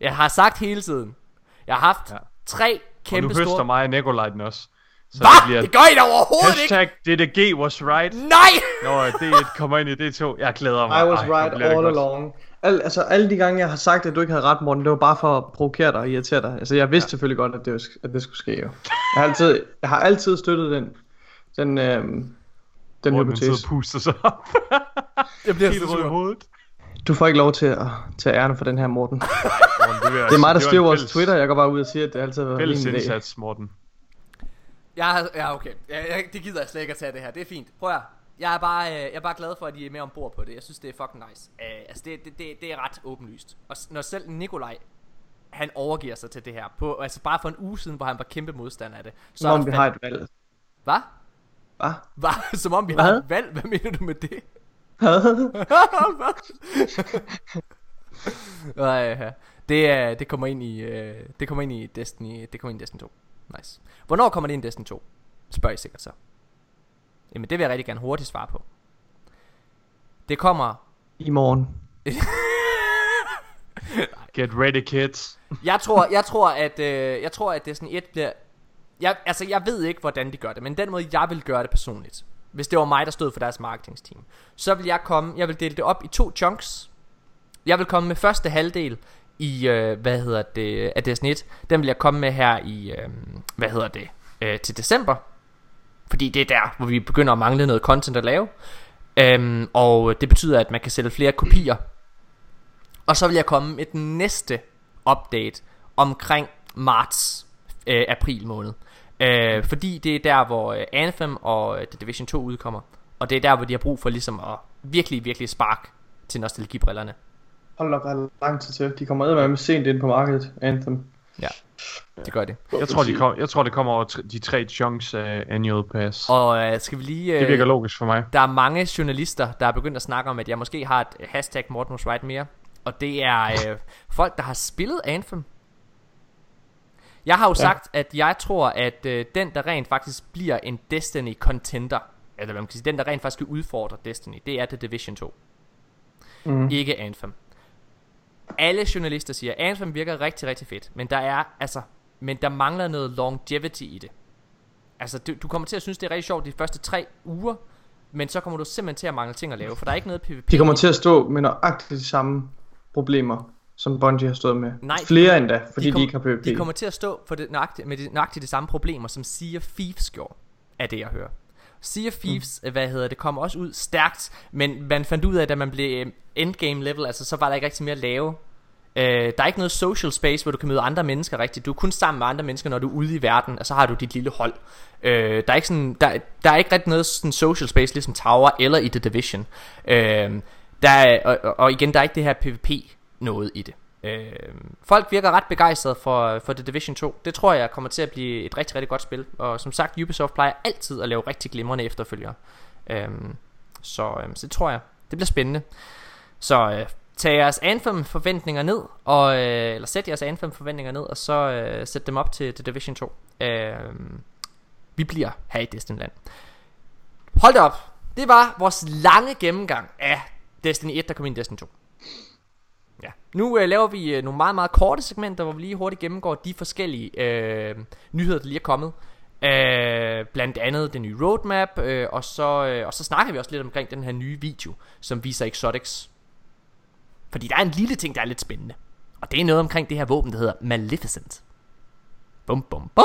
Jeg har sagt hele tiden. Jeg har haft ja. Tre kæmpe og nu høster store... mig og Nikolaj den også. Så Hvad? Det, bliver... det gør I da overhovedet Hashtag ikke! Hashtag DDG was right. Nej! Når D1 kommer ind i D2. Jeg glæder mig. I was Ej, right all along. Al, altså alle de gange jeg har sagt at du ikke havde ret Morten Det var bare for at provokere dig og irritere dig Altså jeg vidste ja. selvfølgelig godt at det, var, at det skulle ske jo. Jeg har altid, jeg har altid støttet den Den, øhm, den Morten, hypotese sidder og puster sig op. jeg bliver Helt rød i hovedet. Du får ikke lov til at tage æren for den her Morten Morten det, det er mig der styrer vores Twitter Jeg går bare ud og siger at det altid har været Fælles min idé indsats Morten Ja, ja okay. Ja, jeg, det gider jeg slet ikke at tage det her. Det er fint. Prøv at jeg er, bare, øh, jeg er bare glad for, at I er med ombord på det. Jeg synes, det er fucking nice. Uh, altså, det, det, det, det er ret åbenlyst. Og når selv Nikolaj, han overgiver sig til det her. På, altså bare for en uge siden, hvor han var kæmpe modstander af det. Så Som om vi har et valg. Hvad? Hvad? Hvad? Som om vi Hvad? har et valg? Hvad mener du med det? Nej, det, det kommer ind i uh, det kommer ind i Destiny, det kommer ind i Destiny 2. Nice. Hvornår kommer det ind i Destiny 2? Spørger I sikkert så. Jamen det vil jeg rigtig gerne hurtigt svare på. Det kommer i morgen. Get ready kids. jeg tror, jeg tror at øh, jeg tror at Destiny 1 bliver jeg, altså jeg ved ikke hvordan de gør det, men den måde jeg vil gøre det personligt. Hvis det var mig der stod for deres marketingsteam, så vil jeg komme, jeg vil dele det op i to chunks. Jeg vil komme med første halvdel i øh, hvad hedder det af det snit. Den vil jeg komme med her i øh, hvad hedder det øh, til december fordi det er der, hvor vi begynder at mangle noget content at lave. Øhm, og det betyder, at man kan sælge flere kopier. Og så vil jeg komme med den næste update omkring marts, øh, april måned. Øh, fordi det er der, hvor øh, Anthem og øh, The Division 2 udkommer. Og det er der, hvor de har brug for ligesom at virkelig, virkelig spark til nostalgibrillerne. Hold op, der er lang tid til. De kommer med sent ind på markedet, Anthem. Ja, det gør det. Jeg tror, de kom, jeg tror det kommer over de tre chunks af Annual Pass. Og uh, skal vi lige... Uh, det virker logisk for mig. Der er mange journalister, der er begyndt at snakke om, at jeg måske har et hashtag Morten Right mere. Og det er uh, folk, der har spillet Anthem. Jeg har jo ja. sagt, at jeg tror, at uh, den, der rent faktisk bliver en Destiny contender, eller hvad man kan sige, den, der rent faktisk skal udfordre Destiny, det er The Division 2. Mm. Ikke Anthem alle journalister siger, at Anthem virker rigtig, rigtig fedt, men der er, altså, men der mangler noget longevity i det. Altså, du, du kommer til at synes, det er rigtig sjovt de første tre uger, men så kommer du simpelthen til at mangle ting at lave, for der er ikke noget PvP. De kommer til at stå med nøjagtigt de samme problemer, som Bungie har stået med. Nej, Flere endda, fordi de, kom, de ikke har PvP. De kommer til at stå for det nøjagtigt, med de, nøjagtigt de samme problemer, som Sea of Thieves gjorde, af det jeg hører. Sea of Thieves, mm. hvad hedder det, kom også ud stærkt, men man fandt ud af, at da man blev endgame level, altså så var der ikke rigtig mere at lave. Øh, der er ikke noget social space, hvor du kan møde andre mennesker rigtigt. Du er kun sammen med andre mennesker, når du er ude i verden, og så har du dit lille hold. Øh, der, er ikke sådan, der, der er ikke rigtig noget sådan social space, ligesom Tower eller i The Division. Øh, der er, og, og igen, der er ikke det her PvP noget i det. Øh, folk virker ret begejstrede for, for The Division 2 Det tror jeg kommer til at blive et rigtig, rigtig godt spil. Og som sagt, Ubisoft plejer altid at lave rigtig glimrende efterfølgere. Øh, så, øh, så det tror jeg Det bliver spændende. Så øh, tag jeres Anthem forventninger ned og, øh, Eller sæt jeres Anthem forventninger ned Og så øh, sæt dem op til The Division 2 øh, Vi bliver her i Destinland. Hold da op. Det var vores lange gennemgang af Destiny 1 der kom ind i Destiny 2 nu øh, laver vi øh, nogle meget, meget korte segmenter, hvor vi lige hurtigt gennemgår de forskellige øh, nyheder, der lige er kommet. Øh, blandt andet den nye roadmap, øh, og, så, øh, og så snakker vi også lidt omkring den her nye video, som viser Exotics. Fordi der er en lille ting, der er lidt spændende. Og det er noget omkring det her våben, der hedder Maleficent. Bum, bum, bum!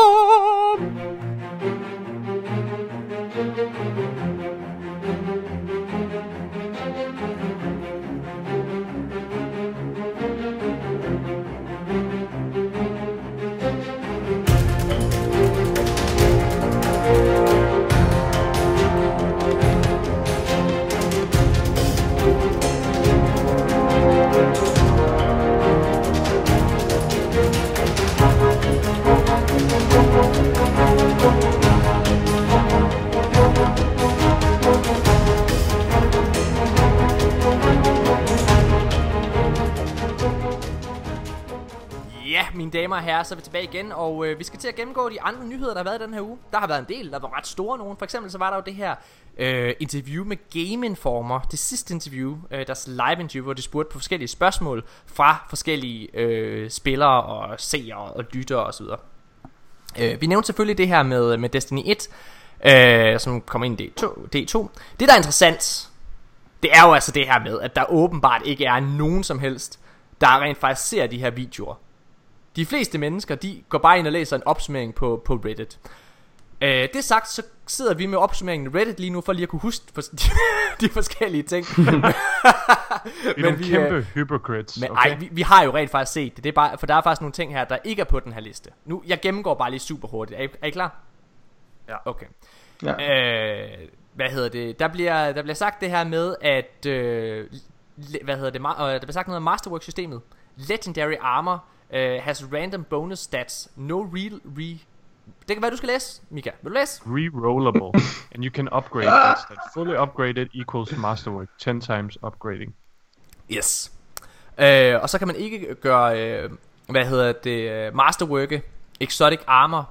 Damer og herrer, så er vi tilbage igen, og øh, vi skal til at gennemgå de andre nyheder, der har været den her uge. Der har været en del, der var ret store nogen. For eksempel så var der jo det her øh, interview med Game Informer, det sidste interview, øh, deres live interview, hvor de spurgte på forskellige spørgsmål fra forskellige øh, spillere og seere og lyttere osv. Øh, vi nævnte selvfølgelig det her med, med Destiny 1, øh, som kommer ind i D2, D2. Det der er interessant, det er jo altså det her med, at der åbenbart ikke er nogen som helst, der rent faktisk ser de her videoer. De fleste mennesker, de går bare ind og læser en opsummering på, på Reddit. Øh, det sagt, så sidder vi med opsummeringen Reddit lige nu, for lige at kunne huske for, de, de forskellige ting. Vi er nogle kæmpe øh, hypocrites, Men okay? ej, vi, vi har jo rent faktisk set det. det er bare, for der er faktisk nogle ting her, der ikke er på den her liste. Nu, jeg gennemgår bare lige super hurtigt. Er I, er I klar? Ja. Okay. Ja. Øh, hvad hedder det? Der bliver, der bliver sagt det her med, at... Øh, hvad hedder det? Øh, der bliver sagt noget om Masterwork-systemet. Legendary Armor uh, has random bonus stats. No real re... Det kan være, du skal læse, Mika. Vil du læse? Rerollable, and you can upgrade that stat. Fully upgraded equals masterwork, 10 times upgrading. Yes. Øh, og så kan man ikke gøre, øh, hvad hedder det, øh, masterworke, exotic armor.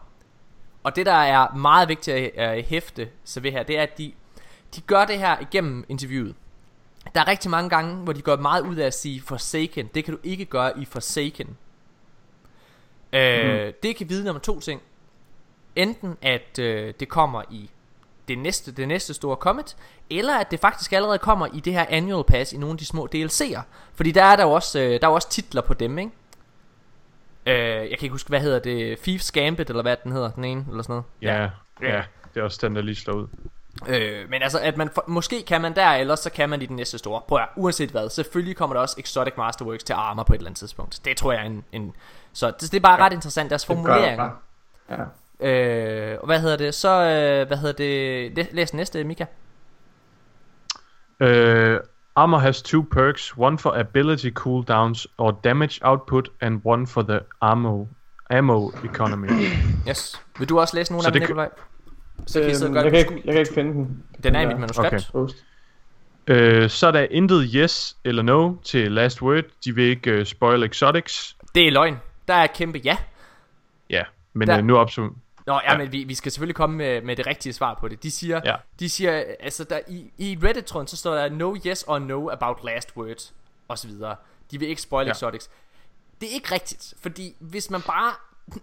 Og det der er meget vigtigt at øh, hæfte sig ved her, det er at de, de gør det her igennem interviewet. Der er rigtig mange gange, hvor de går meget ud af at sige Forsaken. Det kan du ikke gøre i Forsaken. Øh, Det kan vidne om to ting. Enten at øh, det kommer i det næste, det næste store comet, eller at det faktisk allerede kommer i det her annual pass i nogle af de små DLC'er. Fordi der er der jo også, øh, der er jo også titler på dem, ikke? Øh, jeg kan ikke huske, hvad hedder det? Thieves Gambit, eller hvad den hedder, den ene, eller sådan noget. Ja, ja, ja det er også den, der lige slår ud. Øh, men altså, at man for, måske kan man der, eller så kan man i den næste store. Prøv at, uanset hvad, selvfølgelig kommer der også Exotic Masterworks til Armor på et eller andet tidspunkt. Det tror jeg er en... en så det, det er bare ja, ret interessant, deres det bare. Ja. Øh, og hvad hedder det? Så, øh, hvad hedder det? Læ- Læs næste, Mika. Uh, armor has two perks, one for ability cooldowns or damage output, and one for the ammo, ammo economy. Yes. Vil du også læse nogle Så af dem, Nikolaj? Så kan I sidde Øhm, gøre jeg, det kan ikke, jeg kan ikke finde den. Den er i der mit manuskript. Okay. Uh, så er der intet yes eller no til last word. De vil ikke uh, spoil exotics. Det er løgn. Der er et kæmpe ja. Ja, men Der- uh, nu opsum. Nå, ja, ja. men vi, vi skal selvfølgelig komme med, med det rigtige svar på det. De siger, Ja. de siger altså der, i, i Reddit-tråden, så står der no yes or no about last word, og så videre. De vil ikke spoil Ja. exotics. Det er ikke rigtigt, fordi hvis man bare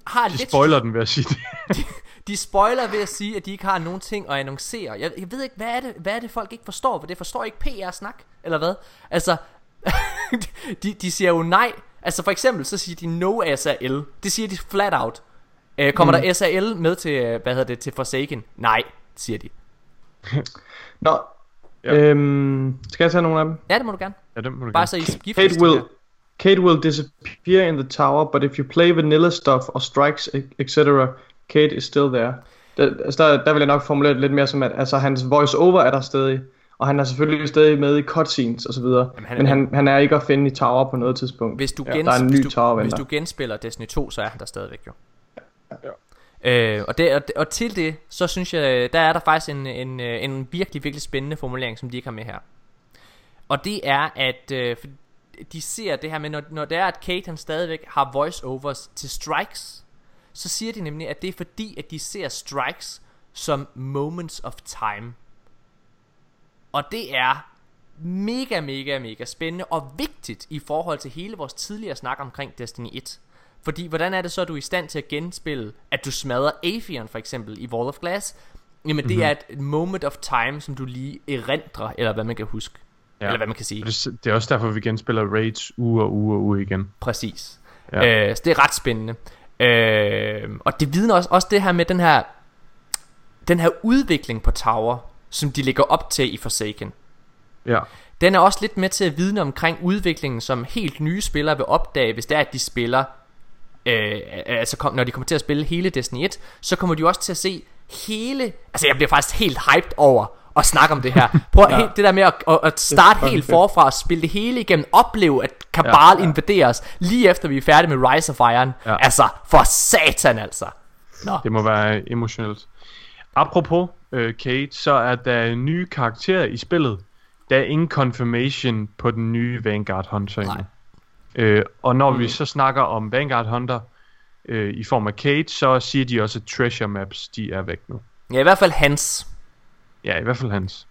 har De lidt... spoiler den ved at sige det. De spoiler ved at sige, at de ikke har nogen ting at annoncere. Jeg, jeg ved ikke, hvad er, det, hvad er det, folk ikke forstår? For det forstår ikke PR-snak, eller hvad? Altså, de, de siger jo nej. Altså for eksempel, så siger de no SAL. Det siger de flat out. Øh, kommer mm. der SAL med til, øh, hvad hedder det, til Forsaken? Nej, siger de. Nå, Ja. øhm, skal jeg tage nogle af dem? Ja, det må du gerne. Ja, den må du Bare gerne. så I. Hate Will. Kate will disappear in the tower, but if you play vanilla stuff or strikes, etc., Kate is still there. Der, altså der, der vil jeg nok formulere det lidt mere som, at altså, hans voice-over er der stadig, og han er selvfølgelig stadig med i cutscenes og så videre, Jamen, han- men han, han er ikke at finde i tower på noget tidspunkt. Hvis du, ja, gens, der er en hvis, ny du, tower hvis du genspiller Destiny 2, så er han der stadigvæk jo. Øh, og, det, og, og til det, så synes jeg, der er der faktisk en, en, øh, en virkelig, virkelig spændende formulering, som de ikke har med her. Og det er, at øh, de ser det her med, når, når det er, at Kate han stadigvæk har voice-overs til strikes, så siger de nemlig, at det er fordi, at de ser strikes som moments of time. Og det er mega, mega, mega spændende og vigtigt i forhold til hele vores tidligere snak omkring Destiny 1. Fordi hvordan er det så, at du er i stand til at genspille, at du smadrer Atheon for eksempel i Wall of Glass? Jamen det Mhm. er et moment of time, som du lige erindrer, eller hvad man kan huske. Ja. Eller hvad man kan sige. Det, er også derfor, vi genspiller raids uge og uge og uge igen. Præcis. Ja. Øh, så det er ret spændende. Øh, og det vidner også, også det her med den her, den her udvikling på Tower, som de ligger op til i Forsaken. Ja. Den er også lidt med til at vidne omkring udviklingen, som helt nye spillere vil opdage, hvis det er, at de spiller, øh, altså kom, når de kommer til at spille hele Destiny 1, så kommer de også til at se hele, altså jeg bliver faktisk helt hyped over at snakke om det her. Prøv Ja. helt, det der med at, at, at starte helt forfra og spille det hele igennem, opleve at Kabal Ja, ja, os, lige efter vi er færdige med Rise of Iron. Ja. Altså, for satan altså. Nå. Det må være emotionelt. Apropos øh, Kate, så er der nye karakterer i spillet. Der er ingen confirmation på den nye Vanguard Hunter endnu. Øh, og når mm. vi så snakker om Vanguard Hunter øh, i form af Kate, så siger de også, at treasure maps, de er væk nu. Ja, i hvert fald hans. Ja, i hvert fald hans.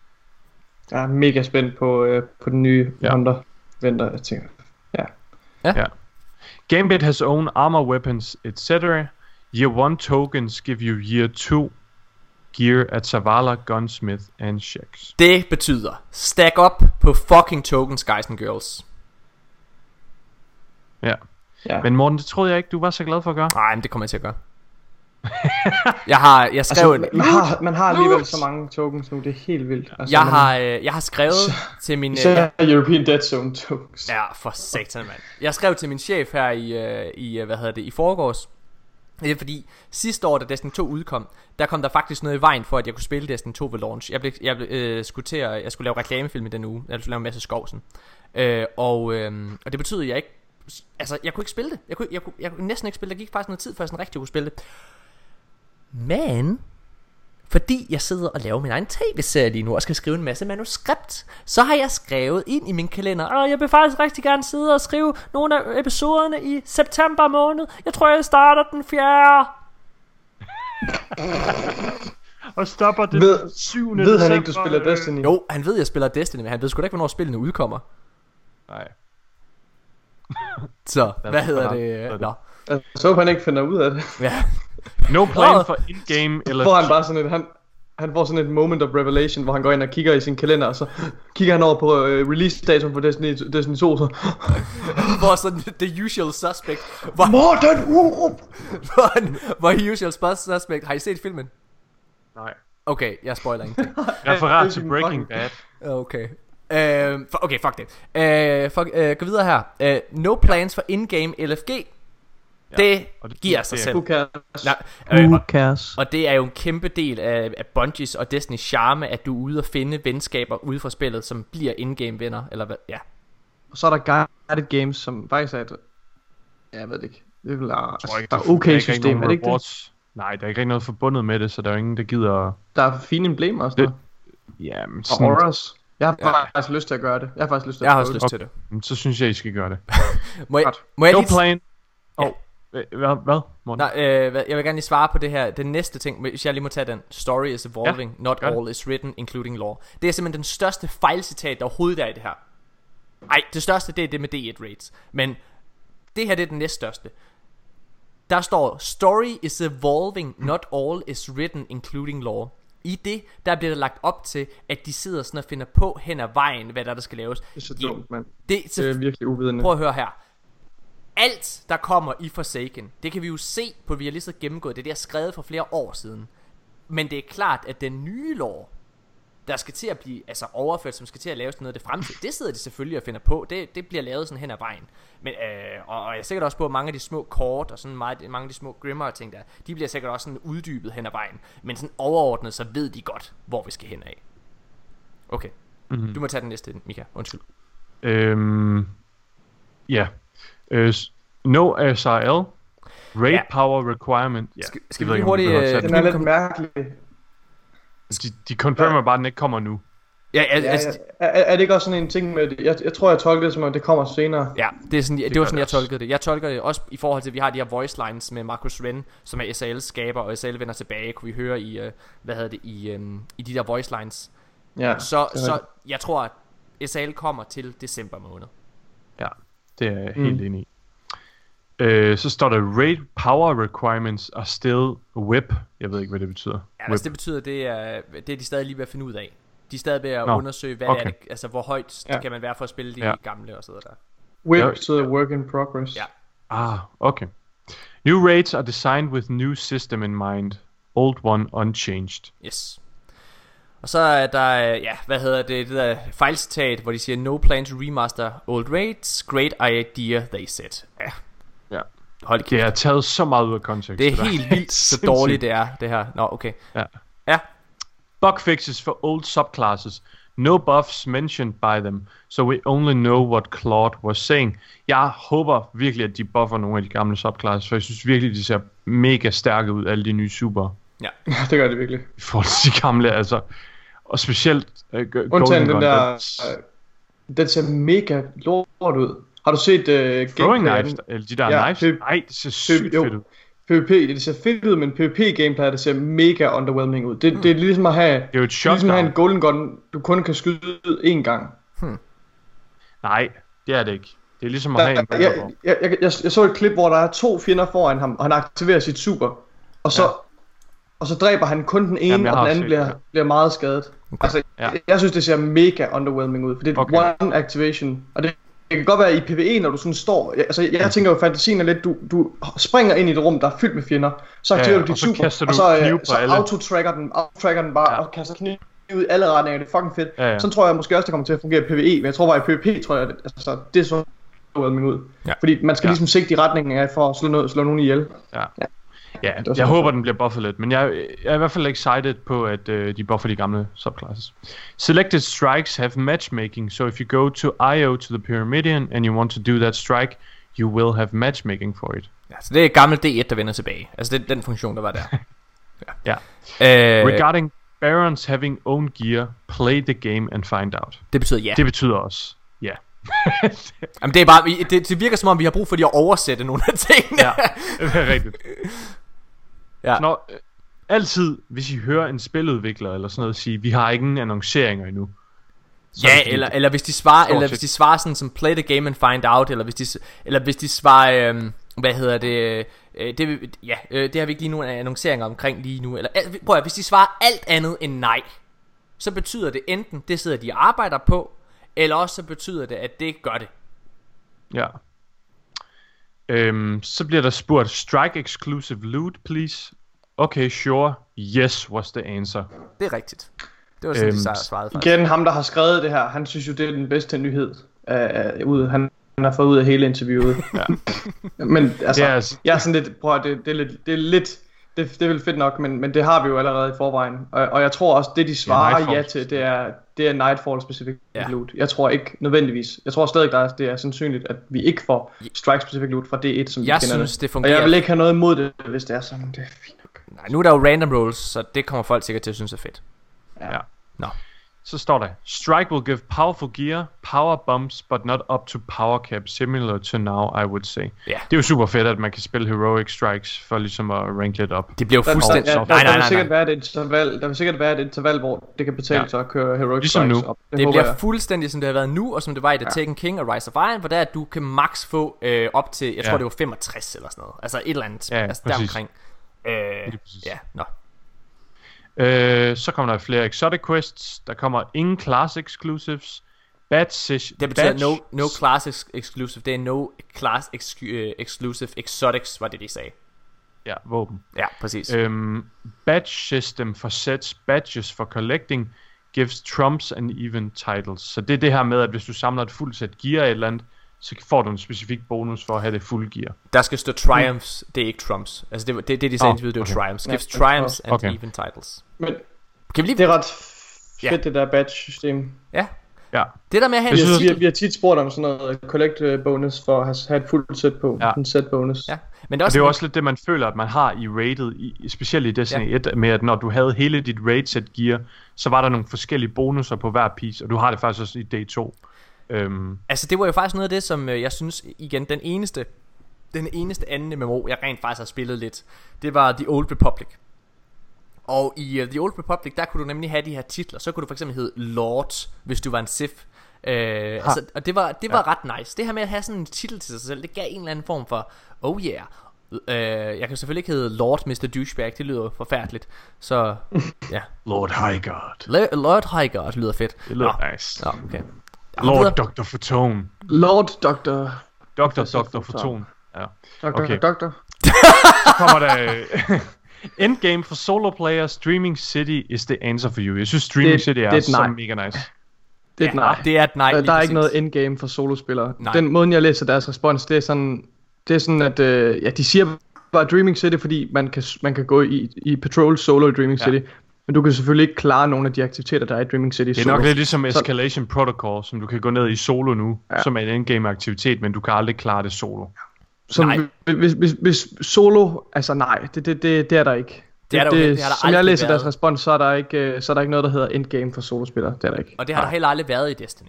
Jeg er mega spændt på, øh, på den nye Ja. ja. Hunter venter, jeg tænker. Ja. Ja. Gambit has own armor weapons, etc. Year 1 tokens give you Year 2 gear at Zavala, Gunsmith and Shax. Det betyder, stack up på fucking tokens, guys and girls. Ja. Ja. Men Morten, det troede jeg ikke, du var så glad for at gøre. Nej, men det kommer jeg til at gøre. jeg har, jeg skrev Altså, man, har, man har alligevel så mange tokens nu, det er helt vildt. Altså, jeg man- har, øh, jeg har skrevet til min... øh, Især European Dead Zone tokens. Ja, for satan, mand. Jeg skrev til min chef her i, øh, i øh, hvad hedder det, i forgårs. Det er fordi, sidste år, da Destiny 2 udkom, der kom der faktisk noget i vejen for, at jeg kunne spille Destiny 2 ved launch. Jeg, blev, jeg blev, øh, skulle til at, jeg skulle lave reklamefilm i den uge. Jeg skulle lave en masse skovsen. Øh, og, øh, og det betød, at jeg ikke, altså, jeg kunne ikke spille det. Jeg kunne, jeg, kunne, jeg kunne næsten ikke spille det. Der gik faktisk noget tid, før jeg sådan rigtig kunne spille det. Men fordi jeg sidder og laver min egen tv-serie lige nu og skal skrive en masse manuskript, så har jeg skrevet ind i min kalender, og jeg vil faktisk rigtig gerne sidde og skrive nogle af episoderne i september måned. Jeg tror, jeg starter den 4. Og stopper det Ved, 7. ved han ikke, du spiller Destiny? Jo, han ved, jeg spiller Destiny, men han ved sgu da ikke, hvornår spillene udkommer. Nej. Så, hvad hedder det? Er. Nå, Jeg så han ikke finder ud af det. ja. No plan for in-game eller... får han bare sådan et, han, han får sådan et moment of revelation, hvor han går ind og kigger i sin kalender, og så kigger han over på uh, release datum for Destiny, Destiny 2, så... Hvor sådan the usual suspect. Hvor, Morten Urup! hvor, han- hvor usual suspect. Har I set filmen? Nej. Okay, jeg spoiler ingenting. Referat til Breaking Bad. Okay. Øh, for, okay, fuck det. Øh, fuck, øh, gå videre her. Øh, no plans for in-game LFG. Ja, det, og det- giver sig det selv. Who cares? Nej, øh, Who og, cares? og det er jo en kæmpe del af, af Bungies og Destiny's charme, at du er ude og finde venskaber ude fra spillet, som bliver in-game venner, eller hvad, ja. Og så er der guided games, som faktisk er et... Ja, jeg ved det ikke. Det er vel altså, ikke, der der- er der er okay ikke rigtig system, er det ikke det? Nej, der er ikke rigtig noget forbundet med det, så der er jo ingen, der gider... Der er fine emblemer og sådan noget. Ja, men Og sådan... auras. Jeg har Ja. faktisk lyst til at gøre det. Jeg har faktisk lyst til Jeg at har prøve også lyst til det. Men Så synes jeg, I skal gøre det. Må jeg, Godt. må jeg No lige... plan. Hvad? Hvad? Morten? Nej, øh, jeg vil gerne lige svare på det her. Den næste ting, hvis jeg lige må tage den. Story is evolving, Ja, not gør det. all is written, including law. Det er simpelthen den største fejlcitat, der overhovedet er i det her. Ej, det største, det er det med D1 rates. Men det her, det er den næststørste. Der står, story is evolving, not all is written, including law. I det, der bliver der lagt op til, at de sidder sådan og finder på hen ad vejen, hvad der, der skal laves. Det er så dumt, mand. Det, Det er virkelig uvidende. Prøv at høre her. Alt, der kommer i Forsaken, det kan vi jo se på, vi har lige så gennemgået. Det er det, har skrevet for flere år siden. Men det er klart, at den nye lov, der skal til at blive altså overført, som skal til at lave sådan noget af det fremtid. Det sidder de selvfølgelig og finder på. Det, det bliver lavet sådan hen ad vejen. Men, øh, og, og jeg er sikkert også på, at mange af de små kort og sådan meget, mange af de små grimmer ting der, de bliver sikkert også sådan uddybet hen ad vejen. Men sådan overordnet, så ved de godt, hvor vi skal hen af. Okay. Mhm. Du må tage den næste, Mika. Undskyld. Øhm, ja. Øh, no SRL. Raid Ja. power requirement. Ja, Skal- det skal vi lige hurtigt, øh, at Den er lidt mærkelig. De, de confirmer bare, at den ikke kommer nu. Ja, Ja, ja. Er, er det ikke også sådan en ting med, jeg, jeg tror jeg tolker det som om det kommer senere. Ja, det, er sådan, det, Det var sådan, det jeg tolkede det. Jeg tolker det også i forhold til, at vi har de her voice lines med Marcus Ren, som er SAL's skaber, og SAL vender tilbage, kunne vi høre i, uh, hvad hedder det, i, um, i de der voice lines. Ja, så, så jeg tror, at SAL kommer til december måned. Ja, det er jeg Mm. helt enig i. Øh, så står der raid power requirements are still whip. Jeg ved ikke, hvad det betyder. Ja, altså det betyder, det er, det er de stadig lige ved at finde ud af. De er stadig ved at Nå, undersøge, hvad okay. er, det- altså hvor højt Ja. ja. kan man være for at spille de Ja. gamle og så der. Whip Ja. betyder work in progress. Ja. Ah, okay. New raids are designed with new system in mind. Old one unchanged. Yes. Og så er der, øh, ja, hvad hedder det, det der fejlcitat, hvor de siger, no plan to remaster old raids, great idea, they said. Ja, Ja. hold kæft. Det er taget så meget ud af kontekst. Det er der. helt vildt, så dårligt det er, det her. Nå, okay. Ja. Ja. Bug fixes for old subclasses. No buffs mentioned by them, so we only know what Claude was saying. Jeg håber virkelig, at de buffer nogle af de gamle subclasses, for jeg synes virkelig, de ser mega stærke ud, alle de nye super. Ja. det gør det virkelig. I forhold til de gamle, altså. Og specielt uh, Undtagen den der, den- øh, den ser mega lort ud. Har du set uh, Throwing knives, eller de der knives? Nej, det ser sygt fedt ud. PvP, det ser fedt ud, men PvP-gameplay, det ser mega underwhelming ud. Det, det er ligesom at have, Det er jo et er ligesom at have en shotgun. golden gun, du kun kan skyde én gang. Nej, det er det ikke. Det er ligesom at Der, have en jeg, jeg, jeg, jeg, jeg så et klip, hvor der er to fjender foran ham, og han aktiverer sit super, og så, Ja. Ja. og så dræber han kun den ene, Jamen, og den anden set bliver, det. bliver meget skadet. Okay. Altså, Ja. ja. jeg, synes, det ser mega underwhelming ud, for det er Okay. one activation, og det, det kan godt være i PvE, når du sådan står, altså jeg tænker jo, fantasien er lidt, du, du springer ind i et rum, der er fyldt med fjender, så Ja, aktiverer ja, du og dit så super, og du så, øh, så auto-tracker den, auto-tracker den bare, Ja. ja. og kaster kniv ud i alle retninger, det er fucking fedt. Ja, ja. Sådan tror jeg måske også, det kommer til at fungere i PvE, men jeg tror bare i PvP, tror jeg, at- altså, det er så underwhelming ud. Ja. Fordi man skal Ja. ligesom sigte i retningen af for at slå, noget, slå nogen ihjel. Ja. Ja. Ja, jeg sådan, håber, den bliver buffet lidt, men jeg, jeg er i hvert fald excited på, at uh, de buffer de gamle subclasses. Selected strikes have matchmaking, so if you go to IO to the Pyramidion and you want to do that strike, you will have matchmaking for it. Ja, så det er gammel D1, der vender tilbage. Altså det er den funktion, der var der. Ja. Øh, Regarding Barons having own gear, play the game and find out. det betyder ja. Det betyder også, ja. Jamen det er bare, det, det virker som om, vi har brug for lige at oversætte nogle af tingene. ja, det er rigtigt. Ja. Når, øh, altid, hvis I hører en spiludvikler eller sådan noget sige, vi har ingen annonceringer endnu. Så Ja, det fordi, eller, eller hvis de svarer, eller set. hvis de svarer sådan som play the game and find out, eller hvis de, eller hvis de svarer, øhm, hvad hedder det, øh, det, vil- ja, øh, det har vi ikke lige nogen annonceringer omkring lige nu, eller prøv at, hvis de svarer alt andet end nej, så betyder det enten, det sidder de og arbejder på, eller også så betyder det, at det ikke gør det. Ja. Øhm, så bliver der spurgt, strike exclusive loot, please. Okay, sure. Yes was the answer. Det er rigtigt. Det var sådan, Øhm, de svarede faktisk. Igen, ham der har skrevet det her, han synes jo, det er den bedste nyhed, uh, ud, han, han har fået ud af hele interviewet. Ja. men altså, Det er altså- jeg er sådan lidt, prøv at, det, det, er lidt, det er lidt, det, det er vel fedt nok, men, men det har vi jo allerede i forvejen. Og, og jeg tror også, det de svarer Nightfall. ja til, det er, det er Nightfall specific Ja. ja. loot. Jeg tror ikke nødvendigvis. Jeg tror stadig, der er, det er sandsynligt, at vi ikke får strike specific loot fra D1, som Jeg vi kender synes, det. det Og fungerer. jeg vil ikke have noget imod det, hvis det er sådan. Det er fint. Nej, nu er der jo random rolls, så det kommer folk sikkert til at synes er fedt. Ja. Nå. Så står der, strike will give powerful gear, power bumps, but not up to power cap, similar to now, I would say. Ja. Det er jo super fedt, at man kan spille heroic strikes, for ligesom at rank lidt op. Det bliver jo Der, der, fuldstændig... ja, der, nej, der, nej, vil nej, sikkert nej. være et interval, der vil sikkert være et interval, hvor det kan betale Ja. ja. sig at køre heroic Ligesom strikes nu. op. Det, det bliver jeg. fuldstændig som det har været nu, og som det var i The Taken King og Rise of Iron, hvor der at du kan max få øh, op til, jeg tror Ja. det var 65 eller sådan noget. Altså et eller andet, Ja, ja, altså præcis. deromkring. Øh, ja, nå. Øh, så kommer der flere exotic quests. Der kommer ingen class exclusives. Badge session. Det betyder no, no class ex- exclusive, det er no class excu- øh, exclusive exotics, var det de sagde. Ja, våben. Ja, præcis. Øhm, badge system for sets badges for collecting gives trumps and even titles. Så det er det her med, at hvis du samler et fuldt sæt gear eller andet, så får du en specifik bonus for at have det fulde gear. Der skal stå triumphs, det er ikke trumps. Altså det, var- det, det de sagde Åh, interviewet, det var okay. triumphs. Ja, Gives jeg tror- triumphs and Okay. even titles. Men Kan vi lige... det er ret Ja. fedt, det der badge-system. Ja. Ja. Det der med at have Vi, en vi, titel. vi har tit spurgt om sådan noget collect øh, bonus for at have, have et fuldt sæt på. Ja. En set bonus. Ja. Men det er Og også, det er jo også lidt det, man føler, at man har i rated, i, specielt i Destiny Ja. 1, med at når du havde hele dit raid-set gear, så var der nogle forskellige bonusser på hver piece, og du har det faktisk også i D2. Øhm, Altså det var jo faktisk noget af det som øh, jeg synes igen den eneste den eneste anden MMO jeg rent faktisk har spillet lidt. Det var The Old Republic. Og i uh, The Old Republic der kunne du nemlig have de her titler. Så kunne du for eksempel hedde Lord, hvis du var en Sith. Uh, altså, og det var, det var ja. ret nice Det her med at have sådan en titel til sig selv Det gav en eller anden form for Oh yeah uh, Jeg kan selvfølgelig ikke hedde Lord Mr. Douchebag Det lyder forfærdeligt Så ja Lord High God. Le- Lord High God lyder fedt Det lyder Nå. nice. Nå, okay Lord. Dr. Fatone. Lord Dr. Dr. Dr. Fatone. Ja. Dr. Okay. Dr. Så kommer der... øh, Endgame for solo player, Streaming City is the answer for you. Jeg synes Streaming Det- City er, det er så mega nice. Det er et Ja, nej. det er et nej, Der, der er ikke noget endgame for solospillere. Nej. Den måde, jeg læser deres respons, det er sådan, det er sådan at øh, ja, de siger bare Dreaming City, fordi man kan, man kan gå i, i Patrol solo i Dreaming Ja. City. Men du kan selvfølgelig ikke klare nogle af de aktiviteter, der er i Dreaming City Det er solo. nok lidt ligesom Så- Escalation Protocol, som du kan gå ned i solo nu, Ja. ja. som er en endgame aktivitet, men du kan aldrig klare det solo. Så Nej. hvis, hvis, hvis solo, altså nej, det, det, det, det er der ikke. Det er der jo- det har der som jeg læser deres været. respons, så er der ikke, øh, så er der ikke noget, der hedder endgame for solospillere. Det er der ikke. Og det har der heller aldrig været i Destiny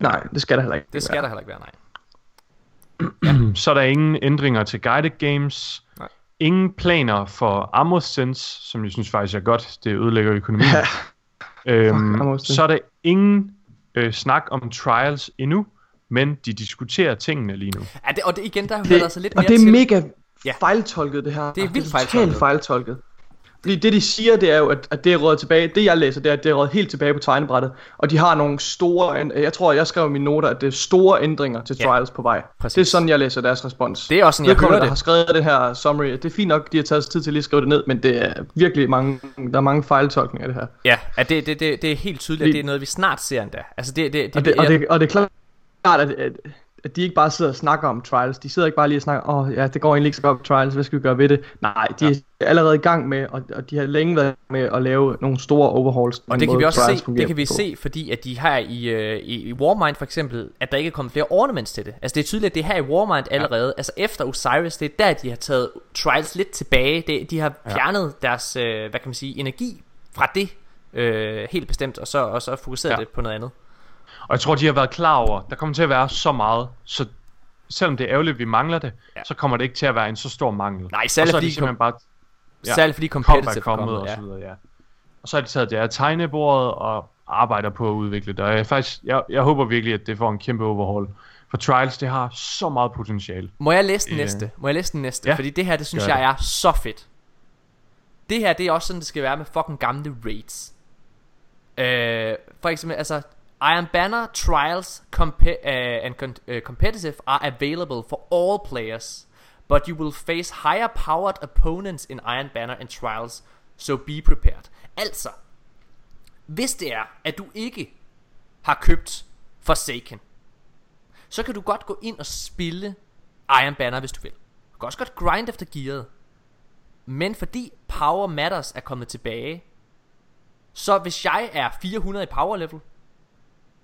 Nej, det skal der heller ikke. Det skal der heller ikke være, nej Så er der ingen ændringer til guided games. Ingen planer for Armor Sense, som jeg synes faktisk er godt. Det ødelægger økonomien. øhm, så er der ingen øh, snak om trials endnu, men de diskuterer tingene lige nu. Ja, det, og det igen, der hører Det, der så lidt og mere det er til. mega Ja. fejltolket det her. Det er vildt totalt fejltolket. fejltolket. Fordi det de siger, det er jo, at, at det er råd tilbage. Det jeg læser, det er, at det er råd helt tilbage på tegnebrættet. Og de har nogle store, jeg tror, jeg skrev i mine noter, at det er store ændringer til Ja, Trials på vej. præcis. Det er sådan, jeg læser deres respons. Det er også sådan, jeg Vedkommende, hører det. har skrevet den her summary. Det er fint nok, de har taget sig tid til lige at skrive det ned, men det er virkelig mange, der er mange fejltolkninger af det her. Ja, at det, det, det, det er helt tydeligt, at det er noget, vi snart ser endda. Altså det, det, det, Og det, og jeg- det, og det er klart, at, at, at de ikke bare sidder og snakker om trials. De sidder ikke bare lige og snakker, åh oh, ja, det går egentlig ikke så godt på trials, hvad skal vi gøre ved det? Nej, de ja. Er allerede i gang med, og, og de har længe været med at lave nogle store overhauls. Og det kan vi også se, det kan vi se, fordi at de har i, øh, i, i Warmind for eksempel, at der ikke er kommet flere ornaments til det. Altså det er tydeligt, at det er her i Warmind allerede, altså efter Osiris, det er der, de har taget Trials lidt tilbage. Det, de har fjernet ja. deres, øh, hvad kan man sige, energi fra det øh, helt bestemt, og så, og så fokuseret ja. Ja. det på noget andet. Og jeg tror, de har været klar over, der kommer til at være så meget, så selvom det er ærgerligt, at vi mangler det, Ja. ja. så kommer det ikke til at være en så stor mangel. Nej, og særligt så er fordi de simpelthen kom- bare... Særligt fordi competitive er kommet og ja. så videre, ja. Og så har de taget det her tegnebordet og arbejder på at udvikle det. Og jeg, faktisk, jeg, jeg håber virkelig, at det får en kæmpe overhaul. For Trials, det har så meget potentiale. Må jeg læse den Øh, næste? Må jeg læse den næste? ja. Fordi det her, det synes jeg er så fedt. Det her, det er også sådan, det skal være med fucking gamle raids. Øh, for eksempel, altså, Iron Banner Trials compe- uh, and con- uh, Competitive are available for all players, but you will face higher powered opponents in Iron Banner and Trials, so be prepared. Altså, hvis det er, at du ikke har købt Forsaken, så kan du godt gå ind og spille Iron Banner, hvis du vil. Du kan også godt grind efter gearet. Men fordi Power Matters er kommet tilbage, så hvis jeg er 400 i power level,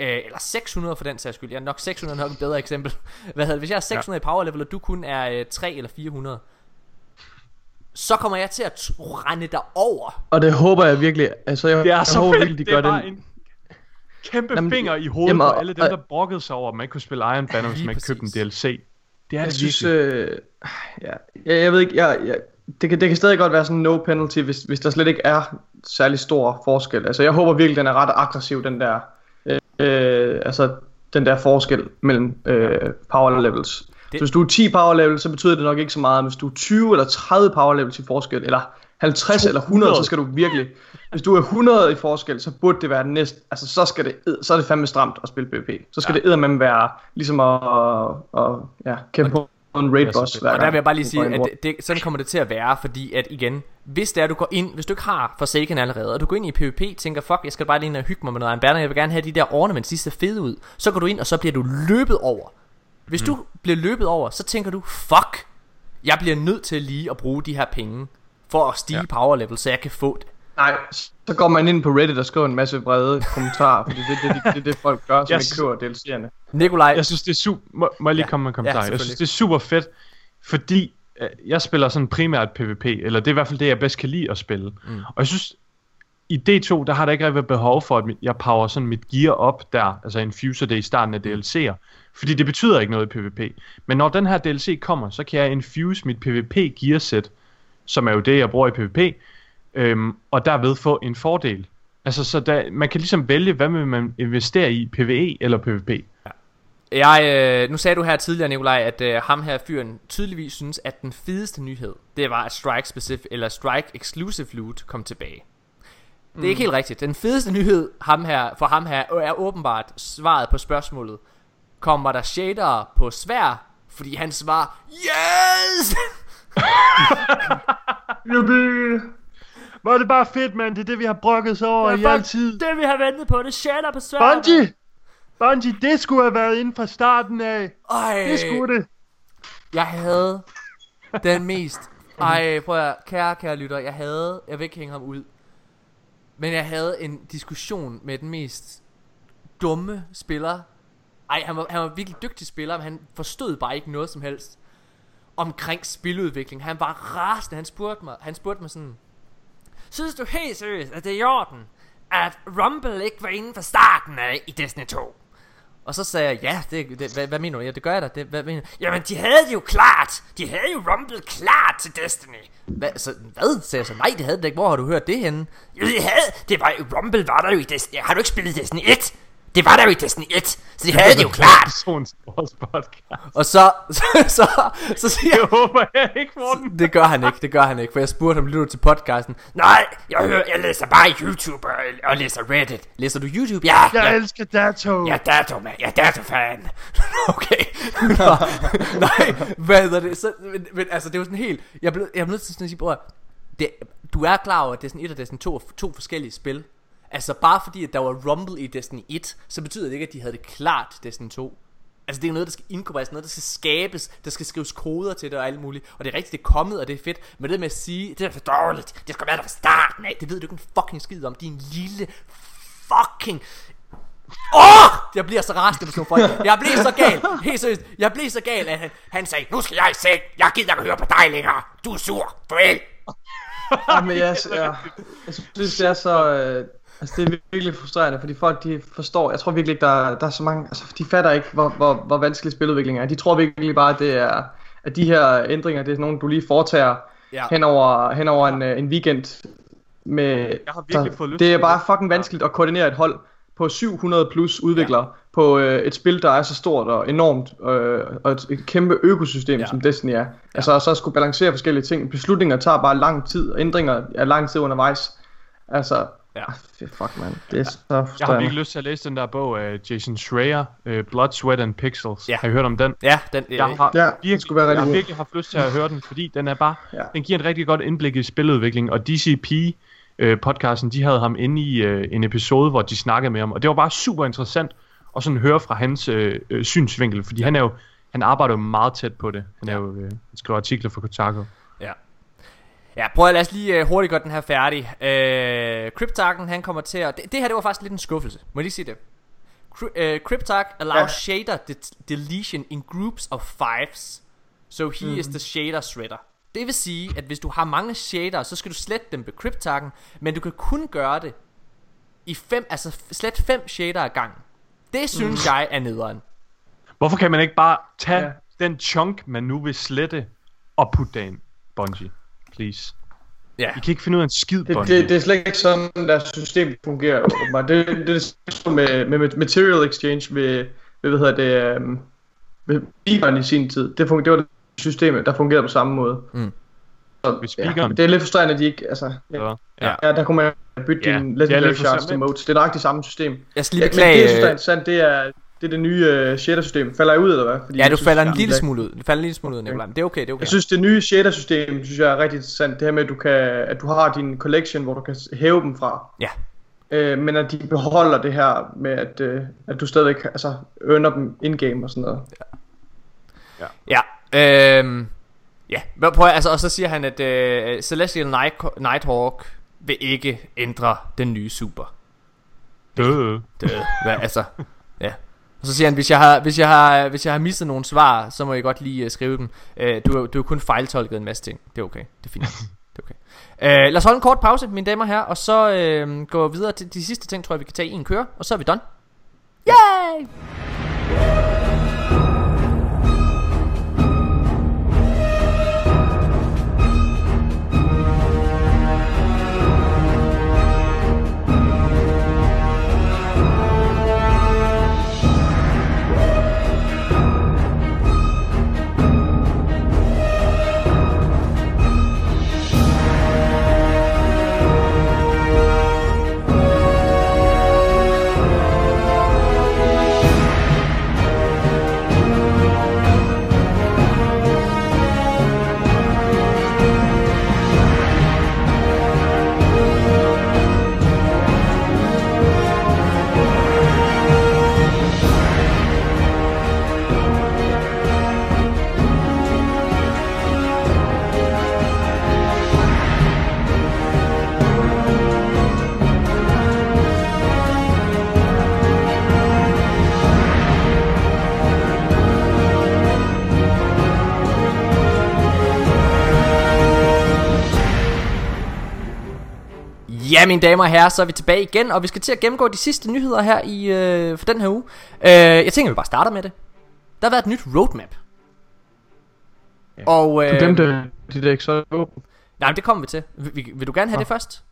øh, eller 600 for den sags skyld, jeg er nok 600 nok et bedre eksempel. Hvad hedder? Hvis jeg er 600 ja. i power level, og du kun er øh, 3 eller 400, så kommer jeg til at rende dig over. Og det håber jeg virkelig, altså jeg, Det er jeg så håber fedt. virkelig, de det er gør det. en kæmpe Jamen, finger i hovedet jamen, på og- alle dem, der brokkede sig over, at man ikke kunne spille Iron Banner, hvis man ikke købte en. DLC. Det er Jeg det synes, øh, ja, jeg, jeg ved ikke, jeg, jeg, det, kan, det kan stadig godt være sådan no penalty, hvis, hvis der slet ikke er særlig stor forskel. Altså jeg håber virkelig, den er ret aggressiv, den der, øh, altså den der forskel mellem øh, power levels. Det... Så hvis du er 10 power levels, så betyder det nok ikke så meget, men hvis du er 20 eller 30 power levels i forskel, eller 50 eller 100, så skal du virkelig, hvis du er 100 i forskel, så burde det være den næste, altså så skal det, så er det fandme stramt at spille PvP. Så skal ja. det eddermame være ligesom at, at, at ja, kæmpe en raid boss hver Og der vil jeg bare lige sige, at det, sådan kommer det til at være, fordi at igen, hvis det er, du går ind, hvis du ikke har Forsaken allerede, og du går ind i PvP, tænker, fuck, jeg skal bare lige ind og hygge mig med noget banner, jeg vil gerne have de der ornaments, de ser fede ud, så går du ind, og så bliver du løbet over. Hvis mm. du bliver løbet over, så tænker du, fuck, jeg bliver nødt til lige at bruge de her penge, for at stige ja. power level, så jeg kan få det. Nej, så går man ind på Reddit og skriver en masse vrede kommentarer, fordi det er det, det, det, det, folk gør, som Jeg ikke køber DLC'erne. Nikolaj. Jeg synes, det er super... Må, må jeg lige Ja. komme med en kommentar? Ja, jeg synes, det er super fedt, fordi øh, jeg spiller sådan primært PvP, eller det er i hvert fald det, jeg bedst kan lide at spille. Mm. Og jeg synes, i D2, der har der ikke rigtig været behov for, at jeg power sådan mit gear op der, altså infuser det i starten af DLC'er, fordi det betyder ikke noget i PvP. Men når den her DLC kommer, så kan jeg infuse mit PvP gearset, som er jo det, jeg bruger i PvP, øhm, og derved få en fordel. Altså, så der, man kan ligesom vælge, hvad vil man investere i, PvE eller PvP. Jeg, øh, nu sagde du her tidligere, Nikolaj, at øh, ham her fyren tydeligvis synes, at den fedeste nyhed, det var, at Strike Specific, eller Strike Exclusive Loot kom tilbage. Det er ikke Mm. helt rigtigt. Den fedeste nyhed ham her, for ham her er åbenbart svaret på spørgsmålet. Kommer der shader på svær? Fordi han svarer, yes! Jubi! Hvor er det bare fedt, mand. Det er det, vi har brokket sig over i altid. Det vi har ventet på, det shader på svær. Bungie! Bungie, det skulle have været inden fra starten af. Ej. Det skulle det. Jeg havde den mest... Ej, prøv at kære, kære lytter, jeg havde... Jeg vil ikke hænge ham ud. Men jeg havde en diskussion med den mest dumme spiller. Ej, han var, han var virkelig dygtig spiller, men han forstod bare ikke noget som helst omkring spiludvikling. Han var rasende. Han spurgte mig, han spurgte mig sådan, Synes du helt seriøst, at det er i orden, at Rumble ikke var inden for starten af i Destiny 2? Og så sagde jeg, ja, det, det, hvad, hvad mener du? Ja, det gør jeg da. Det, hvad mener du? Jamen, de havde det jo klart. De havde jo Rumble klart til Destiny. Hva, så, hvad? Sagde jeg så, nej, det havde det ikke. Hvor har du hørt det henne? Jo, det havde. Det var, Rumble var der jo i Destiny. Har du ikke spillet Destiny 1? Det var der jo i Destiny 1. Så de havde det jo klart. Og så, så, så, så siger jeg... håber jeg ikke får den. Det gør han ikke, det gør han ikke. For jeg spurgte ham, lytter til podcasten? Nej, jeg, hører, jeg læser bare YouTube og, og læser Reddit. Læser du YouTube? Ja. Jeg ja. elsker Dato. Ja, Dato, man. Jeg er Dato-fan. okay. Nå, nej, hvad hedder det? Så, men, men, altså, det var sådan helt... Jeg blev, jeg blev nødt til sådan at sige, bror, det, du er klar over, at Destiny 1 og Destiny 2 er to forskellige spil. Altså, bare fordi, at der var Rumble i Destiny 1, så betyder det ikke, at de havde det klart til Destiny 2. Altså det er noget der skal inkorporeres, noget der skal skabes Der skal skrives koder til det og alt muligt. Og det er rigtigt, det er kommet og det er fedt. Men det med at sige, det er for dårligt Det skal være der fra starten af. Det ved du ikke en fucking skid om. Din lille fucking Åh! Oh! Jeg bliver så rasende på sådan folk. Jeg blev så gal. Helt seriøst. Jeg blev så gal at han, han sagde Nu skal jeg i seng. Jeg gider ikke høre på dig længere. Du er sur. Farvel. Jamen, jeg, jeg, jeg synes, det er så... Øh, altså, det er virkelig frustrerende, fordi folk, de forstår... Jeg tror virkelig ikke, der, der er så mange... Altså, de fatter ikke, hvor, hvor, hvor vanskelig spiludvikling er. De tror virkelig bare, at det er... At de her ændringer, det er nogle, du lige foretager Ja. hen over, hen over en, øh, en weekend med... Jeg har virkelig fået lyst det er bare fucking vanskeligt at koordinere et hold på 700 plus udviklere ja. på øh, et spil, der er så stort og enormt, øh, og et, et kæmpe økosystem, ja. som Destiny er. Ja. Altså, så skulle balancere forskellige ting. Beslutninger tager bare lang tid, og ændringer er lang tid undervejs. Altså, ja. fuck man, det er så Jeg har virkelig lyst til at læse den der bog af Jason Schreier, uh, Blood, Sweat and Pixels. Ja. Har I hørt om den? Ja, den, Jeg har, Ja, virkelig, skulle være rigtig jeg har virkelig haft lyst til at høre den, fordi den er bare, Ja. den giver et rigtig godt indblik i spiludvikling, og DCP øh, podcasten, de havde ham inde i øh, en episode, hvor de snakkede med ham, og det var bare super interessant at sådan høre fra hans øh, øh, synsvinkel, fordi han er jo, han arbejder jo meget tæt på det. Han er jo, øh, han skriver artikler for Kotaku. Ja. Ja, prøv at lad os lige uh, hurtigt gøre den her færdig. Uh, Cryptarken, han kommer til at... Det, det her, det var faktisk lidt en skuffelse. Må jeg lige sige det? Cry- uh, Cryptark allows Ja. shader de- deletion in groups of fives. So he mm. is Mhm. the shader shredder. Det vil sige, at hvis du har mange shader, så skal du slette dem ved Cryptarken, men du kan kun gøre det i fem, altså slet fem shader ad gangen. Det synes Mm. jeg er nederen. Hvorfor kan man ikke bare tage Ja. den chunk, man nu vil slette, og putte derind, Bungie? Please. Ja. I kan ikke finde ud af en skid, Det, det, det er slet ikke sådan, der system fungerer. åbenbart. Det, det, det er sådan med, med, med material exchange ved, ved hvad hedder det, um, ved Beacon i sin tid. Det, fun, det var det system, der fungerede på samme måde. Mm. Så, Ved ja, Beacon? det er lidt frustrerende, at de ikke, altså, ja, Ja. ja, der kunne man bytte Ja, ja, din det er legendary lidt shards til modes. Det er nøjagtigt samme system. Jeg skal lige ja, men det, jeg synes, der er beklage... interessant, det er, Det er det nye uh, shader-system. Falder jeg ud, eller hvad? Fordi Ja, du synes, falder en det lille smule ud. Du falder en lille smule ud, Nikolaj. Men det er okay, det er okay. Jeg synes, det nye shader-system, synes jeg er rigtig interessant. Det her med, at du, kan, at du har din collection, hvor du kan hæve dem fra. Ja. Øh, men at de beholder det her med, at, øh, at du stadigvæk altså, earner dem in-game og sådan noget. Ja, øhm, ja, men prøv at, altså, og så siger han, at øh, Celestial Night, Nighthawk vil ikke ændre den nye super. Død. Død. Hvad, altså, ja. Og så siger han, hvis jeg har, hvis jeg har, hvis jeg har misset nogle svar, så må I godt lige uh, skrive dem. Uh, du, du er kun fejltolket en masse ting. Det er okay. Det er fint. Det er okay. Uh, lad os holde en kort pause, mine damer her, og så uh, gå videre til de sidste ting, tror jeg, vi kan tage i en køre, og så er vi done. Yay! Ja, mine damer og herrer, så er vi tilbage igen, og vi skal til at gennemgå de sidste nyheder her i øh, for den her uge. Øh, jeg tænker, vi bare starter med det. Der har været et nyt roadmap. Ja. Og, øh, Du glemte de der exotic våben. Nej, men det kommer vi til. Vil, vil, du gerne have Nå. det først?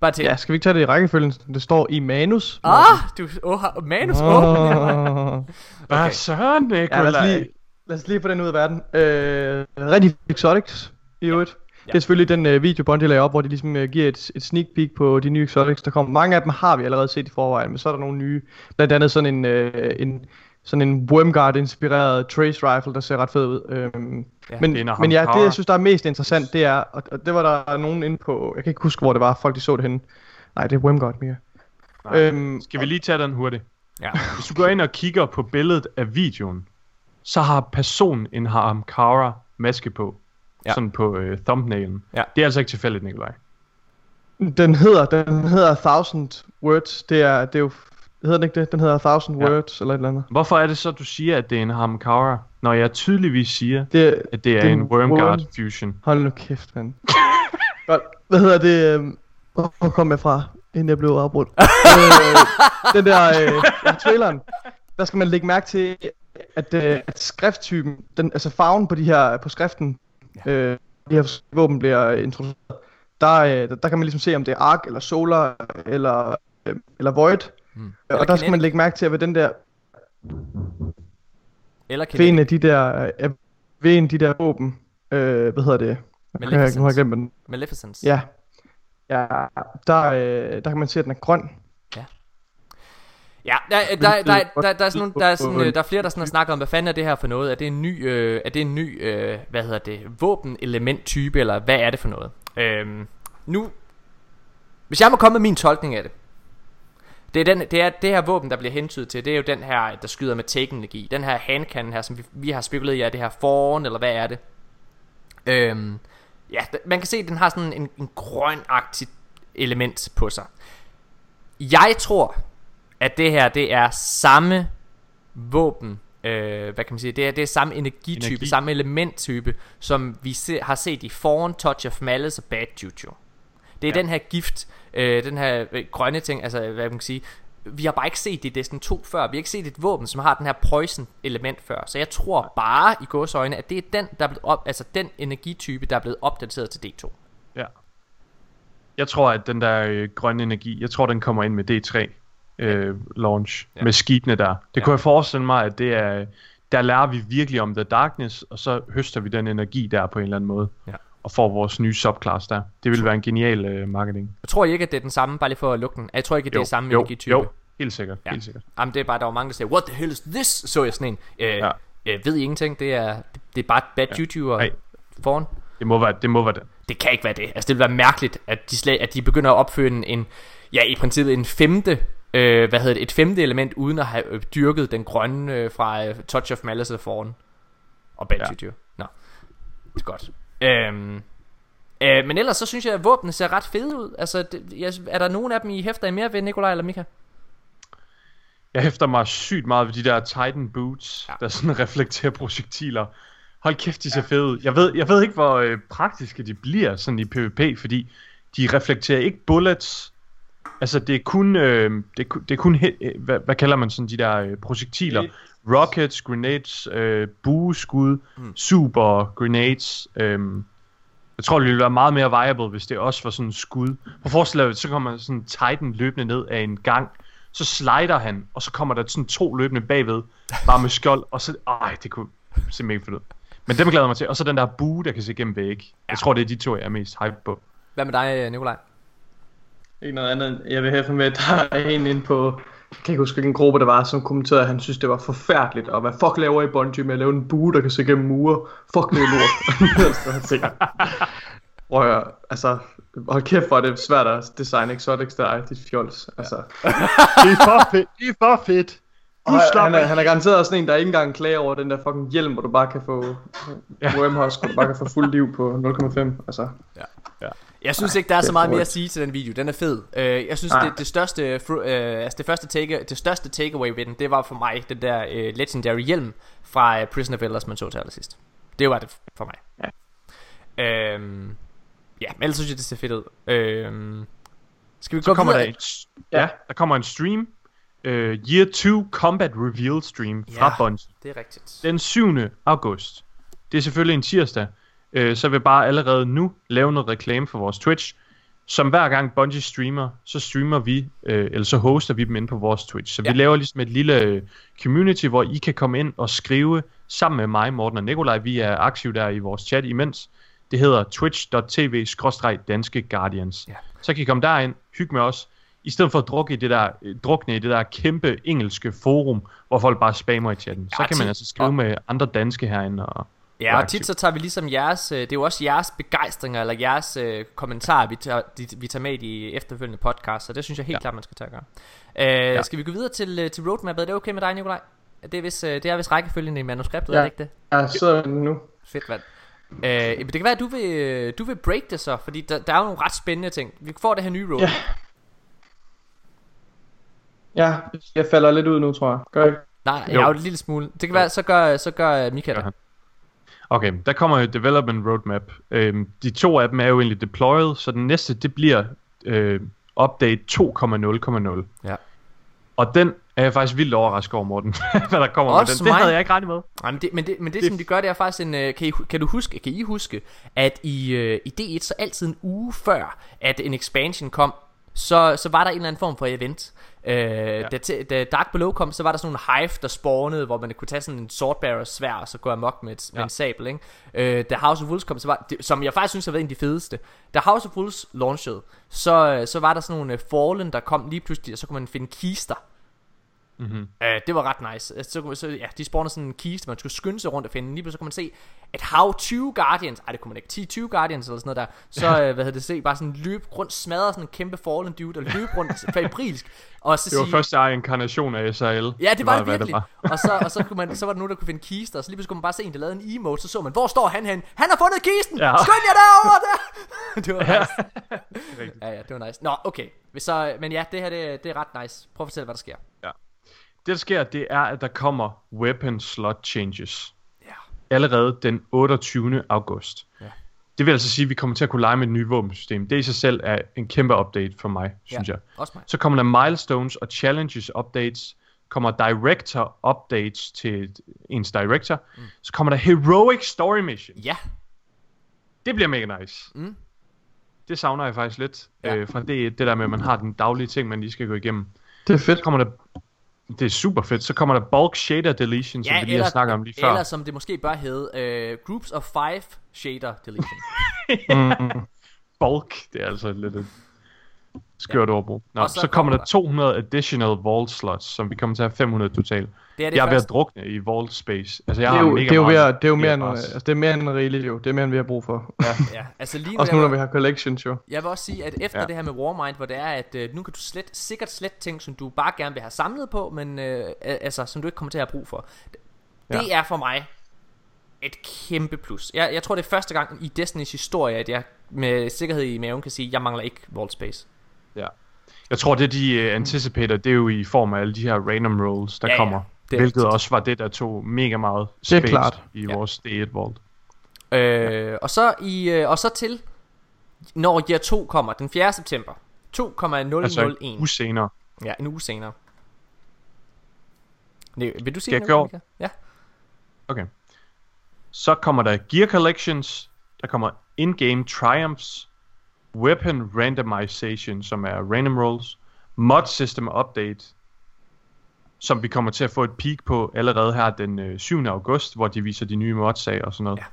Bare til. Ja, skal vi ikke tage det i rækkefølgen? Det står i manus. Ah, du oh, manus Åh. åben. Hvad søren, Ja, lad, os Nikolaj? lige, lad os lige få den ud af verden. Øh, rigtig exotics i øvrigt. Det er selvfølgelig den øh, video, Bondi lagde op, hvor de ligesom øh, giver et, et sneak peek på de nye exotics, der kommer. Mange af dem har vi allerede set i forvejen, men så er der nogle nye. Blandt andet sådan en, øh, en sådan en Wormguard-inspireret trace rifle, der ser ret fed ud. Øhm, Ja, men, det men ja, det jeg synes, der er mest interessant, det er, og, og det var der nogen inde på, jeg kan ikke huske, hvor det var, folk de så det henne. Nej, det er Wormguard mere. Nej. Øhm, Skal vi lige tage den hurtigt? Ja. Hvis du går ind og kigger på billedet af videoen, så har personen en Haramkara maske på. Ja. Sådan på øh, thumbnailen. Ja. Det er altså ikke tilfældigt, Nikolaj. Den hedder, den hedder Thousand Words. Det er, det er jo, hedder den ikke det? Den hedder Thousand Ja. Words eller et eller andet. Hvorfor er det så, du siger, at det er en Haramkara, når jeg tydeligvis siger, Det, at det er det en Wormguard worm- fusion? Hold nu kæft, mand. Godt. Hvad hedder det? øhm, Hvor hvor kom jeg fra, inden jeg blev afbrudt? øh, den der, øh, ja, traileren. Der skal man lægge mærke til, at, øh, at skrifttypen, den, altså farven på de her, på skriften, øh, de her forskellige våben bliver introduceret. Der, øh, der, der kan man ligesom se, om det er ark, eller solar, eller, øh, eller void. Mm. Og Eller der skal man kinetic. lægge mærke til, at ved den der Eller ved en kinetic. af de der, øh, ved en af de der våben, øh, hvad hedder det? Har jeg- Nu har jeg glemt den. Maleficence. Ja. Ja, der, øh, der kan man se, at den er grøn. Ja, der, der, der, der, der, er sådan, der, er sådan, øh, der er flere, der sådan har snakket om, hvad fanden er det her for noget? Er det en ny, øh, er det en ny øh, hvad hedder det, våbenelement-type, eller hvad er det for noget? Øhm, nu, hvis jeg må komme med min tolkning af det, det er, den, det er det her våben, der bliver hentydet til, det er jo den her, der skyder med take-energi. Den her handcannon her, som vi, vi har spekuleret i, er det her foran, eller hvad er det? Øhm, ja, man kan se, at den har sådan en, en grøn-agtigt element på sig. Jeg tror, at det her, det er samme våben, øh, hvad kan man sige, det er, det er samme energitype, Energi. Samme elementtype, som vi se, har set i Foreign, Touch of Malice og Bad Juju. Det er ja. den her gift, øh, den her øh, grønne ting, altså hvad man kan sige, vi har bare ikke set det i Destiny 2 før. Vi har ikke set et våben, som har den her poison element før. Så jeg tror bare i gåsøjne, at det er den, der er blevet op, altså den energitype, der er blevet opdateret til D2. Ja. Jeg tror, at den der øh, grønne energi, jeg tror, den kommer ind med D3 øh, launch. Ja. Med skibene der. Det Ja. kunne jeg forestille mig, at det er... Der lærer vi virkelig om The Darkness, og så høster vi den energi der på en eller anden måde. Ja. Og får vores nye subclass der. Det vil være en genial øh, marketing. Jeg tror ikke, at det er den samme, bare lige for at lukke den. Jeg tror ikke, at det Jo, er samme jo, energitype. jo. Helt sikkert, Ja. helt sikkert. Jamen, det er bare, der var mange, der sagde, what the hell is this? Så jeg sådan en. Øh, Ja. øh, ved I ingenting? Det er, det er bare bad Ja. YouTuber Nej. foran. Det må være det. Må være det. Det kan ikke være det. Altså, det vil være mærkeligt, at de, slag, at de begynder at opføre en, en ja, i princippet en femte, øh, hvad hedder det, et femte element, uden at have dyrket den grønne øh, fra øh, Touch of Malice foran. Og Bad Ja. ja. Nå, det er godt. Øhm, øh, men ellers så synes jeg, at våbnene ser ret fede ud. Altså, det, jeg, er der nogen af dem, I hæfter I mere ved, Nikolaj eller Mika? Jeg hæfter mig sygt meget ved de der Titan boots, ja. der sådan reflekterer projektiler. Hold kæft, de ser fede ud. Jeg ved, jeg ved ikke, hvor øh, praktiske de bliver sådan i PvP, fordi de reflekterer ikke bullets. Altså, det er kun, øh, det er, det er kun øh, hvad, hvad kalder man sådan de der øh, projektiler? Rockets, grenades, øh, bueskud, mm. super grenades. Øh, jeg tror, det ville være meget mere viable, hvis det også var sådan en skud. På forslaget, så kommer sådan en Titan løbende ned af en gang, så slider han, og så kommer der sådan to løbende bagved, bare med skjold, og så, ej, det kunne se mega fedt ud. Men dem glæder jeg mig til, og så den der bue, der kan se gennem væg. Jeg tror, det er de to, jeg er mest hype på. Hvad med dig, Nikolaj? Ikke noget andet. Jeg vil hæfte med, at der er en inde på, jeg kan ikke huske hvilken gruppe der var, som kommenterede, at han synes, det var forfærdeligt. Og hvad fuck laver I Bungie med at lave en bue, der kan se gennem mure? Fuck er lort. så han tænker, prøv at altså, hold kæft for det er svært at designe exotics der, dit fjols. Altså. Det er for fedt. Det er for fedt. Og han, er, han er garanteret også en, der ikke engang klager over den der fucking hjelm, hvor du bare kan få ja. wormhusk, hvor du bare kan få fuld liv på 0,5. Altså. Ja. Ja. Jeg synes ikke, der er så meget mere at sige til den video. Den er fed. Øh, jeg synes, det, det største, øh, altså det første take, det største takeaway ved den, det var for mig den der øh, legendary hjelm fra øh, Prison of Elders, man så til allersidst. Det var det for mig. Ja. Øhm, ja, men ellers synes jeg, det ser fedt ud. Øhm, skal vi Så gå kommer der en, ja, der kommer en stream. Uh, Year 2 Combat Reveal stream fra Ja, Bungie. det er rigtigt. Den 7. august. Det er selvfølgelig en tirsdag. Uh, så vil jeg bare allerede nu lave noget reklame for vores Twitch. Som hver gang Bungie streamer, så streamer vi, uh, eller så hoster vi dem ind på vores Twitch. Så ja. Vi laver ligesom et lille øh, community, hvor I kan komme ind og skrive sammen med mig, Morten og Nikolaj. Vi er aktive der i vores chat imens. Det hedder twitch.tv-danske guardians. Ja. Så kan I komme derind, hygge med os, i stedet for at drukke i det der, øh, drukne i det der kæmpe engelske forum, hvor folk bare spammer i chatten. Så kan man altså skrive med andre danske herinde. Og, Ja, og tit så tager vi ligesom jeres, øh, det er jo også jeres begejstringer, eller jeres øh, kommentarer, vi tager, de, vi tager med i de efterfølgende podcasts, så det synes jeg helt ja. klart, man skal tage at gøre. Øh, ja. Skal vi gå videre til, øh, til roadmap? Er det okay med dig, Nikolaj? Det er vist, øh, det er vist rækkefølgen i manuskriptet, Ja. er det ikke det? Jeg sidder nu. Fedt, mand. Øh, det kan være, at du vil, du vil break det så, fordi der, der er jo nogle ret spændende ting. Vi får det her nye roadmap. Ja. Ja, jeg falder lidt ud nu, tror jeg. Gør jeg ikke? Nej, Jo. jeg er jo en lille smule. Det kan være, så gør, så gør Michael det. Okay, der kommer et development roadmap. Øhm, de to af dem er jo egentlig deployed, så den næste, det bliver øh, update 2.0.0. Ja. Og den er jeg faktisk vildt overrasket over, Morten, hvad der kommer med Også den. Det mig. havde jeg ikke regnet med. Nej, men det, men det, men det, Det- som de gør, det er faktisk en... øh, Kan, I, kan, du huske, kan I huske, at i, øh, i D1, så altid en uge før, at en expansion kom, så, så var der en eller anden form for event. Øh, ja. da, da Dark Below kom, så var der sådan nogle hive, der spawnede, hvor man kunne tage sådan en swordbearer svær, og så gå amok med, et, ja. med en sabel, ikke? Øh, da House of Wolves kom, så var det, som jeg faktisk synes har været en af de fedeste. Da House of Wolves launchede, så, øh, så var der sådan nogle øh, Fallen, der kom lige pludselig, og så kunne man finde kister. Mm-hmm. Uh, det var ret nice. Altså, Så, så, ja, de spawnede sådan en kiste, man skulle skynde sig rundt og finde. Lige pludselig så kunne man se, at how 20 Guardians, ej det kunne man ikke, 10 20 Guardians eller sådan noget der, så uh, hvad hedder det, se, bare sådan løb rundt, smadre sådan en kæmpe fallen dude, og løb rundt fabrilsk. Og så Det var sige, første inkarnation af SRL. Ja, det var Meget, det virkelig. og, så, og så, kunne man, så var der nogen, der kunne finde kister, og så lige pludselig kunne man bare se en, der lavede en emote, så så man, hvor står han hen? Han har fundet kisten! Ja. Ja. Skynd jer derover der! det var Ja. nice. ja, ja, det var nice. Nå, okay. Så, men ja, det her, det, det er ret nice. Prøv at fortælle, hvad der sker. Ja. Det der sker, det er, at der kommer weapon slot changes. Ja. Allerede den 28. august. Ja. Det vil altså sige, at vi kommer til at kunne lege med et nyt våbensystem. Det i sig selv er en kæmpe update for mig, synes Ja, jeg. også mig. Så kommer der milestones og challenges updates. Kommer director updates til ens director. Mm. Så kommer der heroic story mission. Ja. Det bliver mega nice. Mm. Det savner jeg faktisk lidt. Ja. Ja. Øh, fra det, det der med, at man har den daglige ting, man lige skal gå igennem. Det er fedt. Så kommer der det er super fedt. Så kommer der bulk shader deletion, som vi lige har snakket om lige før. Eller som det måske bør hedde, uh, Groups of Five Shader Deletion. mm, bulk, det er altså lidt et... Skørt ja. overbrug. Nå, Og så, så kommer der 200 additional vault slots, som vi kommer til at have 500 totalt. Det er det jeg er ved at første. drukne i vault space. Altså, Det jeg er, har jo, mega det er jo, meget mere, det er jo mere, end, altså, det er mere end rigeligt jo. Det er mere, end vi har brug for. Ja. Ja, altså lige nu, Også nu, når vi har collections jo. Jeg vil også sige, at efter Ja. det her med Warmind, hvor det er, at øh, nu kan du slet, sikkert slet ting, som du bare gerne vil have samlet på, men øh, altså, som du ikke kommer til at have brug for. Det Ja. er for mig et kæmpe plus. Jeg, jeg tror, det er første gang i Destinys historie, at jeg med sikkerhed i maven kan sige, at jeg mangler ikke Vault Space. Ja. Jeg tror, det de uh, anticipater, det er jo i form af alle de her random rolls, der Ja, ja. kommer. Det er hvilket også var det, der tog mega meget Det er space klart. i vores D1 Vault. Øh, og, så i, øh, og så til, når year 2 kommer, den 4. september, 2,001. Altså en uge senere. Ja, en uge senere. Nej, vil du sige Skal noget? Ja. Okay. Så kommer der Gear Collections, der kommer In-Game Triumphs, Weapon Randomization, som er random rolls, Mod System Update, som vi kommer til at få et peak på allerede her den øh, 7. august, hvor de viser de nye mods af og sådan noget. Ja.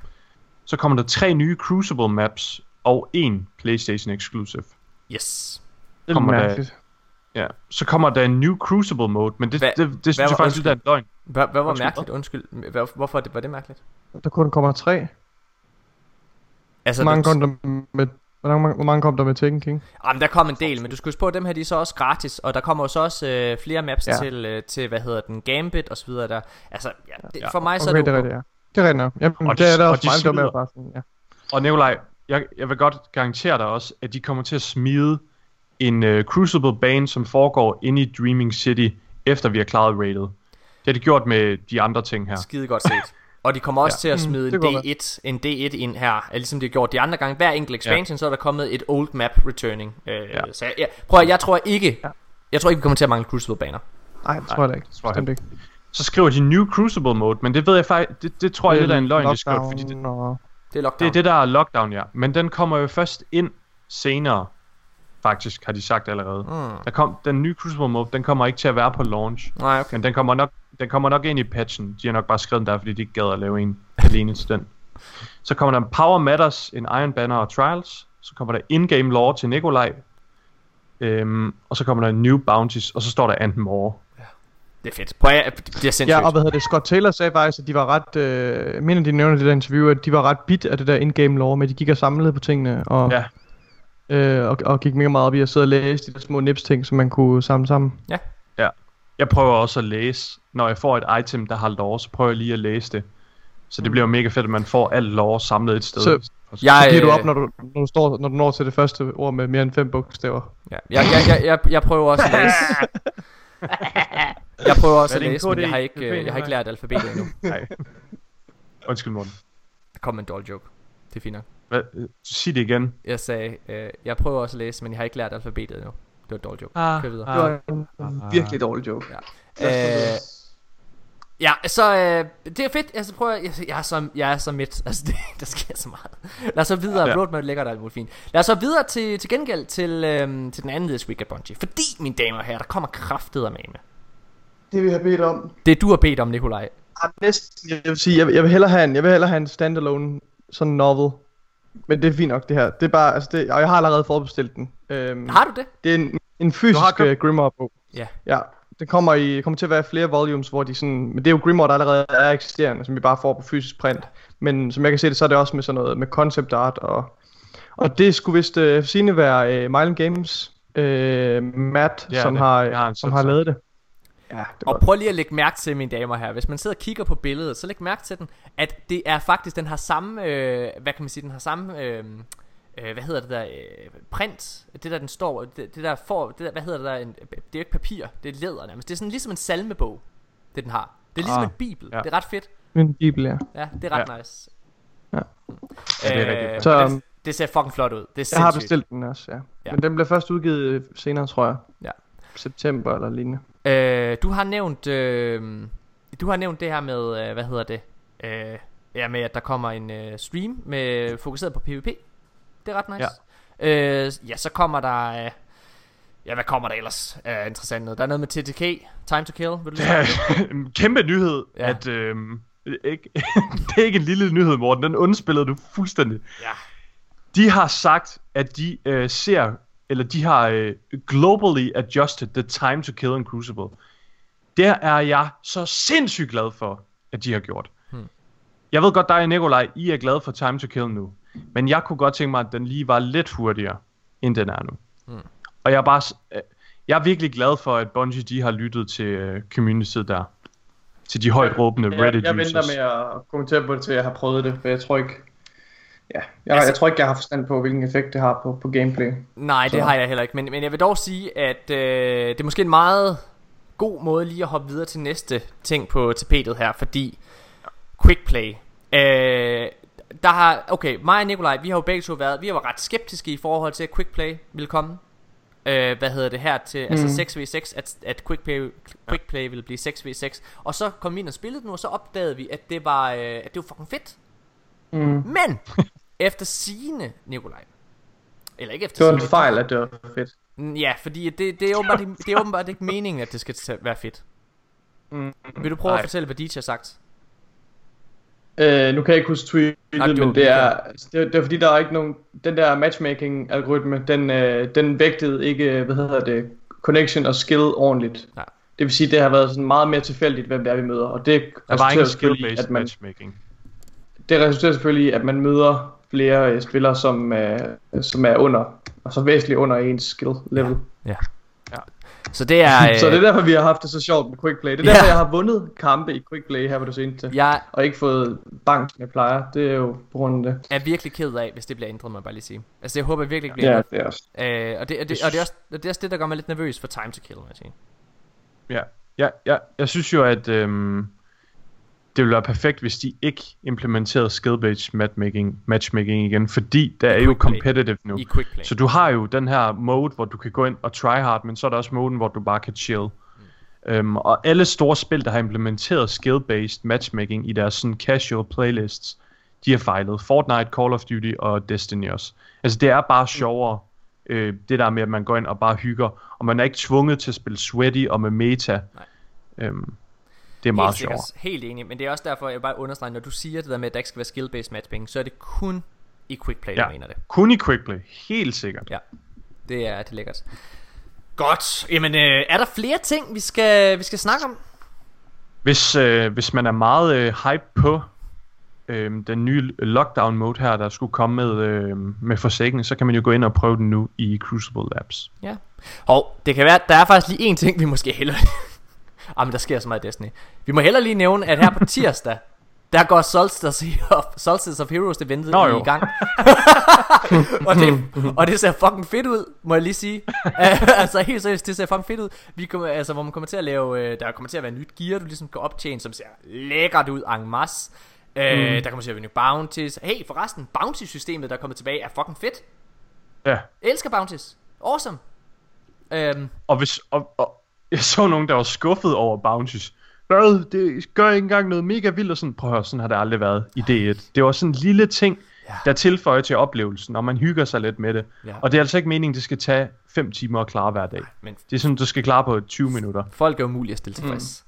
Så kommer der tre nye Crucible maps og en PlayStation Exclusive. Yes. Det er Kommer der- mærkeligt. Ja, så kommer der en new Crucible mode, men det, Hvad- det, det, det synes jeg faktisk lidt er en løgn. Hvad, hvad var Undskyld, mærkeligt? Undskyld. Hvad, hvorfor er det, var det mærkeligt? Der kun kommer tre. Altså, mange den- kom der med, hvor mange, hvor mange kom der med Tekken King? Jamen, der kom en del, men du skal huske på, at dem her, de er så også gratis, og der kommer jo så også øh, flere maps Ja. til, øh, til, hvad hedder den, Gambit og så videre der. Altså, ja, det, Ja. for mig så okay, er det er det rigtigt, ja. Det er rigtigt nok. Jamen, Og det de- er der og også de mig, der med bare sådan, ja. Og Nikolaj, jeg, jeg vil godt garantere dig også, at de kommer til at smide en uh, Crucible bane, som foregår inde i Dreaming City, efter vi har klaret rated. Det har de gjort med de andre ting her. skide godt set. Og de kommer også Ja. ja. til at Mm, smide det en, kunne D1, en D1 ind her, ligesom de har gjort de andre gange. Hver enkelt expansion, ja. så er der kommet et old map returning. Øh, ja. Så jeg, jeg, prøv at, jeg tror ikke, ja. jeg tror ikke, vi kommer til at mangle Crucible baner. Nej, det tror jeg da ikke. tror jeg ikke. Så skriver de New Crucible Mode, men det ved jeg faktisk, det, det tror jeg lidt er en løgn, de skriver, fordi det, Og... Det er lockdown. det er det, der er lockdown, ja. Men den kommer jo først ind senere, faktisk, har de sagt allerede. Mm. Der kom, den nye Crucible Mode, den kommer ikke til at være på launch. Nej, okay. Men den kommer, nok, den kommer nok ind i patchen. De har nok bare skrevet den der, fordi de ikke gad at lave en alene til den. Så kommer der en Power Matters, en Iron Banner og Trials. Så kommer der In-Game Lore til Nikolaj. Øhm, og så kommer der New Bounties, og så står der and more. Det er fedt. Prøv at, det er sindssygt. Ja, og hvad hedder det? Scott Taylor sagde faktisk, at de var ret... Øh, mener, de nævner det der interview, at de var ret bit af det der in-game lore, med at de gik og samlede på tingene, og, Ja. øh, og, og gik mega meget op i at sidde og læse de der små nips ting, som man kunne samle sammen. Ja. Ja. Jeg prøver også at læse, når jeg får et item, der har lore, så prøver jeg lige at læse det. Så det bliver jo mega fedt, at man får alt lore samlet et sted. Så, Jeg, så giver du øh, op, når du, når, du står, når du når til det første ord med mere end fem bogstaver. Ja. Jeg, jeg, jeg, jeg, jeg prøver også at læse. Jeg prøver også at læse, men jeg har ikke, øh, jeg har ikke lært alfabetet endnu. Nej. Undskyld, Morten. Der kom en dårlig joke. Det er fint nok. Hvad? øh, Sig det igen. Jeg sagde, øh, jeg prøver også at læse, men jeg har ikke lært alfabetet endnu. Det var en dårlig joke. Ah, Kør videre. ah. Det var en, en virkelig dårlig joke. Ja. Øh, ja, så øh, det er fedt. Altså, prøv at, jeg, jeg, er så, jeg er så midt. Altså, det, der sker så meget. Lad os så videre. Ja. Ja. Roadmap ligger der alt fint. Lad os så videre til, til gengæld til, øh, til den anden This Week af Bungie. Fordi, mine damer og herrer, der kommer kraftet med med. Det vi har bedt om. Det du har bedt om, Nikolaj. Ah, næsten, jeg vil sige, jeg, vil- jeg vil hellere have en, jeg vil hellere have en standalone sådan novel. Men det er fint nok det her. Det er bare, altså det, og jeg har allerede forudbestilt den. Øhm, Har du det? Det er en, en fysisk uh, Grimoire bog. Ja. Ja, det kommer, i, kommer til at være flere volumes, hvor de sådan, men det er jo Grimoire, der allerede er eksisterende, som vi bare får på fysisk print. Men som jeg kan se det, så er det også med sådan noget, med concept art, og, og det skulle vist uh, sine være uh, Mile Games, uh, Matt, Ja, som det- har, jeg har en som sådan har lavet det. Ja, det Og prøv lige at lægge mærke til, mine damer her. Hvis man sidder og kigger på billedet, så læg mærke til den, at det er faktisk, den har samme, øh, hvad kan man sige, den har samme, øh, øh, hvad hedder det der, øh, print, det der den står, det, det der får, det der, hvad hedder det der, en, det er jo ikke papir, det er læder nærmest. Det er sådan ligesom en salmebog, det den har. Det er ligesom Ah, en bibel, ja. det er ret fedt. Min bibel, ja. Ja, det er ret Ja. nice. Ja. Ja, det er rigtigt. Øh, Så, um, det, det ser fucking flot ud. Det er Jeg har bestilt den også, ja. Ja. Men den bliver først udgivet øh, senere, tror jeg. Ja. September eller lignende. Øh, du har nævnt øh, Du har nævnt det her med øh, Hvad hedder det øh, Ja med at der kommer en øh, stream med Fokuseret på PvP Det er ret nice ja, øh, ja så kommer der øh, Ja hvad kommer der ellers øh, Interessant noget Der er noget med TTK Time to Kill Vil du det? en kæmpe nyhed, Ja. ja. at øhm, ikke, det er ikke en lille nyhed, Morten. Den undspillede du fuldstændig. Ja. De har sagt, at de øh, ser eller de har øh, globally adjusted the time to kill in Crucible. Der er jeg så sindssygt glad for, at de har gjort. Hmm. Jeg ved godt, dig og Nikolaj, I er glade for Time to Kill nu. Men jeg kunne godt tænke mig, at den lige var lidt hurtigere, end den er nu. Hmm. Og jeg er bare... øh, Jeg er virkelig glad for, at Bungie de har lyttet til uh, community der. Til de højt råbende Jeg, Reddit jeg users. venter med at kommentere på det, til jeg har prøvet det, for jeg tror ikke... Ja, jeg, jeg tror ikke, jeg har forstand på, hvilken effekt det har på, på gameplay. Nej, det Så- har jeg heller ikke. Men, men jeg vil dog sige, at øh, det er måske en meget god måde lige at hoppe videre til næste ting på tapetet her, fordi quick play. Øh, der har, okay, mig og Nikolaj, vi har jo begge to været, vi været ret skeptiske i forhold til, at quick play ville komme. Øh, hvad hedder det her til, Mm. altså 6v6, at, at quick play, quick play ville blive 6v6. Og så kom vi ind og spillede den, og så opdagede vi, at det var, øh, at det var fucking fedt. Mm. Men, efter sigende, Nikolaj, eller ikke efter Det var en fejl, at det var fedt. Mm, Ja, fordi det, det, er åbenbart, ikke- det er åbenbart ikke meningen, at det skal være fedt. Mm. Vil du prøve Nej. at fortælle, hvad DJ har sagt? Øh, nu kan jeg ikke huske tweetet, Nej, men det er, altså, det, er, det er fordi, der er ikke nogen... Den der matchmaking-algoritme, den, øh, den vægtede ikke, hvad hedder det, connection og skill ordentligt. Ja. Det vil sige, det har været sådan meget mere tilfældigt, hvem det er, vi møder. Og det Der var ingen skill-based at man, matchmaking. det resulterer selvfølgelig i, at man møder flere øh, spillere, som, øh, som er under, og så væsentligt under ens skill level. Ja. ja. Så det er... Øh, Så det er derfor, vi har haft det så sjovt med quick play. Det er Ja. derfor, jeg har vundet kampe i quick play her på det seneste. Jeg Og ikke fået bank, som jeg plejer. Det er jo på grund af det. er virkelig ked af, hvis det bliver ændret, må jeg bare lige sige. Altså, jeg håber virkelig ikke bliver Ja, det er også. Øh, og, det, og, det, og, det er også, og det er også det, der gør mig lidt nervøs for Time to Kill, må jeg sige. Ja, ja, ja jeg synes jo, at øhm, det ville være perfekt, hvis de ikke implementerede skill-based matchmaking, matchmaking igen, fordi der er jo quick play. competitive nu. I. Så du har jo den her mode, hvor du kan gå ind og try hard, men så er der også moden, hvor du bare kan chill. Mm. Øhm, og alle store spil, der har implementeret skill-based matchmaking i deres sådan casual playlists, de har fejlet. Fortnite, Call of Duty og Destiny også. Altså det er bare sjovere, øh, det der med, at man går ind og bare hygger, og man er ikke tvunget til at spille sweaty og med meta. Nej. Øhm, det er meget sikkert, helt enig, men det er også derfor, jeg bare understrege, når du siger det der med, at der ikke skal være skill-based matchmaking, så er det kun i quick play, Ja, du mener det. kun i quick play, helt sikkert. Ja, det er, det er lækkert. Godt, jamen øh, er der flere ting, vi skal, vi skal snakke om? Hvis, øh, hvis man er meget øh, hype på øh, den nye lockdown mode her, der skulle komme med, øh, med Forsaken, så kan man jo gå ind og prøve den nu i Crucible Labs. Ja. Og det kan være, der er faktisk lige en ting, vi måske hellere... ah, men der sker så meget i Destiny. Vi må hellere lige nævne, at her på tirsdag, der går Solstice of, Solstice of Heroes eventet Nå jo. i gang. og, det, og det ser fucking fedt ud, må jeg lige sige. altså helt seriøst, det ser fucking fedt ud. Vi kommer, altså, hvor man kommer til at lave, øh, der kommer til at være nyt gear, du ligesom kan optjene, som ser lækkert ud en masse. Øh, Mm. Der kommer til at være nye bounties. Hey, forresten, bounty-systemet, der er kommet tilbage, er fucking fedt. Ja. Jeg elsker bounties. Awesome. Øhm, Og, hvis, og, og jeg så nogen, der var skuffet over bounties. Hvad? Det gør ikke engang noget mega vildt, og sådan, prøv at høre, sådan har det aldrig været i D1. Det var sådan en lille ting, ja. der tilføjer til oplevelsen, og man hygger sig lidt med det. Ja. Og det er altså ikke meningen, det skal tage 5 timer at klare hver dag. men- Det er sådan, du skal klare på 20 minutter. Folk er umulige at stille tilfreds.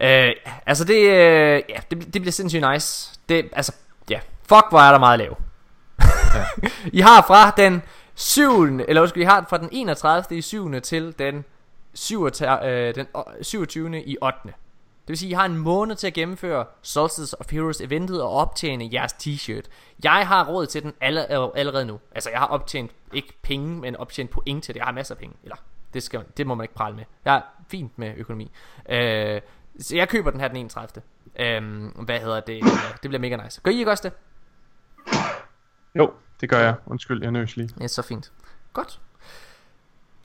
Ja. Øh, altså det, øh, ja, det, det bliver sindssygt nice. Det, altså, ja, fuck hvor er der meget at lave. I har fra den 7. Eller undskyld, I har fra den 31. i 7. til den 27. Øh, den o- 27. i 8. Det vil sige, I har en måned til at gennemføre Solstice of Heroes eventet og optjene jeres t-shirt. Jeg har råd til den aller, allerede nu. Altså, jeg har optjent ikke penge, men optjent point til det. Jeg har masser af penge. Eller, det, skal, det må man ikke prale med. Jeg er fint med økonomi. Øh, så jeg køber den her den 31. Øh, hvad hedder det? Ja, det bliver mega nice. Gør I ikke også det? Jo, det gør jeg. Undskyld, jeg nøs lige. Er så fint. Godt.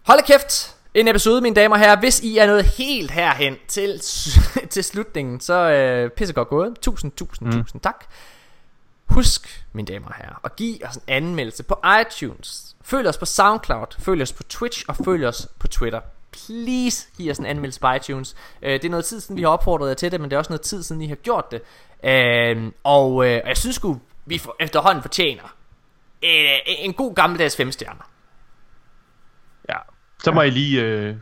Hold kæft. En episode, mine damer og herrer. Hvis I er nået helt herhen til, til slutningen, så øh, pissegodt gået. Tusind, tusind, mm. tusind tak. Husk, mine damer og herrer, at give os en anmeldelse på iTunes. Følg os på SoundCloud, følg os på Twitch og følg os på Twitter. Please giv os en anmeldelse på iTunes. Øh, det er noget tid siden, vi har opfordret jer til det, men det er også noget tid siden, I har gjort det. Øh, og øh, jeg synes sgu, vi for, efterhånden fortjener øh, en god gammeldags femstjerner. Ja, så må I lige øh,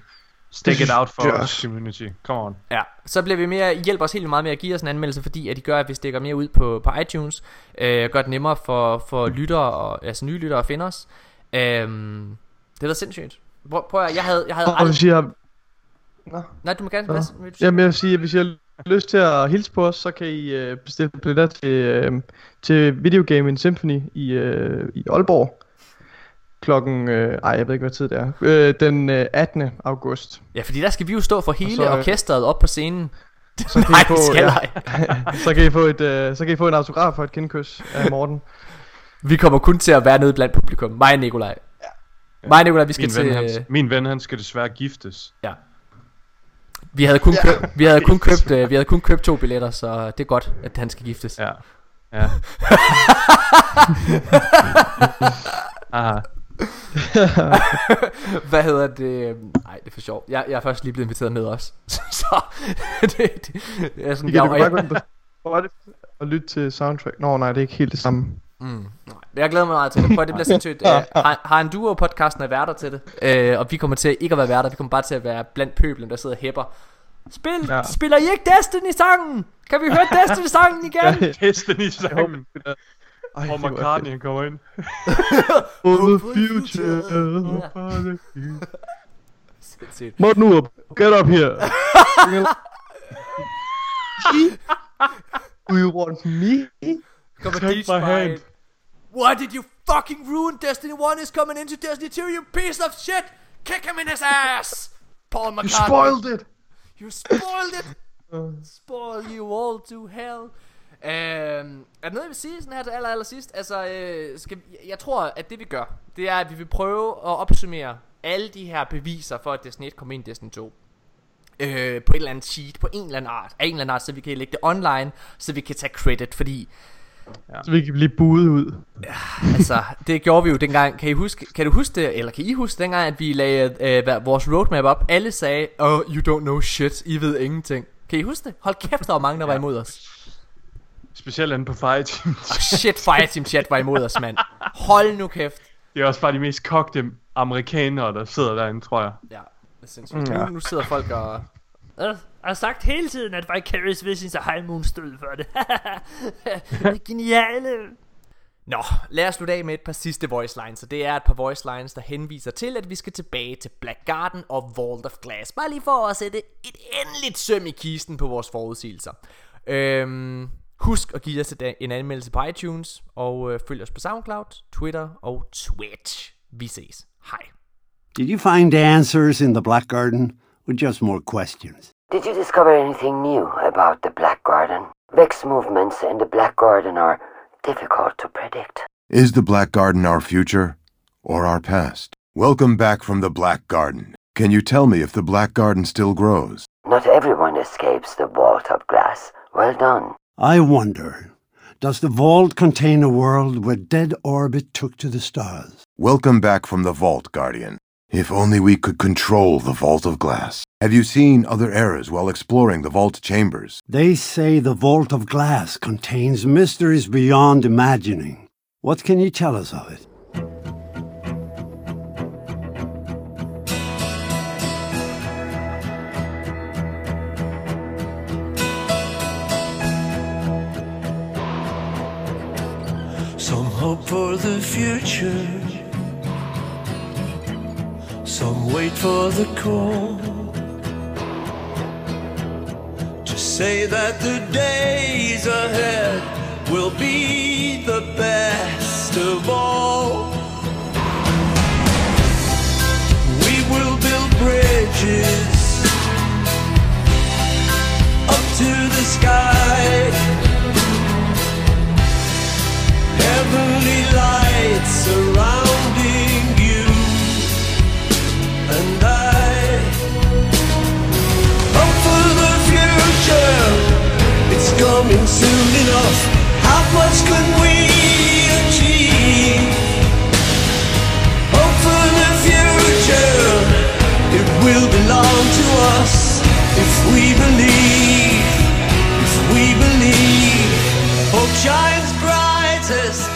stick it out for er os, community. Come on. Ja, så bliver vi mere, I hjælper os helt meget med at give os en anmeldelse, fordi at I gør, at vi stikker mere ud på, på iTunes, øh, gør det nemmere for, for lyttere, og, altså nye lyttere at finde os. Øhm, Det var sindssygt. Prøv, prøv at, jeg havde, jeg havde Og hvis I har... Nå. Nej, du må gerne. Hvad, vil du sige? Jamen jeg vil sige, at hvis I har lyst til at hilse på os, så kan I øh, bestille billetter til, øh, til Videogaming Symphony i, øh, i Aalborg. Klokken, øh, ej jeg ved ikke hvad tid det er, øh, den øh, 18. august. Ja, fordi der skal vi jo stå for hele så, øh, orkestret op på scenen. Så kan, Nej, I få, ja, jeg. så, kan I få et, øh, så kan I få en autograf og et kindkys af Morten. Vi kommer kun til at være nede blandt publikum. Mig og Nikolaj. Ja. Mig og Nikolaj, vi skal min, til... ven, han, min ven, han skal desværre giftes. Ja. Vi havde kun, ja. køb, vi havde kun købt, øh, vi havde kun købt to billetter, så det er godt, at han skal giftes. Ja. Ja. Aha. Hvad hedder det? Nej, det er for sjovt. Jeg, jeg er først lige blevet inviteret med også. så det, det, det er sådan, kan jeg, du bare gå ind på Spotify og lytte til soundtrack. Nå nej, det er ikke helt det samme. Mm, nej. Jeg glæder mig meget til det. Prøv, det bliver sindssygt. Uh, har, har en duo podcasten er værter til det. Uh, og vi kommer til ikke at være værter. Vi kommer bare til at være blandt pøblen, der sidder og hæpper. Spil, ja. Spiller I ikke Destiny-sangen? Kan vi høre Destiny-sangen igen? Destiny-sangen. Og McCartney han kommer ind. For the future. For the future. Sindssygt. Morten Urup, get up here. Do you want me? Come Take my hand. Why did you fucking ruin Destiny 1 is coming into Destiny 2, you piece of shit? Kick him in his ass! Paul McCartney. You spoiled it. You spoiled it! Uh. Spoil you all to hell. Øhm, er der noget, jeg vil sige sådan her til aller, aller sidst? Altså, øh, skal, vi- jeg tror, at det vi gør, det er, at vi vil prøve at opsummere alle de her beviser for, at Destiny 1 kom ind i Destiny 2. Øh, på et eller andet sheet, på en eller anden art, af en eller anden art, så vi kan lægge det online, så vi kan tage credit, fordi Så vi kan blive buet ud. altså, det gjorde vi jo dengang. Kan I huske, kan du huske det, eller kan I huske dengang, at vi lagde øh, vores roadmap op? Alle sagde, oh, you don't know shit, I ved ingenting. Kan I huske det? Hold kæft, der var mange, der var imod os. Specielt inde på Fireteam. Oh, shit, Fireteam Chat var imod os, mand. Hold nu kæft. Det er også bare de mest kogte amerikanere, der sidder derinde, tror jeg. Ja, det er sindssygt. Nu, nu sidder folk og... Jeg har sagt hele tiden, at Vicarious Visions og High Moon stod for det. det geniale. Nå, lad os slutte af med et par sidste voice lines. Og det er et par voice lines, der henviser til, at vi skal tilbage til Black Garden og Vault of Glass. Bare lige for at sætte et endeligt søm i kisten på vores forudsigelser. Øhm, husk at give os et- en anmeldelse på iTunes, og øh, følg os på SoundCloud, Twitter og Twitch. Vi ses. Hej. Did you find answers in the Black Garden, or just more questions? Did you discover anything new about the Black Garden? Vex movements in the Black Garden are difficult to predict. Is the Black Garden our future or our past? Welcome back from the Black Garden. Can you tell me if the Black Garden still grows? Not everyone escapes the vault of glass. Well done. I wonder, does the vault contain a world where dead orbit took to the stars? Welcome back from the Vault, Guardian. If only we could control the Vault of Glass. Have you seen other eras while exploring the Vault chambers? They say the Vault of Glass contains mysteries beyond imagining. What can you tell us of it? Hope for the future. Some wait for the call. To say that the days ahead will be the best of all. We will build bridges up to the sky. Heavenly lights surrounding you and I. Hope for the future, it's coming soon enough. How much can we achieve? Hope for the future, it will belong to us if we believe. If we believe, hope shines brightest.